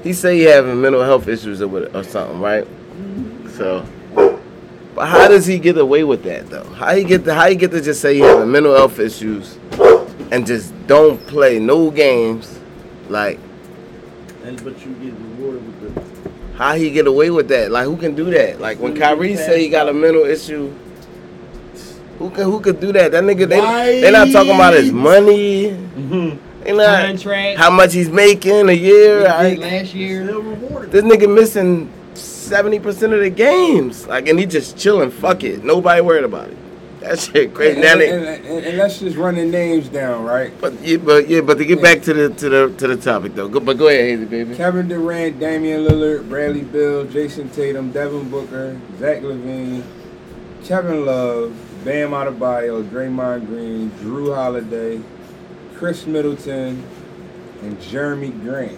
A: He say he having mental health issues or, or something, right? So, but how does he get away with that though? How he get the, how he get to just say he having mental health issues and just don't play no games? Like,
F: And but you get rewarded with the
A: how he get away with that? Like, who can do that? Like when Kyrie say he got a mental issue. Who can who could do that? That nigga they they not talking about his money. They not
I: Contract.
A: how much he's making a year.
I: He did last year.
A: this nigga missing seventy percent of the games. Like and he just chilling. Fuck it. Nobody worried about it. That shit crazy.
E: And,
A: Now
E: and,
A: they-
E: and, and- and let's just run the names down, right?
A: but yeah, but yeah, but to get back to the to the to the topic though. Go, but go ahead, Hazy baby.
E: Kevin Durant, Damian Lillard, Bradley Beal, Jayson Tatum, Devin Booker, Zach LaVine, Kevin Love, Bam Adebayo, Draymond Green, Jrue Holiday, Khris Middleton, and Jerami Grant.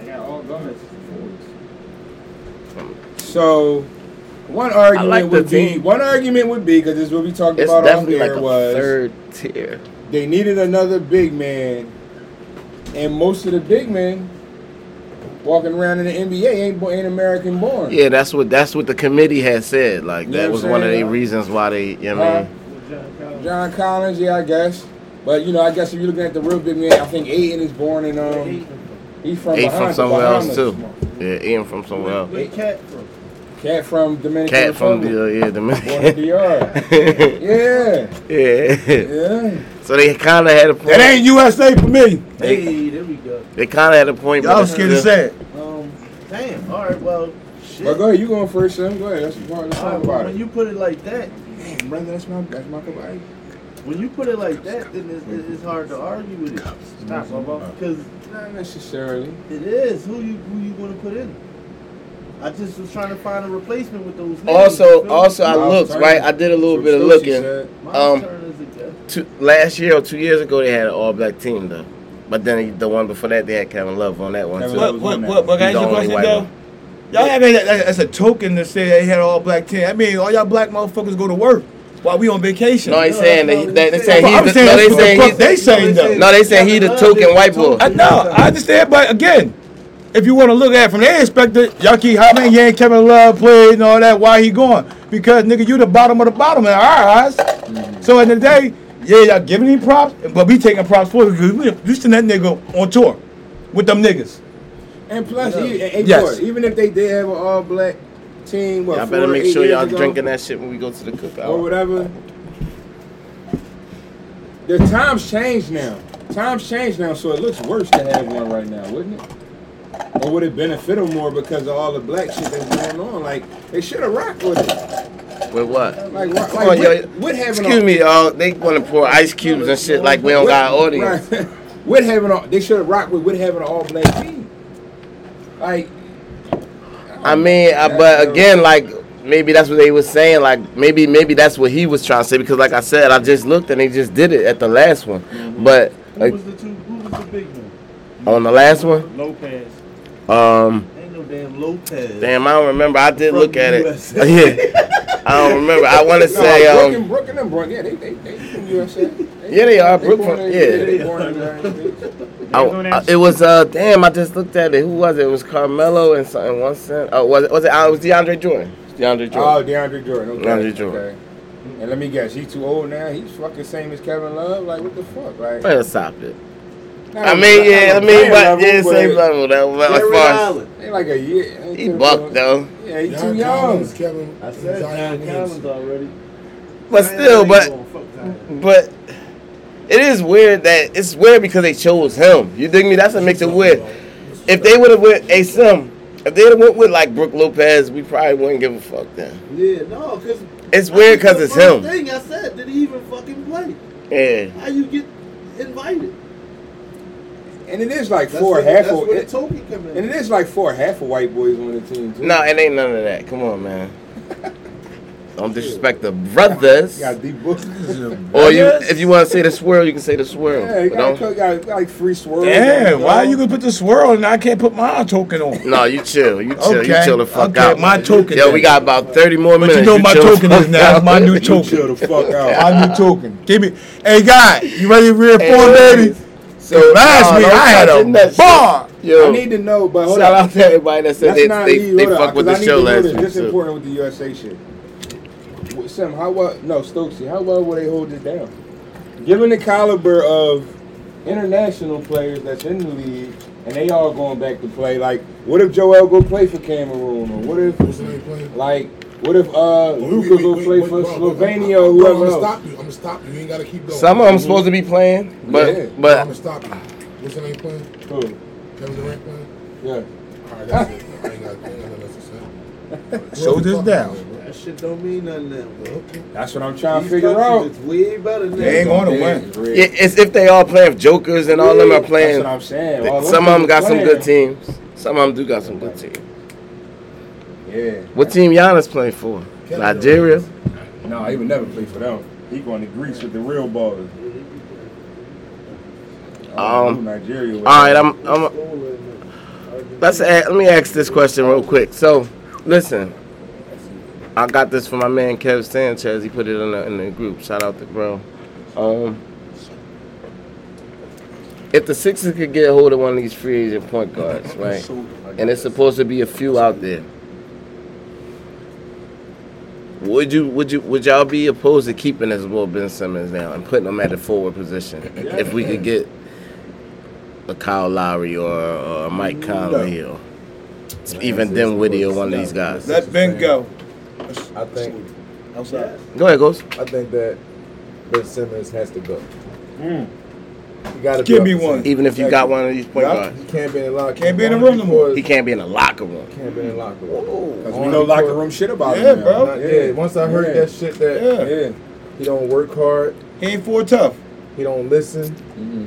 I: I got all guards.
E: So, one argument
A: like
E: would be
A: team.
E: one argument would be because this is what we talked
A: It's
E: about off
A: definitely like
E: was
A: third tier.
E: they needed another big man, and most of the big men walking around in the NBA ain't, ain't American born.
A: Yeah, that's what that's what the committee had said. Like
E: You
A: that was one of the reasons why they. You know what I
E: Huh?
A: mean?
E: John Collins, yeah, I guess. But you know, I guess if you're looking at the real big man, I think Ayton is born in um, he's from
A: Eight
E: Bahamas,
A: from somewhere else too. Yeah, Ian from somewhere else.
F: Where Cat from?
E: Cat from Dominican
A: Cat from
E: Republic.
A: the uh, yeah
E: Born in
A: Dominican.
E: DR. yeah,
A: yeah.
E: yeah.
A: So they kind of had a point.
B: That ain't USA for me.
F: Hey, there we go.
A: They kind of had a point.
B: Y'all
A: but
B: scared to say it.
F: Um, damn. All right. Well, shit.
E: But go ahead, you going first, Sam. Go ahead. Let's, let's
F: All
E: talk
F: right, well,
E: about
F: when
E: it.
F: you put it like that,
E: Damn, brother, that's my that's my cup of ice.
F: when you put it like that, then it's, it's- it's hard to argue with it. Stop, because
E: Not necessarily.
F: it is who you who you want to put in. I just was trying to find a replacement with those. Names,
A: Also, also I looked
E: Turner.
A: right. I did a little
E: From
A: bit of looking. um,
F: Turner is a good.
A: Two, last year or two years ago, they had an all-black team though. But then the one before that, they had Kevin Love on that one
E: Kevin
A: too.
E: Love.
B: What, what, what, what,
A: He's
B: can I ask question though?
A: One.
B: Y'all have that, that- that's a token to say they had all black team. I mean, all y'all black motherfuckers go to work while we on vacation.
A: No, they saying that. he- They, they
F: I'm
A: saying
B: I'm
A: he's.
B: saying
A: The, no, they
B: that's the
A: saying
B: fuck they saying though.
A: No, they saying he the token white boy.
B: I know, I understand, but again, if you want to look at it from their perspective, y'all keep how many Yank Kevin Love played and all that, why he going? Because nigga, you the bottom of the bottom in our eyes. So at the end of the day, yeah, y'all giving him props, but we taking props for it because we we send that nigga on tour with them niggas.
E: And plus, e- hey,
B: Yes.
E: boy, even if they did have an all black, team. What,
A: Y'all better
E: four,
A: make sure y'all
E: ago?
A: drinking that shit when we go to the cookout.
E: or whatever. The times changed now. Times changed now, so it looks worse to have one right now, wouldn't it? Or would it benefit them more because of all the black shit that's going on? Like they should have rocked with it.
A: With what?
E: Like, like
A: Come on, yo.
E: with, with having
A: Excuse
E: all,
A: me, y'all. They want to pour ice cubes and shit like we don't got an audience.
E: Right. with having all, they should have rocked with with having an all black team. Like
A: I mean, uh, but again, like maybe that's what they was saying. Like maybe maybe that's what he was trying to say because, like I said, I just looked and they just did it at the last one. But
F: Who
A: like,
F: was the two? Who was the big one?
A: on the last one,
F: Lopez.
A: Um,
F: Ain't no damn Lopez.
A: damn, I don't remember. I did
F: From
A: look at it. Yeah, I don't remember. I want to
E: no,
A: say,
E: Brooke
A: um,
E: and Brooke and them, Brooke, yeah, they they they from USA. They,
A: Yeah, they are. Brooke
E: born
A: from- yeah.
E: they born in the United
A: I, I- it was uh, damn. I just looked at it. Who was it? It was Carmelo and something. One cent. Oh, was it? Was it? Uh, it was DeAndre Jordan. It's DeAndre
E: Oh, DeAndre Jordan. Okay.
A: DeAndre Jordan.
E: Okay. And let me guess, he's too old now. He's fucking same as Kevin Love. Like what the fuck? Like
A: Man, stop it.
E: Not
A: I mean,
E: not
A: yeah, I mean, but
E: level,
A: yeah,
E: but
A: same level though. But as far as
E: They like a year.
A: he bucked though.
E: Yeah, he's too
H: John
E: young.
H: Collins, Kevin,
F: I said
H: Zion
F: John Collins
H: Williamson.
F: already.
A: But still, but but it is weird that it's weird because they chose him. You dig me? That's what makes it weird. If they would have went a Sim, if they would have went with like Brooke Lopez, we probably wouldn't give a fuck then.
F: Yeah, no, because
A: It's weird because it's him.
F: Thing I said, did he even fucking play?
A: Yeah.
F: How you get invited?
E: And it is like
F: That's
E: four
F: where,
E: half
F: that's
E: of
F: where
E: it,
F: the token come in.
E: and it is like four half of white boys on the team too.
A: No, it ain't none of that. Come on, man. Don't disrespect the brothers.
E: You got deep books.
A: Or you, if you want to say the swirl, you can say the swirl.
E: Yeah, you got,
A: don't-
E: cook- got, got like three swirls.
J: Yeah, why
E: go.
J: you gonna put the swirl and I can't put my token on?
A: No, you chill. You chill. You chill the fuck
J: okay,
A: out.
J: my token
A: Yo, we got about 30 more
J: But
A: minutes.
J: you know my token is now. It's my
A: out.
J: new
E: You
J: token.
E: chill the fuck out.
J: My new token. Give me. Hey, guy, you ready to read
A: Hey,
J: four, baby?
A: So
J: Last
A: nah,
J: week I had a
A: that
J: bar.
A: Yo,
E: I need to know, but hold
A: shout
E: on.
A: out to everybody that said
E: Let's
A: they,
E: not
A: they,
E: leave.
A: they
E: hold on,
A: fuck with
E: 'cause
A: the
E: I need
A: show last week.
E: This is
A: too.
E: important with the USA shit. W- Sam, how well? No, Stokesy. How well will they hold it down? Given the caliber of international players that's in the league, and they all going back to play. Like, what if Joel go play for Cameroon, or what if
H: What's the name playing?
E: like what if uh
H: Wait, Luka
E: go play
H: wait,
E: for
H: bro,
E: Slovenia
H: bro,
E: or
H: I'm
E: whoever
H: gonna
E: else?
H: stop you. I'm gonna stop you. You ain't gotta keep going.
A: Some of them supposed to be playing, but
E: Yeah.
H: I'm
A: but
H: gonna stop you. What's the name playing?
E: Who?
H: Kevin Durant playing?
E: Yeah.
H: All right, that's it. I ain't got, I ain't got nothing else to say.
J: Slow this down.
F: That shit don't mean nothing now, bro.
H: Okay.
E: That's what I'm trying to figure out.
F: countries, It's way better than
J: They ain't gonna win.
E: it's
A: it's if they all play playing jokers and all of them are playing.
E: That's
A: playing.
E: what I'm saying. All
A: Some of them got some good teams. Some of them do got some good teams.
E: Yeah.
A: What team Giannis playing for? Nigeria.
E: No, he would never play for them. He going to Greece with the real ballers.
A: Um,
E: Nigeria.
A: All right, I'm I'm. Let's a- let me ask this question real quick. So, listen, I got this from my man Kev Sanchez. He put it in the, in the group. Shout out to bro. Um, if the Sixers could get a hold of one of these free agent point guards, right, and it's supposed to be a few out there, would you would you would y'all be opposed to keeping this Will Ben Simmons now and putting him at the forward position if we could get a Kyle Lowry or, or a Mike Conley or even Dinwiddie or one of these guys?
J: Let Ben go.
G: I think
F: Outside.
A: Go ahead, Ghost.
G: I think that Ben Simmons has to go.
E: Mm.
G: You gotta
J: Give
G: be
J: me one.
A: Even if you got one of these point
G: Yup,
A: guards,
G: He can't be in the locker
J: Can't be in the room no more.
A: he can't be in the locker room.
G: Can't be in the locker room.
E: Because we know locker room shit about
J: Yeah,
E: him. now.
J: bro.
G: Not- yeah, once I heard
E: Yeah.
G: that shit that
J: Yeah.
E: Yeah.
G: he don't work hard,
J: He ain't for tough.
G: he don't listen.
E: Mhm.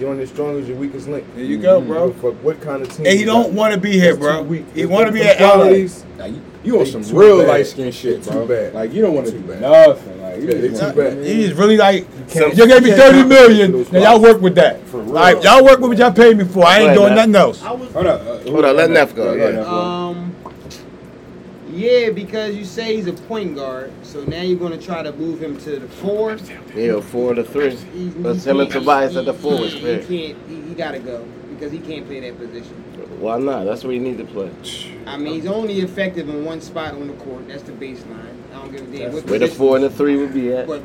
G: You're only as strong as your weakest link.
J: There you go, bro.
G: a fuck what kind of team?
J: And he don't want to be here,
G: That's
J: bro.
G: too weak.
J: He want to be
G: them
J: at LA.
G: qualities,
E: Now, you, you on some real light skin shit, bro.
G: too bad.
E: Like you don't want to do nothing. Like you
G: Yeah, they too bad.
J: He's really like,
G: can't-
J: you gave me
G: thirty million. can't
J: 30
G: do
J: million.
G: those
J: Now y'all work with that.
E: For real.
J: Like, y'all work with what y'all paid me for. I ain't doing nothing else.
E: Hold up. uh,
A: Hold on, let Neff go, yeah.
I: Um, yeah, because you say he's a point guard, so now you're gonna try to move him to the four.
A: Yeah, four to three.
I: He,
A: Let's
I: he
A: him and Tobias at the four.
I: He, he can't. He, he gotta go because he can't play that position.
A: Why not? That's where you need to play.
I: I mean, he's only effective in one spot on the court. That's the baseline. I don't give a damn what
A: Where the
I: position.
A: four and the three would be at.
I: But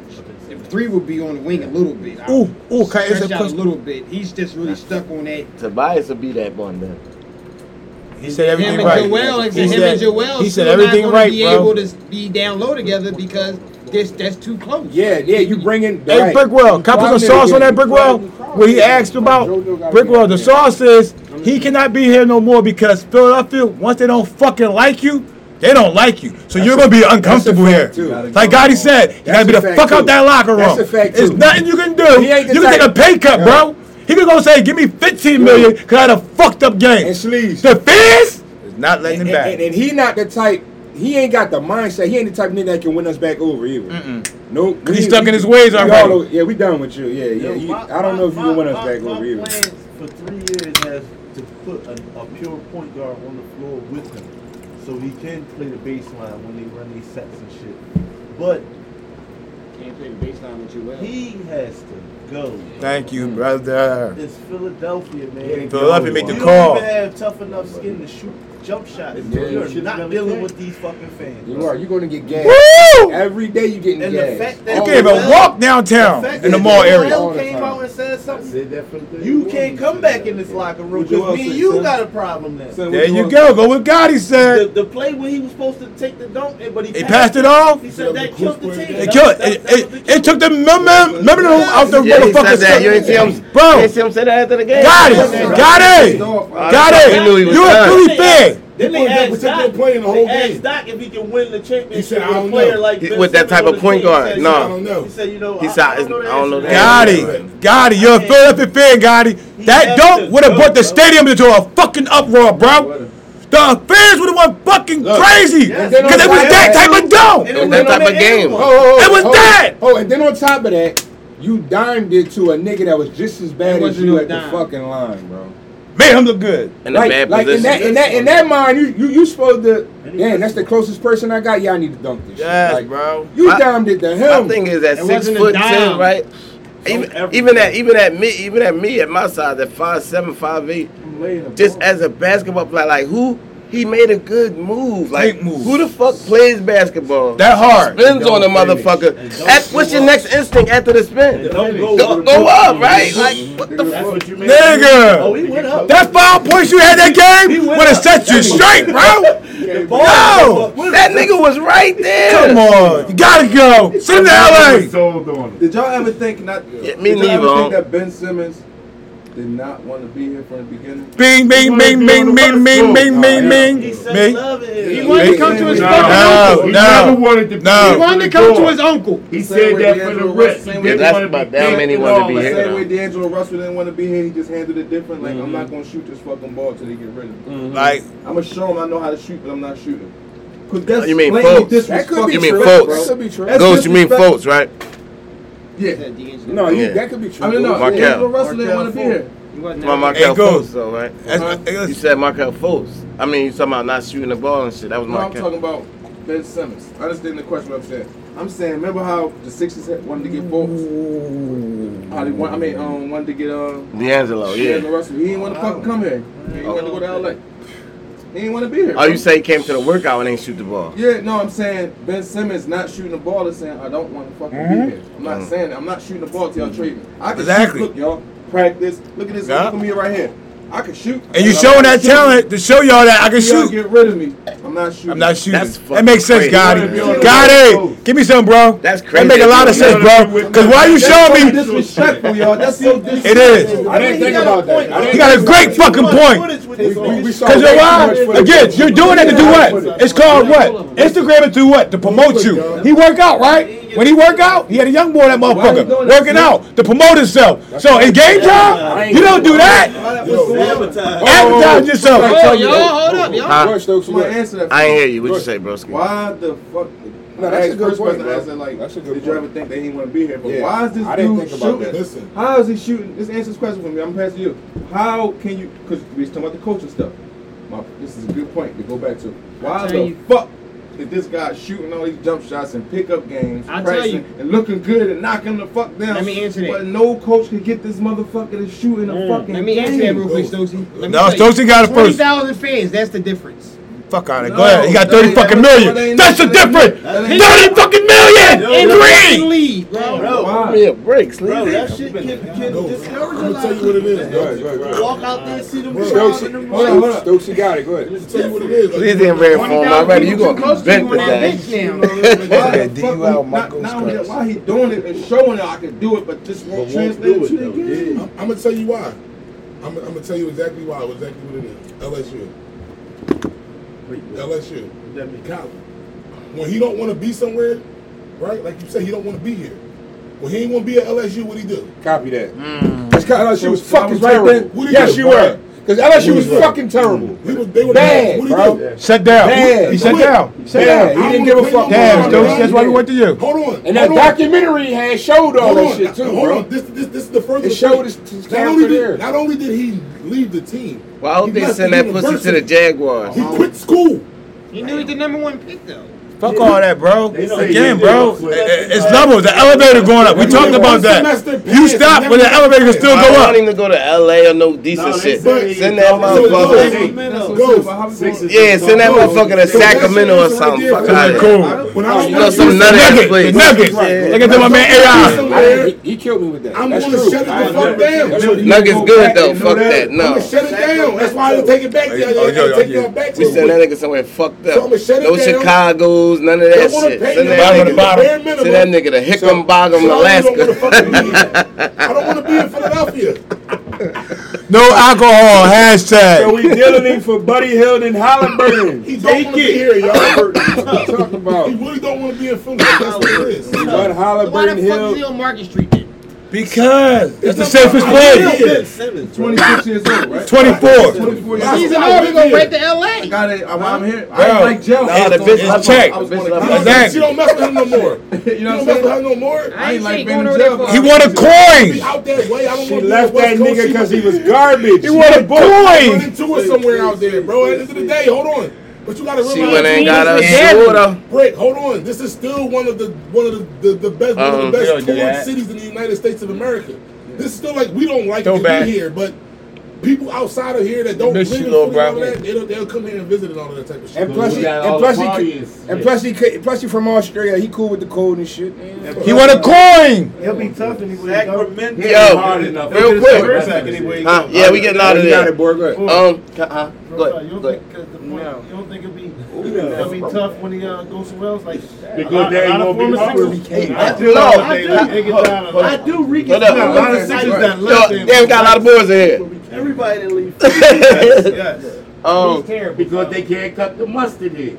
I: the three would be on the wing a little bit. I
J: Ooh,
I: would
J: ooh, okay, it's
I: stretch
J: a
I: out a
J: cus-
I: little bit. He's just really stuck on that.
A: Tobias would be that one then.
B: He said everything
I: him and
B: right.
I: Joel,
B: He
I: him
B: said-
I: and Joel,
B: he said
I: still
B: everything
I: not gonna
B: right,
I: be
B: bro.
I: able to be down low together because this that's too close.
E: Yeah, yeah, you bring in.
B: Hey,
E: right.
B: Brickwell,
E: You
B: can I put
E: probably
B: some sauce
E: get-
B: on that
E: you
B: Brickwell?
E: probably-
B: Where he asked about Brickwell, the sauce is he cannot be here no more because Philadelphia, once they don't fucking like you, they don't like you. So you're gonna be uncomfortable here.
E: too.
B: Like Gotti said, you
E: That's
B: gotta be the
E: fact,
B: fuck out that locker room.
E: That's a fact,
B: There's
E: too.
B: nothing you can do.
E: He ain't the
B: You can take a pay cut,
E: Yeah.
B: bro. He could go say, give me 15 million because I had a fucked up game.
E: And Sleaze.
B: The fans is not letting
E: And,
B: him back.
E: and, and he not the type. He ain't got the mindset. He ain't the type of nigga that can win us back over either. Nope.
B: 'Cause he's
E: We-
B: stuck in his ways
E: we
B: already.
E: all- yeah, we done with you. Yeah, yeah.
F: Yo,
E: You-
F: my-
E: I don't know if you can win us
F: my-
E: back
F: my
E: over either.
F: for three years has to put a, a pure point guard on the floor with him, so he can play the baseline when they run these sets and shit. But
K: Can't play the baseline with Joel.
F: he has to go.
B: Thank you, brother.
F: It's Philadelphia, man.
B: Philadelphia make the
F: you
B: call.
F: don't even have tough enough skin to shoot jump shots.
E: Yeah, you
F: You're
E: should've
F: not dealing
E: that.
F: with these fucking fans.
E: You are. You're gonna get gas.
B: Woo!
E: Every day you getting
F: And the
E: gas.
F: fact that
B: You
E: All
B: can't even walk downtown
F: The
B: in the mall
F: Joel
B: area.
E: All
F: came out and said something.
D: Said that from day
F: You can't come back in this locker room because me and you
D: son?
F: got a problem now.
D: Son,
B: There
D: what
B: you go. Go with Gotti
F: The,
B: said.
F: the play when he was supposed to take the dunk, eh, but he,
B: He passed it off.
F: He said that killed the team.
B: It killed. It,
F: that was
B: it,
F: the
B: it took the momentum momentum out the
A: Yeah, he said
B: motherfuckers.
A: that. You ain't see him,
B: Bro.
A: You ain't see him say that after the game.
B: Got it. Got it. Got
A: He knew he
B: it. You a
A: done.
B: Philly fan.
F: Then they
H: He
F: asked
H: was
F: Doc,
H: point in the
F: they
H: whole
F: asked
H: game.
F: Doc if he can win the
H: He
F: championship
H: said, I
F: with a
H: don't
F: player
H: know.
F: like
A: He- with that type of point guard,
F: said,
A: no.
H: I don't know.
F: He said, you know,
A: He
F: I,
A: said,
F: I don't know
A: I don't know
F: answer
A: the
F: that.
B: it. Got it. You're a Philadelphia fan, Gotti. That dunk would have
F: go,
B: brought the stadium into a fucking uproar, bro. The fans would have went fucking crazy
F: Yes.
B: because it was that type of dunk.
F: And
A: It was that type of game.
F: end one.
E: Oh, oh, oh,
B: It was
E: oh,
B: that.
E: Oh, and then on top of that, you dimed it to a nigga that was just as bad as you
I: no
E: at the fucking line, bro.
B: Made him look good.
A: In a
E: like,
A: bad
E: like in that in that in that mind, you you you supposed to. Damn, that's the closest person I got. Yeah, I need to dunk this. shit. Like,
B: bro.
E: You
A: My-
E: dimed it to
A: My
E: him.
A: thing is at
I: It
A: six foot
I: dime.
A: ten, right? Even, even at even at me even at me at my size at five seven five eight,
D: I'm laying
A: just as a basketball player, like who he made a good move. Like
B: Great move.
A: who the fuck plays basketball?
B: That hard.
A: spins on
F: a
A: motherfucker. At, what's your
F: up.
A: next instinct after the spin?
F: Don't go
A: Go,
F: up.
A: go up, right? Like what the
F: That's
A: fuck?
F: what you.
B: Nigga.
F: Oh, he went up.
B: That five points you had that
F: He
B: game
F: went
B: would have set you straight, bro. No.
A: That nigga was right there.
B: Come on, you gotta go. Send him to LA.
D: Sold on it. Did y'all ever think not?
A: Yeah, me
D: did y'all
A: neither,
D: ever think that Ben Simmons did not want to be here from the beginning?
B: Bing, bing, bing, bing, bing, bing, bing, bing,
F: He said love it.
I: He wanted to come to his fucking uncle.
B: no,
I: He
B: no,
I: wanted to
B: no.
I: come to his uncle.
D: He
G: said that for the rest.
A: Yeah, that's about
G: be
A: that many
G: and
A: wanna be
G: that.
A: here.
D: Same way D'Angelo Russell didn't want to be here. He just handled it different. Like I'm not mm-hmm. gonna shoot this fucking ball till they get rid of me. Mm-hmm.
B: Like,
D: I'm gonna show him I know how to shoot, but I'm not shooting. Cause that's
A: You mean
D: blatantly
A: Fultz?
E: That could be
A: You mean
E: true.
A: Fultz?
E: That could be true.
D: That's
A: Ghost, you mean
D: disrespectful.
A: Fultz, right?
D: Yeah.
E: No, you,
A: Yeah.
E: that could be true.
D: I mean, no,
A: Markelle.
D: D'Angelo Russell didn't want to be here.
A: My Markelle
B: Hey, Ghost.
A: Fultz, though, right?
B: that's,
D: Uh-huh.
A: You said Markelle Fultz. I mean, you talking about not shooting the ball and shit. That was
D: No, I'm
A: Markelle.
D: talking about Ben Simmons. I understand the question. What I'm saying. I'm saying, remember how the Sixers had wanted to get Fultz? How they want? I mean, um, wanted to get uh,
A: D'Angelo, yeah.
D: D'Angelo Russell. He didn't want to fucking come here. He wanted to go to LA. He didn't want to be here.
A: Oh,
D: bro.
A: you say he came to the workout and ain't shoot the ball.
D: Yeah, no, I'm saying Ben Simmons not shooting the ball is saying I don't want to fucking
B: Mhm.
D: be here. I'm not
A: Mhm.
D: saying that. I'm not shooting the ball till y'all trade me. I can
B: Exactly.
D: shoot. Look, y'all, practice. Look at this.
B: Yeah.
D: Look at me right here. I can shoot.
B: and you
D: But
B: showing that
D: shooting.
B: talent to show y'all that I can
D: Till y'all
B: shoot.
D: Get rid of me. I'm not shooting.
B: I'm not shooting.
A: That's
B: That makes sense,
A: fucking
B: Gotti. Gotti, give me some, bro.
A: That's crazy.
B: That
A: crazy.
B: make a lot of sense, bro. Cause why you
D: That's
B: showing me?
D: disrespectful, y'all. That's so disrespectful.
B: It is.
E: I didn't think about that. I didn't
B: You got a great fucking point.
E: We- we saw
B: Cause you're
E: way
B: why? Again, you're doing it to do what? It's called what? Instagram it to what? To promote you. He work out, right? When he work out, he had a young boy, that motherfucker, working out to promote himself. So in game time, you don't do that. Advertise yourself.
I: Oh, y'all, hold up, y'all.
A: Huh?
E: George Stokes,
D: Somebody
E: what?
D: answer that.
A: I ain't hear you. What you say, broski?
D: Why the fuck?
E: No,
D: I
E: that's a good
D: first
E: point,
D: person
E: bro.
D: like,
E: That's a good
D: did you ever think that he didn't want to be here? But
E: Yeah.
D: why is this
E: I
D: dude shooting?
E: that.
H: Listen.
D: How is he shooting? Just answer this question for me. I'm passing you. How can you? Because we was talking about the coaching stuff. My, this is a good point to go back to. Why the
I: you.
D: fuck is this guy shooting all these jump shots and pickup games,
I: I'll tell you.
D: and looking good and knocking the fuck down?
I: Let me answer that.
D: But no coach can get this motherfucker to shoot in a mm, fucking
I: Let me
D: game.
I: answer that real quick, Stokesy. Let me
B: No,
I: tell.
B: Stokesy got it first.
I: 20,000 fans, that's the difference.
B: Fuck out of it.
D: No,
B: Go ahead. He got 30 fucking million.
D: That's,
B: that's the difference. 30 fucking million
I: yo, in
B: green.
I: Bro.
F: Bro,
D: wow.
A: Give me.
F: Bro, that shit can, can discourage
H: I'm
F: going
H: to tell you what it is.
E: Go ahead, right, right.
F: Walk out there, and see them
E: the
F: road.
E: Stokes, you got it. Go ahead.
H: I'm going to tell you what it is.
A: Please ain't very form already. You
D: going
L: to
D: convict
L: with
D: that. DUI Michael
L: Scruggs.
D: Why he doing it and showing that I can do it, but just won't translate to the game.
H: I'm going to tell you why. I'm, I'm going to tell you exactly why, exactly what it is. LSU. Wait, LSU.
F: That'd be
H: college. When he don't want to be somewhere, right? Like you say, he don't want to be here. Well, he ain't want to be at LSU. What he do?
E: Copy that. Mm. That's kind
D: of like
E: she
D: was
E: so,
D: fucking
H: right there.
E: Yes,
H: do?
E: you were. Because LSU was,
H: was
E: fucking terrible.
H: He was, they were
E: bad,
H: bad
E: bro.
B: Down.
E: Bad.
B: He shut down. He down.
E: He didn't give a fuck.
B: Damn, that's why he went to you.
H: Hold on.
E: And that documentary had showed all that shit too, bro.
H: This this is the first.
E: It showed his character there.
H: Not only did he leave the team.
A: Well,
H: don't
A: they send that pussy to the Jaguars?
H: He quit school.
I: He knew he was the number one pick though.
B: Fuck all that, bro. Again, bro, it's levels. The elevator going up. We talked about that. You stop but the elevator can still go up.
A: I don't even go to LA or no decent
F: no,
A: shit. Send that motherfucker. Yeah, send that motherfucker to Sacramento or something. Fuck out of
B: cool.
A: You know some
B: nutty
A: place.
B: Nuggets. Look at my man AI.
E: He killed me with that.
H: I'm gonna shut the fuck down.
A: Nuggets good though. Fuck that. No.
H: Shut it down. That's why I don't take it back.
A: We send that nigga somewhere fucked up. No Chicago. None of that shit. Send that, nigga,
H: the,
A: send that nigga to Hickam
H: so, Bottom, so
A: Alaska.
H: I don't want to be in Philadelphia.
B: no alcohol, hashtag.
E: So we dealing for Buddy Hill and Hollenberg.
H: he don't want to be here, y'all.
E: talking about.
H: He really don't want to be in Philadelphia. That's what it is.
I: What Hollenberg
E: Hill?
I: Market Street then?
B: Because it's the safest
F: way.
D: 26 years old,
B: 24.
D: 24 years old.
H: gonna
I: We're to LA.
D: Got it. I'm, I'm here. I ain't like jail.
A: Nah, the bitch is checked. Exactly.
H: You don't mess with him no more.
D: you know what I'm saying?
H: Don't mess with
D: him
H: no more.
I: I
D: ain't like being in jail.
B: He won a coin.
E: She left that nigga because he was garbage.
B: He won a coin.
H: He into it somewhere out there, bro. At the end of the day, hold on. But you gotta realize
A: she ain't got a
H: shooter. Hold on. This is still one of the one of the, the, the best
A: um, one
H: of the
B: uh-huh.
H: best
B: torn
H: cities in the United States of America. This is still like we don't like to be here, but people outside of here that don't
B: Miss
H: live in
B: little
H: bro. all that, they'll, they'll come here and visit and all of that type of shit.
E: And plus, he, and plus, he, and plus, he, plus, he from Australia. He cool with the cold and shit. Yeah.
B: He want a coin.
F: He'll be tough anyway.
G: Sacramento.
A: Yo,
G: hard enough.
A: real quick.
G: Anyway,
A: huh? Yeah, we getting out of there.
E: Um, uh-huh. go ahead.
A: Um, uh,
F: you don't think it'll be I mean, tough when he uh, goes somewhere else like that.
G: go
F: there
G: ain't gonna be hungry.
F: Hey,
A: I do.
F: I do. I do. Reek
A: uh,
F: is.
A: A
F: lot of sixes
A: down. They got a lot of boys in here.
F: Everybody that leaves. Yes.
A: Um,
G: because they can't cut the mustard here.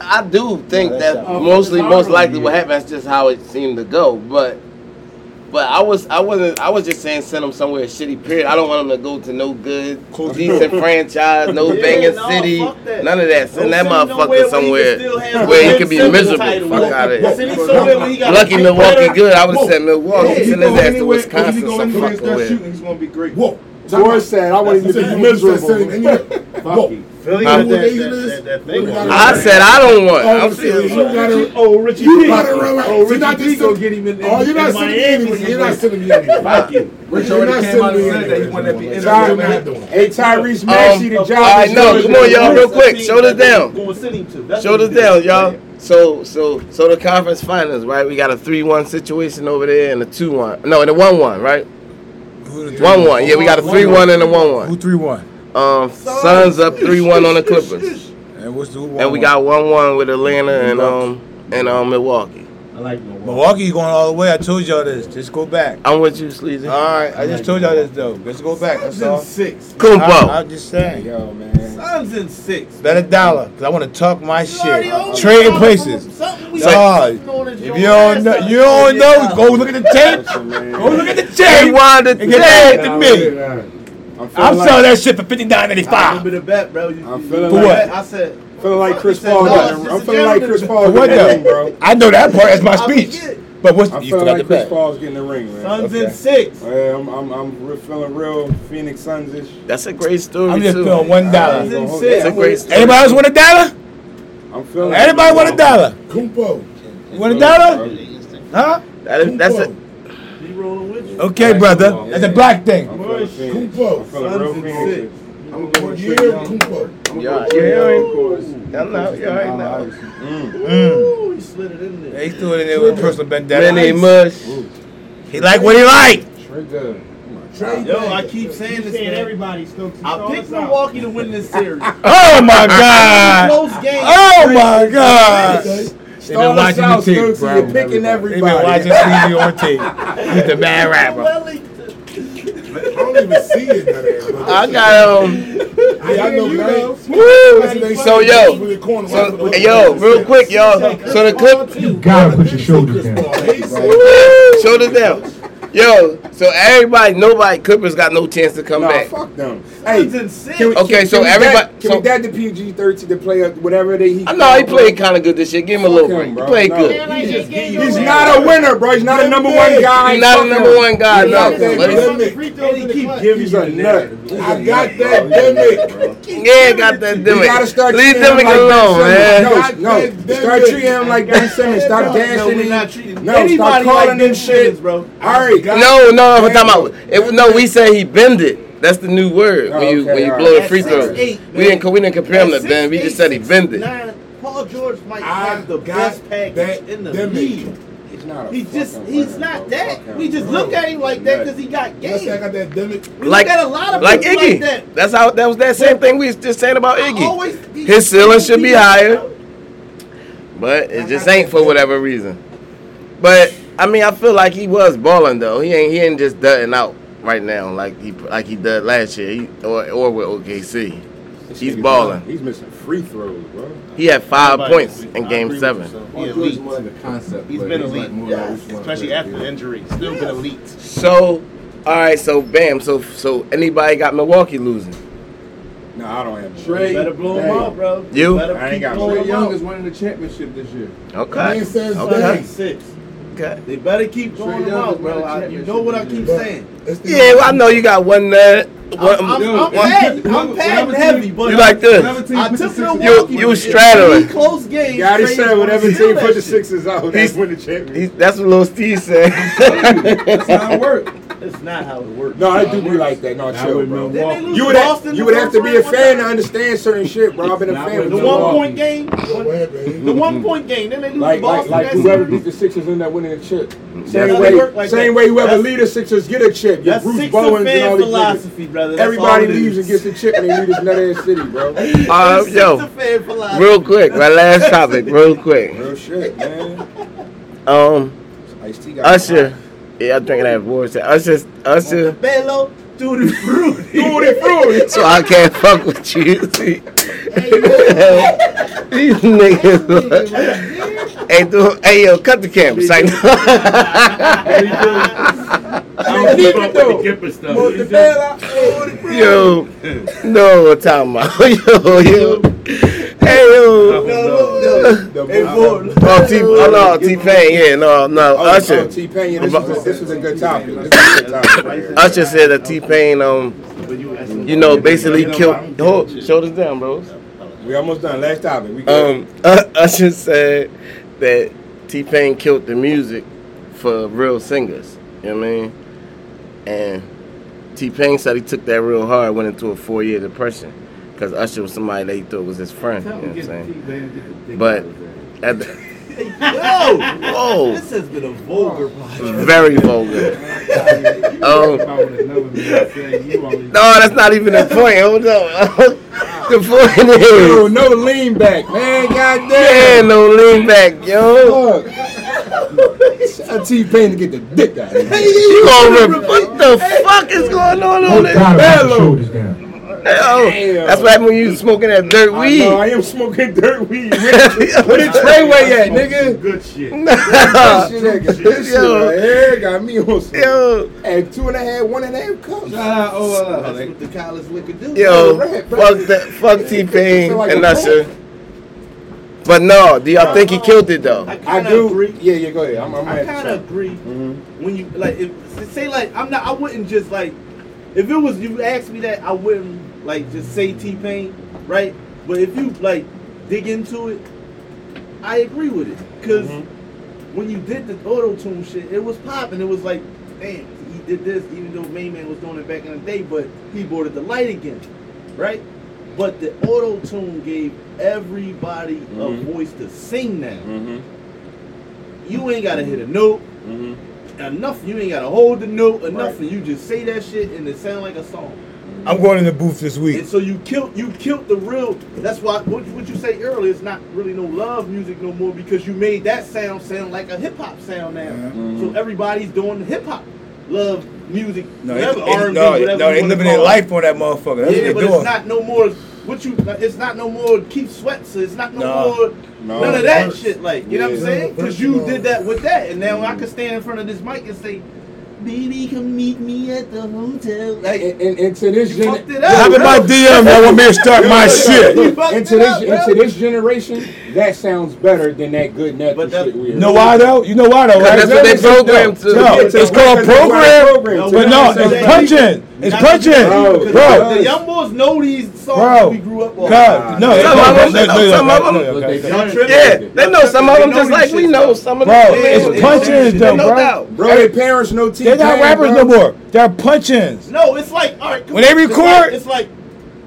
A: I do think that mostly, most likely, what happened is just how it seemed to go, but but I was I wasn't I was just saying send them somewhere shitty. Period. I don't want them to go to no good decent franchise, no
F: yeah,
A: banging
F: no,
A: city, none of that. Send that motherfucker somewhere where he can be miserable. Fuck out of
F: it.
A: Lucky Milwaukee, good. I would have said Milwaukee. Send his ass to Wisconsin.
D: He's gonna be great.
H: Whoa.
E: George said, I want him to be
H: miserable.
F: Philly.
A: I said I don't want.
H: Oh,
A: I'm saying, you
H: gotta,
F: oh Richie
H: you Gotta relax.
G: Oh, Richie
H: not
G: P.
H: Go
G: get him in, in,
H: oh, you're not
G: in Miami.
H: You're not sending me anywhere.
D: Rich already came out and said that he wanted to be in
H: um,
D: the
E: Hey, Tyrese Maxey, the job.
A: All
E: right,
A: no, come on, y'all, real quick.
F: Shoulders
A: down.
F: Shoulders
A: down, y'all. So, so, so the conference finals, right? We got a three-one situation over there and a two-one. No, and a one-one, right? One one. Yeah, we got a three one and a
B: one
A: one.
B: Who three one?
A: Um, Suns up three one on the Clippers.
B: And what's the
A: And we got one one with Atlanta and um and um Milwaukee.
G: Like Milwaukee.
B: Milwaukee going all the way. I told y'all this. Just go back.
A: I want you you, Sleazy.
B: All right, I, I just like told y'all this though. Just go back.
F: Suns
B: That's
F: six.
A: Kumpo.
B: I, am just saying,
E: yo, man.
F: Suns in six.
B: Bet a dollar, cause I want to talk my
F: you
B: shit. Trading places. Dog, if you don't know, you don't know. Go look at the tape. go look at the tape. Rewind the
A: tape.
B: Get to me.
E: I'm,
B: I'm selling that shit for fifty nine ninety five.
E: I'm feeling
F: for
B: like,
F: what? I said
E: feeling like Chris Paul.
F: No,
E: I'm feeling like Chris Paul.
B: What
E: the? Bro.
B: I know that part. as my speech. But what's
E: I'm feeling like Chris Paul's getting the ring, man.
F: Suns
B: okay.
F: in six.
E: Yeah, I'm, I'm, I'm feeling real Phoenix Suns ish.
A: That's a great story.
B: I'm just
A: too.
B: feeling one dollar.
F: Suns
E: in
F: six.
A: That's a great story.
B: Anybody else want a dollar?
E: I'm feeling.
B: Anybody want a dollar?
H: Kumpo.
B: Want a dollar? Huh?
A: That is, that's
F: it.
B: Okay, brother. That's a black thing.
E: I'm
H: Kumpo.
E: I'm feeling real I'm going
H: to
E: Kumpo
A: yeah.
E: young, of course.
A: I know, you already know.
E: Mm.
B: Mm.
F: Ooh, he slid it in there.
B: They threw it in there with a personal vendetta.
A: Many mush.
B: He like what he like.
E: Trae good.
G: Trae
F: Yo, I keep saying this,
I: saying
F: man.
I: everybody, Stokes.
F: I
I: call
F: picked
I: out.
F: Milwaukee to win this series.
B: Oh my God.
F: Close game.
B: Oh my God.
E: They
B: been watching the tape, bro.
E: You're picking
B: He been
E: everybody.
B: watching Stevie on tape. He's the bad rapper.
H: I don't even see it. That.
A: I got um.
H: Yeah, I know, man.
A: Woo! So yo, so yo, real quick, y'all. So the clip,
M: You gotta put your shoulders down.
A: Shoulders down. Yo, so everybody, nobody, Clippers got no chance to come
E: Nah,
A: back.
E: fuck them. Hey,
F: insane.
E: we,
A: Okay,
E: can,
A: so
E: can we
A: everybody-
E: dab- Can
A: so-
E: we dab the PG thirteen to play up whatever they? He
A: I know he played kind of good this year. Give him a little
E: him,
A: break. He played
E: No.
A: good.
I: He just gave you
E: He's
I: a-
E: not a winner, bro. He's not a number one guy.
A: He's not a number one guy, no. Let him-
E: good.
I: Free throws in the
F: keep giving
E: He's
F: you
E: a nut.
F: narrative.
E: He's
H: I
E: a
H: got that
E: bro.
H: gimmick.
A: Yeah, got that
E: You gotta start
A: Leave
E: treating him
A: Dimmick alone, man.
E: No, no. Start treating him like Ben Simmons. Stop
F: No,
E: dancing
F: we're
E: him.
F: not
E: No, stop calling him shit.
F: Bro.
E: All right.
A: No, no, I'm talking about. It, no, we say he bended. That's the new word when oh, you
E: Okay,
A: when you
E: all
A: blow the
F: At
A: free throws.
F: 6'8",
A: We didn't we didn't compare him
F: At
A: to Ben. We just said he bended.
F: 6'9", Paul George might
H: I
F: have the
H: got
F: best package in the
H: Dimmick.
F: league.
E: He's not a
F: He just he's not
E: bro.
F: that. We just
E: bro.
F: look at him like that because he got
H: Let's
F: game.
H: got.
F: We
A: Like
F: look at a lot of
A: like Iggy.
F: like that.
A: That's how that was that same thing we was just saying about Iggy.
F: always-
A: His ceiling should be higher, but it just ain't for whatever reason. But I mean, I feel like he was balling though. He ain't he ain't just dutting out right now like he like he did last year he, or or with OKC. He's balling.
E: He's missing free throws, bro.
A: He had five
F: Everybody
A: points
F: agrees.
A: in Game Seven.
F: you, son. He
D: George
F: elite.
D: is more a concept
F: He's
D: player.
F: been
D: He's
F: elite,
D: like more
F: yes,
D: like
F: especially after
D: yeah.
F: injury. Still been elite.
A: So, all right, so bam, so so anybody got Milwaukee losing?
E: No, I don't have
D: Trae-
F: You better blow him
E: Hey.
F: out, bro.
A: You?
F: better
E: I ain't
F: keep
E: got
F: Trae
D: Young
F: out.
D: is winning the championship this year.
A: Okay, okay.
F: Six.
A: Okay.
F: They better keep
D: Trae
F: blowing out, bro. I, you know what I keep saying.
A: Yeah, well, I know you got one nut. One,
F: I'm, I'm,
D: Yo,
F: I'm,
D: whenever-
F: padding, I'm
D: whenever-
F: padding
D: whenever
F: heavy,
D: team-
F: but
A: you like this?
D: Whenever team
F: I took
D: the six-
F: Milwaukee.
A: You- you
F: but
A: straddling.
F: three Close games.
E: Yeah, he said whatever team put the
F: shit.
E: Sixers out,
A: He's-
E: that's win the championship.
A: That's what Lil Steve said.
D: That's how it works.
F: It's not how it works.
E: No, I do be like that. No,
M: Now
E: chill, bro.
F: Didn't they
M: Milwaukee.
F: lose
E: You
F: to
E: would have,
F: Boston
E: you would have to be a fan to understand certain shit, bro. I've been a fan
M: with
E: with
F: The one
E: long.
F: point game.
H: Go ahead, baby.
F: The one point game. Then they lose
E: Like,
F: to
E: like,
F: Boston.
E: like
F: that
E: whoever beat the Sixers end up winning a chip. Same way,
F: like
E: same way whoever
F: That's-
E: lead the Sixers get a chip.
F: That's
E: Bruce
F: Sixer
E: Bowens and
F: fan
E: all these niggas.
F: philosophy, brother. That's
E: Everybody leaves and gets a chip and they leave this nut ass city, bro.
A: Uh, yo,
F: Sixer fan philosophy.
A: real quick, my last topic, real quick.
E: Real shit, man.
A: Um, Usher. Yeah, I'm drinking that bullshit. Usher, Usher.
F: Bello, Tutti Frutti.
E: Tutti Frutti.
A: So I can't fuck with you. See? These niggas. hey, dude, hey, yo, cut the camera. Say
E: I keep it though.
M: Gipper stuff.
E: Montebella, Tutti Frutti.
A: Yo, no, what time about? Yo, yo. Hey, yo.
F: Boy.
A: Oh, T, oh no, T Pain, yeah, no, no,
E: Oh,
A: Usher.
E: oh, T-Pain, yeah, this, was a, this was a good topic. This was a good topic.
A: Usher said that T Pain, um, you know, basically killed. Hold, shoulders down, bros.
E: We almost done. Last topic. We good.
A: Um, uh, Usher said that T Pain killed the music for real singers. You know what I mean? And T Pain said he took that real hard, went into a four year depression because Usher was somebody that he thought was his friend. You know what I'm saying? But at the,
F: Yo,
A: whoa,
F: this has been a vulgar podcast.
A: very vulgar. Um, no, that's not even the point. Hold on. the point
E: Yo,
A: is,
E: no lean back, man.
A: yeah, no lean back, yo.
E: Look. Tell T-Pain to get the dick out of here.
A: You gonna rip? What the fuck is going on on this?
M: Gotta put your
E: Bello.
M: shoulders down.
A: Yo, that's what happened when you smoking that dirt
E: I
A: weed.
E: know, I am smoking dirt weed. Where the, where the Treyway at, nigga?
M: Good shit.
E: This shit, that- this shit
A: Yo.
E: right here got me on some.
A: Yo,
E: And two and a half, one and a half cups.
F: Oh, that's what the college liquor do.
A: yo,
E: Rat, bro.
A: fuck that, fuck T Pain
E: Feel like
A: and
E: a
A: Usher. But no, do y'all think he killed it though?
F: I
E: I
F: kind of
E: do.
F: agree.
E: Yeah, yeah, go ahead. I'm, I'm
F: I
E: at
F: kind
E: the
F: of agree.
E: Mm-hmm.
F: When you like, if, say like, I'm not. I wouldn't just like, if it was you asked me that, I wouldn't like just say T Pain, right? But if you like dig into it, I agree with it because
E: Mm-hmm.
F: when you did the auto tune shit, it was popping. It was like, damn, he did this, even though Main Man was doing it back in the day, but he brought it to light again, right? But the auto tune gave everybody a
E: Mhm.
F: voice to sing now.
E: Mm-hmm.
F: You ain't gotta hit a note.
E: Mm-hmm.
F: enough. You ain't got to hold the note enough, and you just say that shit, and it sound like a song.
B: I'm going in the booth this week.
F: And so you killed you killed the real. That's why what, what you say earlier. It's not really no love music no more because you made that sound sound like a hip hop sound now. Uh-huh. So everybody's doing hip hop, love music,
B: No, they,
F: whatever
B: they-
F: R&B,
B: no,
F: whatever
B: no, they living their life on that motherfucker. That's
F: yeah,
B: what
F: but
B: they
F: it's not no more. What you? It's not no more Keith Sweats. It's not no,
B: No.
F: more
E: No.
F: none of that
H: Verse.
F: shit. Like you know what I'm saying? Because you did that with that, and now I can stand in front of this mic and say, "Baby, come meet me at the hotel." Like
E: And, and, and to this
F: you
E: gen-
F: fucked
B: Hop in my. DM, y'all want me to start my shit.
F: You fucked
E: into this
F: up,
E: into this generation, that sounds better than that good natural
F: But that-
E: shit we
B: You know why though? You know why though, right?
A: that's what they programmed to.
B: No,
E: Yeah,
B: it's called
E: because
B: program,
E: program
B: but no,
E: that.
B: it's punching. It's punching,
E: Bro,
F: Because
B: bro.
F: The young boys know these songs
B: Bro.
F: we grew up on.
B: God, no,
A: Some of them,
B: no, no, no,
A: some of them.
B: no, okay, okay.
F: Y'all tripping?
A: Yeah, they know some of them just like we know some of them.
B: Bro,
A: them.
B: it's punching though,
A: no
B: bro.
A: doubt.
E: Bro, their parents know T.
B: They're not rappers no more. They're punchins.
F: No, it's like all right.
B: When they record-
F: it's like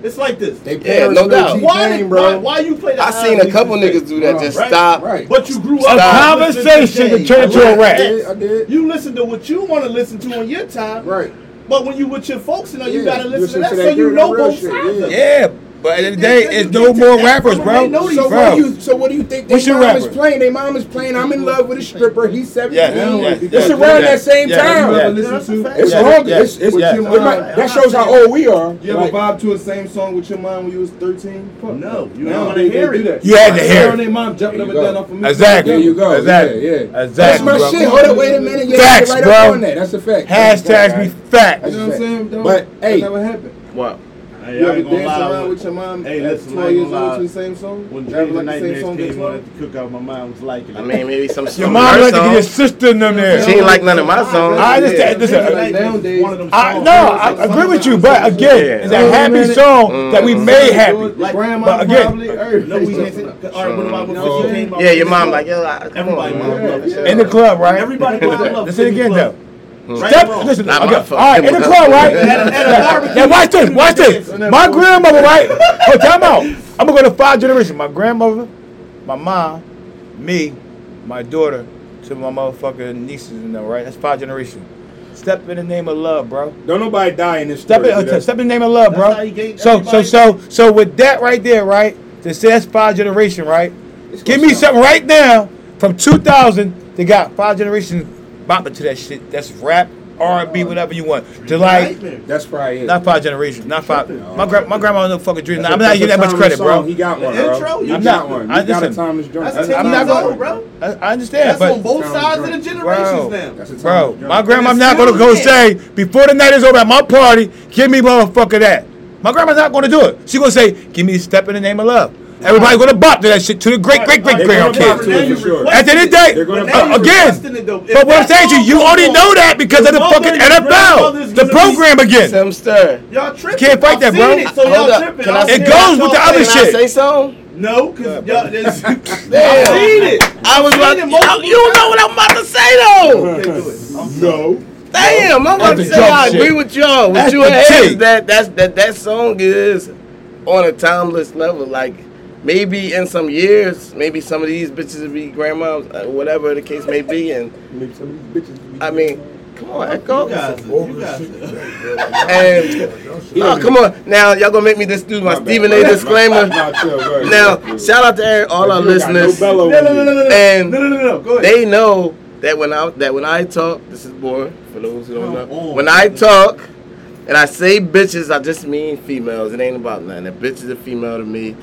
F: it's like this.
E: They
A: Yeah,
E: parents
A: no doubt.
F: Why, did,
E: bro.
F: why, why you play that?
A: I seen a couple niggas do that. Just
F: Right,
A: stop.
E: Right.
F: But you grew
B: A
F: up
A: Stop.
B: conversation to turn into a rap.
E: I did, I did.
F: You listen to what you want to listen to on your time.
E: Right.
F: But when you with your folks, you know, you
E: Yeah,
F: gotta listen,
E: listen
F: to that,
E: to
F: so you know
E: real
F: both
E: shit,
F: sides.
E: yeah.
B: Yeah, but at the end of the day, it's no more rappers, bro.
F: know these
E: So
B: Bro.
E: what do you? So what do you think? Their
B: What's your
E: mom is
B: rapper?
E: playing. Their mom is playing. I'm in love with a stripper. He's 17.
B: Yeah, yeah,
E: it's
B: yeah,
E: around
B: yeah,
E: that same
B: yeah,
E: time.
B: yeah.
D: listen to?
E: It's
B: Yeah,
E: hard. It's, it's,
B: yeah.
E: it might- that shows how old we are.
D: You ever
E: Like,
D: vibe to a same song with your mom when you was 13?
F: No, you
D: Now
F: don't wanna hear it.
B: You had to hear it.
D: Mom jumping up and down off of me.
B: Exactly.
E: There you go.
B: Exactly.
E: Yeah, yeah.
B: Exactly.
E: That's my shit. Hold up, wait a minute. Yeah,
B: Facts, bro.
E: up on that. That's a fact. That's a fact,
B: Hashtags be
E: right?
B: facts.
D: You know what I'm saying? That
E: But,
D: that
E: hey.
D: never happened.
A: What?
F: Hey,
D: You
F: I
D: ever
F: gonna
D: dance around
F: when-
D: with your mom
F: Hey,
D: at
F: listen,
D: 12 years old to the same song?
F: When
D: Rapping
F: Dre's
D: like the same
F: Nightmares
D: song
F: came
D: gets
F: on
D: on?
F: at the cookout, my mom was liking it.
A: I mean, maybe some.
B: Your
A: some
B: mom
A: her
B: like to get your sister in them there.
A: She ain't like none of my songs.
B: I understand. Listen,
F: Dre's
B: uh,
F: Nightmares is
D: nowadays-
F: one of
B: I,
F: songs.
B: no, I agree with you, but again, it's a happy song that we made happy.
F: Like,
D: Grandma
B: but again-
D: probably heard.
F: No, we can't say. All right, what about before she came out?
A: Yeah, your mom like yo. I- Come
F: Everybody
A: on,
F: mom
A: man.
F: loved it.
B: In the club, right?
F: Everybody mom
B: Listen again, though.
F: Right
B: Step, listen,
A: Not
B: okay.
A: my
B: all
A: fault.
B: right, in the club, right?
F: At a- at a barbecue.
B: Now watch this, watch this. My grandmother, right? Oh, time out. I'm gonna go to five generations. My grandmother, my mom, me, my daughter, to my motherfucking nieces and them, right? That's five generations. Step in the name of love, bro.
E: Don't nobody die in this
B: Step
E: story.
B: in,
E: do
B: step in the name of love,
F: That's
B: bro.
F: how you gain
B: So, so, so, so with that right there, right? To say that's five generation, right? Give me something right now from 2000 they got five generations bopping to that shit. That's rap, R&B, whatever you want. To like,
E: That's probably it.
B: not five generations, not five. My gra- my grandma no fucking dream.
E: That's
B: I'm not giving
E: a
B: that much credit,
E: song.
B: bro.
E: He got one,
F: The
E: bro.
F: intro,
E: He
F: you
E: got
B: got
E: one.
B: I
E: got a Thomas Jones.
F: That's
E: That's-
F: 10
B: I'm not gonna-
F: bro.
B: I, I understand,
F: That's
B: but
F: on both sides
E: great.
F: of the generations
B: Bro.
F: now.
E: That's a
B: bro,
E: timeless
B: my
E: joint.
B: grandma's
F: it's
B: not gonna go say before the night is over at my party, give me motherfucker that. My grandma's not gonna do it. She gonna say, give me a step in the name of love. Everybody gonna bop to that shit to the great great great
E: They're
B: great
E: gonna bop
B: grandkids.
E: to it for sure.
B: At the end of the day, uh, again. But what I'm saying to you, you only know that because of the fucking NFL, the program again.
A: Some stir.
F: Y'all tripping.
B: Can't fight that, bro.
F: It, so
A: Hold
F: y'all
A: up.
F: tripping.
A: Can I
F: I've
A: say-
F: seen
B: It goes with the other shit.
A: say something?
F: No, because y'all. There's, I've seen it.
A: I was about.
F: seen it
A: You don't know what I'm about to say though.
F: Okay, do it. I'm
E: No.
A: Damn, I'm about to say I
B: jump
A: agree
B: shit.
A: with y'all. What
B: That's
A: you
B: the
A: had is
B: take.
A: that that's that that song is on a timeless level. Like maybe in some years, maybe some of these bitches will be grandmas, uh, whatever the case may be. And
E: Maybe some of these bitches
A: I mean, come on, Echo.
F: You guys, you guys.
A: And oh, come on, now y'all gonna make me just do my
E: My.
A: Stephen A. disclaimer.
E: Nah, chill, go ahead.
A: Now, shout out to every- all our
E: You ain't got no
A: listeners.
F: No, no, no, no, no, no.
A: And
F: No, no, no, no. Go ahead.
A: they know that when I that when I talk, this is boring for those who don't know. When I talk and I say bitches, I just mean females. It ain't about nothing. A bitch is a female to me,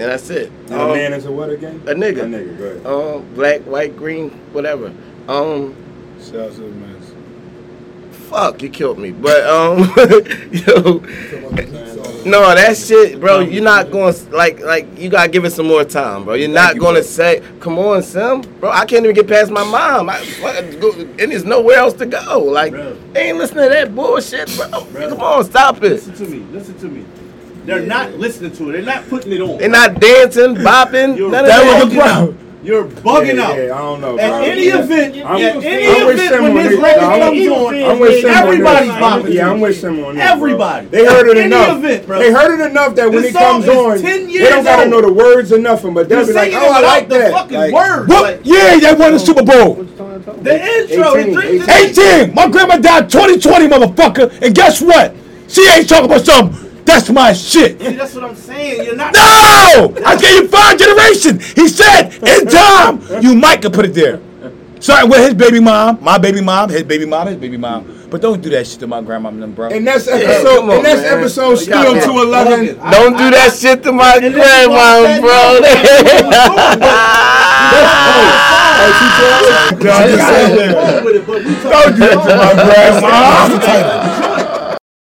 A: and that's it.
E: And a
A: Um,
E: man is a what again?
A: a nigga.
E: A nigga, go ahead.
A: um, black, white, green, whatever. Um,
B: Shout out to the man.
A: fuck, you killed me. But um, yo, no, that shit, bro. You're not going to like like you gotta give it some more time, bro. You're not
E: you,
A: gonna
E: bro.
A: say, "Come on, Sim, bro." I can't even get past my mom. I, go, and there's nowhere else to go. Like,
F: Bro.
A: ain't listening to that bullshit, bro. Come on, stop it.
F: Listen to me. Listen to me. They're not listening to it. They're not putting it on.
A: They're not dancing, bopping,
F: You're
A: none
B: That
A: that.
B: was the problem.
F: You're bugging
E: Yeah,
F: out.
E: yeah, I don't know,
F: At
E: bro.
F: any event,
E: I'm-
F: at
E: I'm
F: any
E: with
F: event
E: Sim
F: when
E: on
F: this
E: this,
F: record
E: dog.
F: comes
I: I'm-
F: on,
E: I'm with Sim on
F: everybody's
E: this.
F: bopping
E: Yeah, I'm with Sim on this.
F: Everybody.
E: Bro. They heard it
F: Any
E: enough.
F: event, bro.
E: They heard it enough that when it comes on,
F: 10
E: they don't gotta
F: old.
E: know the words or nothing, but they'll be like, "Oh, I like
F: the
E: that."
F: fucking
E: Like,
F: words.
B: What
F: Like,
B: year they won the Super Bowl?
F: the intro,
E: 18,
B: 18. My grandma died 2020, motherfucker. And guess what? She ain't talking about something. That's my shit.
F: See, that's what I'm saying. You're not.
B: No! I gave you five generations. He said, in time, you might could put it there. Starting with his baby mom, my baby mom, his baby mom, his baby mom. But don't do that shit to my grandma and them, bro.
E: And that's
A: come
E: episode.
A: on,
E: and that's
A: man.
E: episode still
A: Y'all
E: two eleven.
F: bugging.
A: Don't do that shit to my
F: And this is what I'm
A: grandma, bro.
F: Don't
B: Don't do that to my grandma.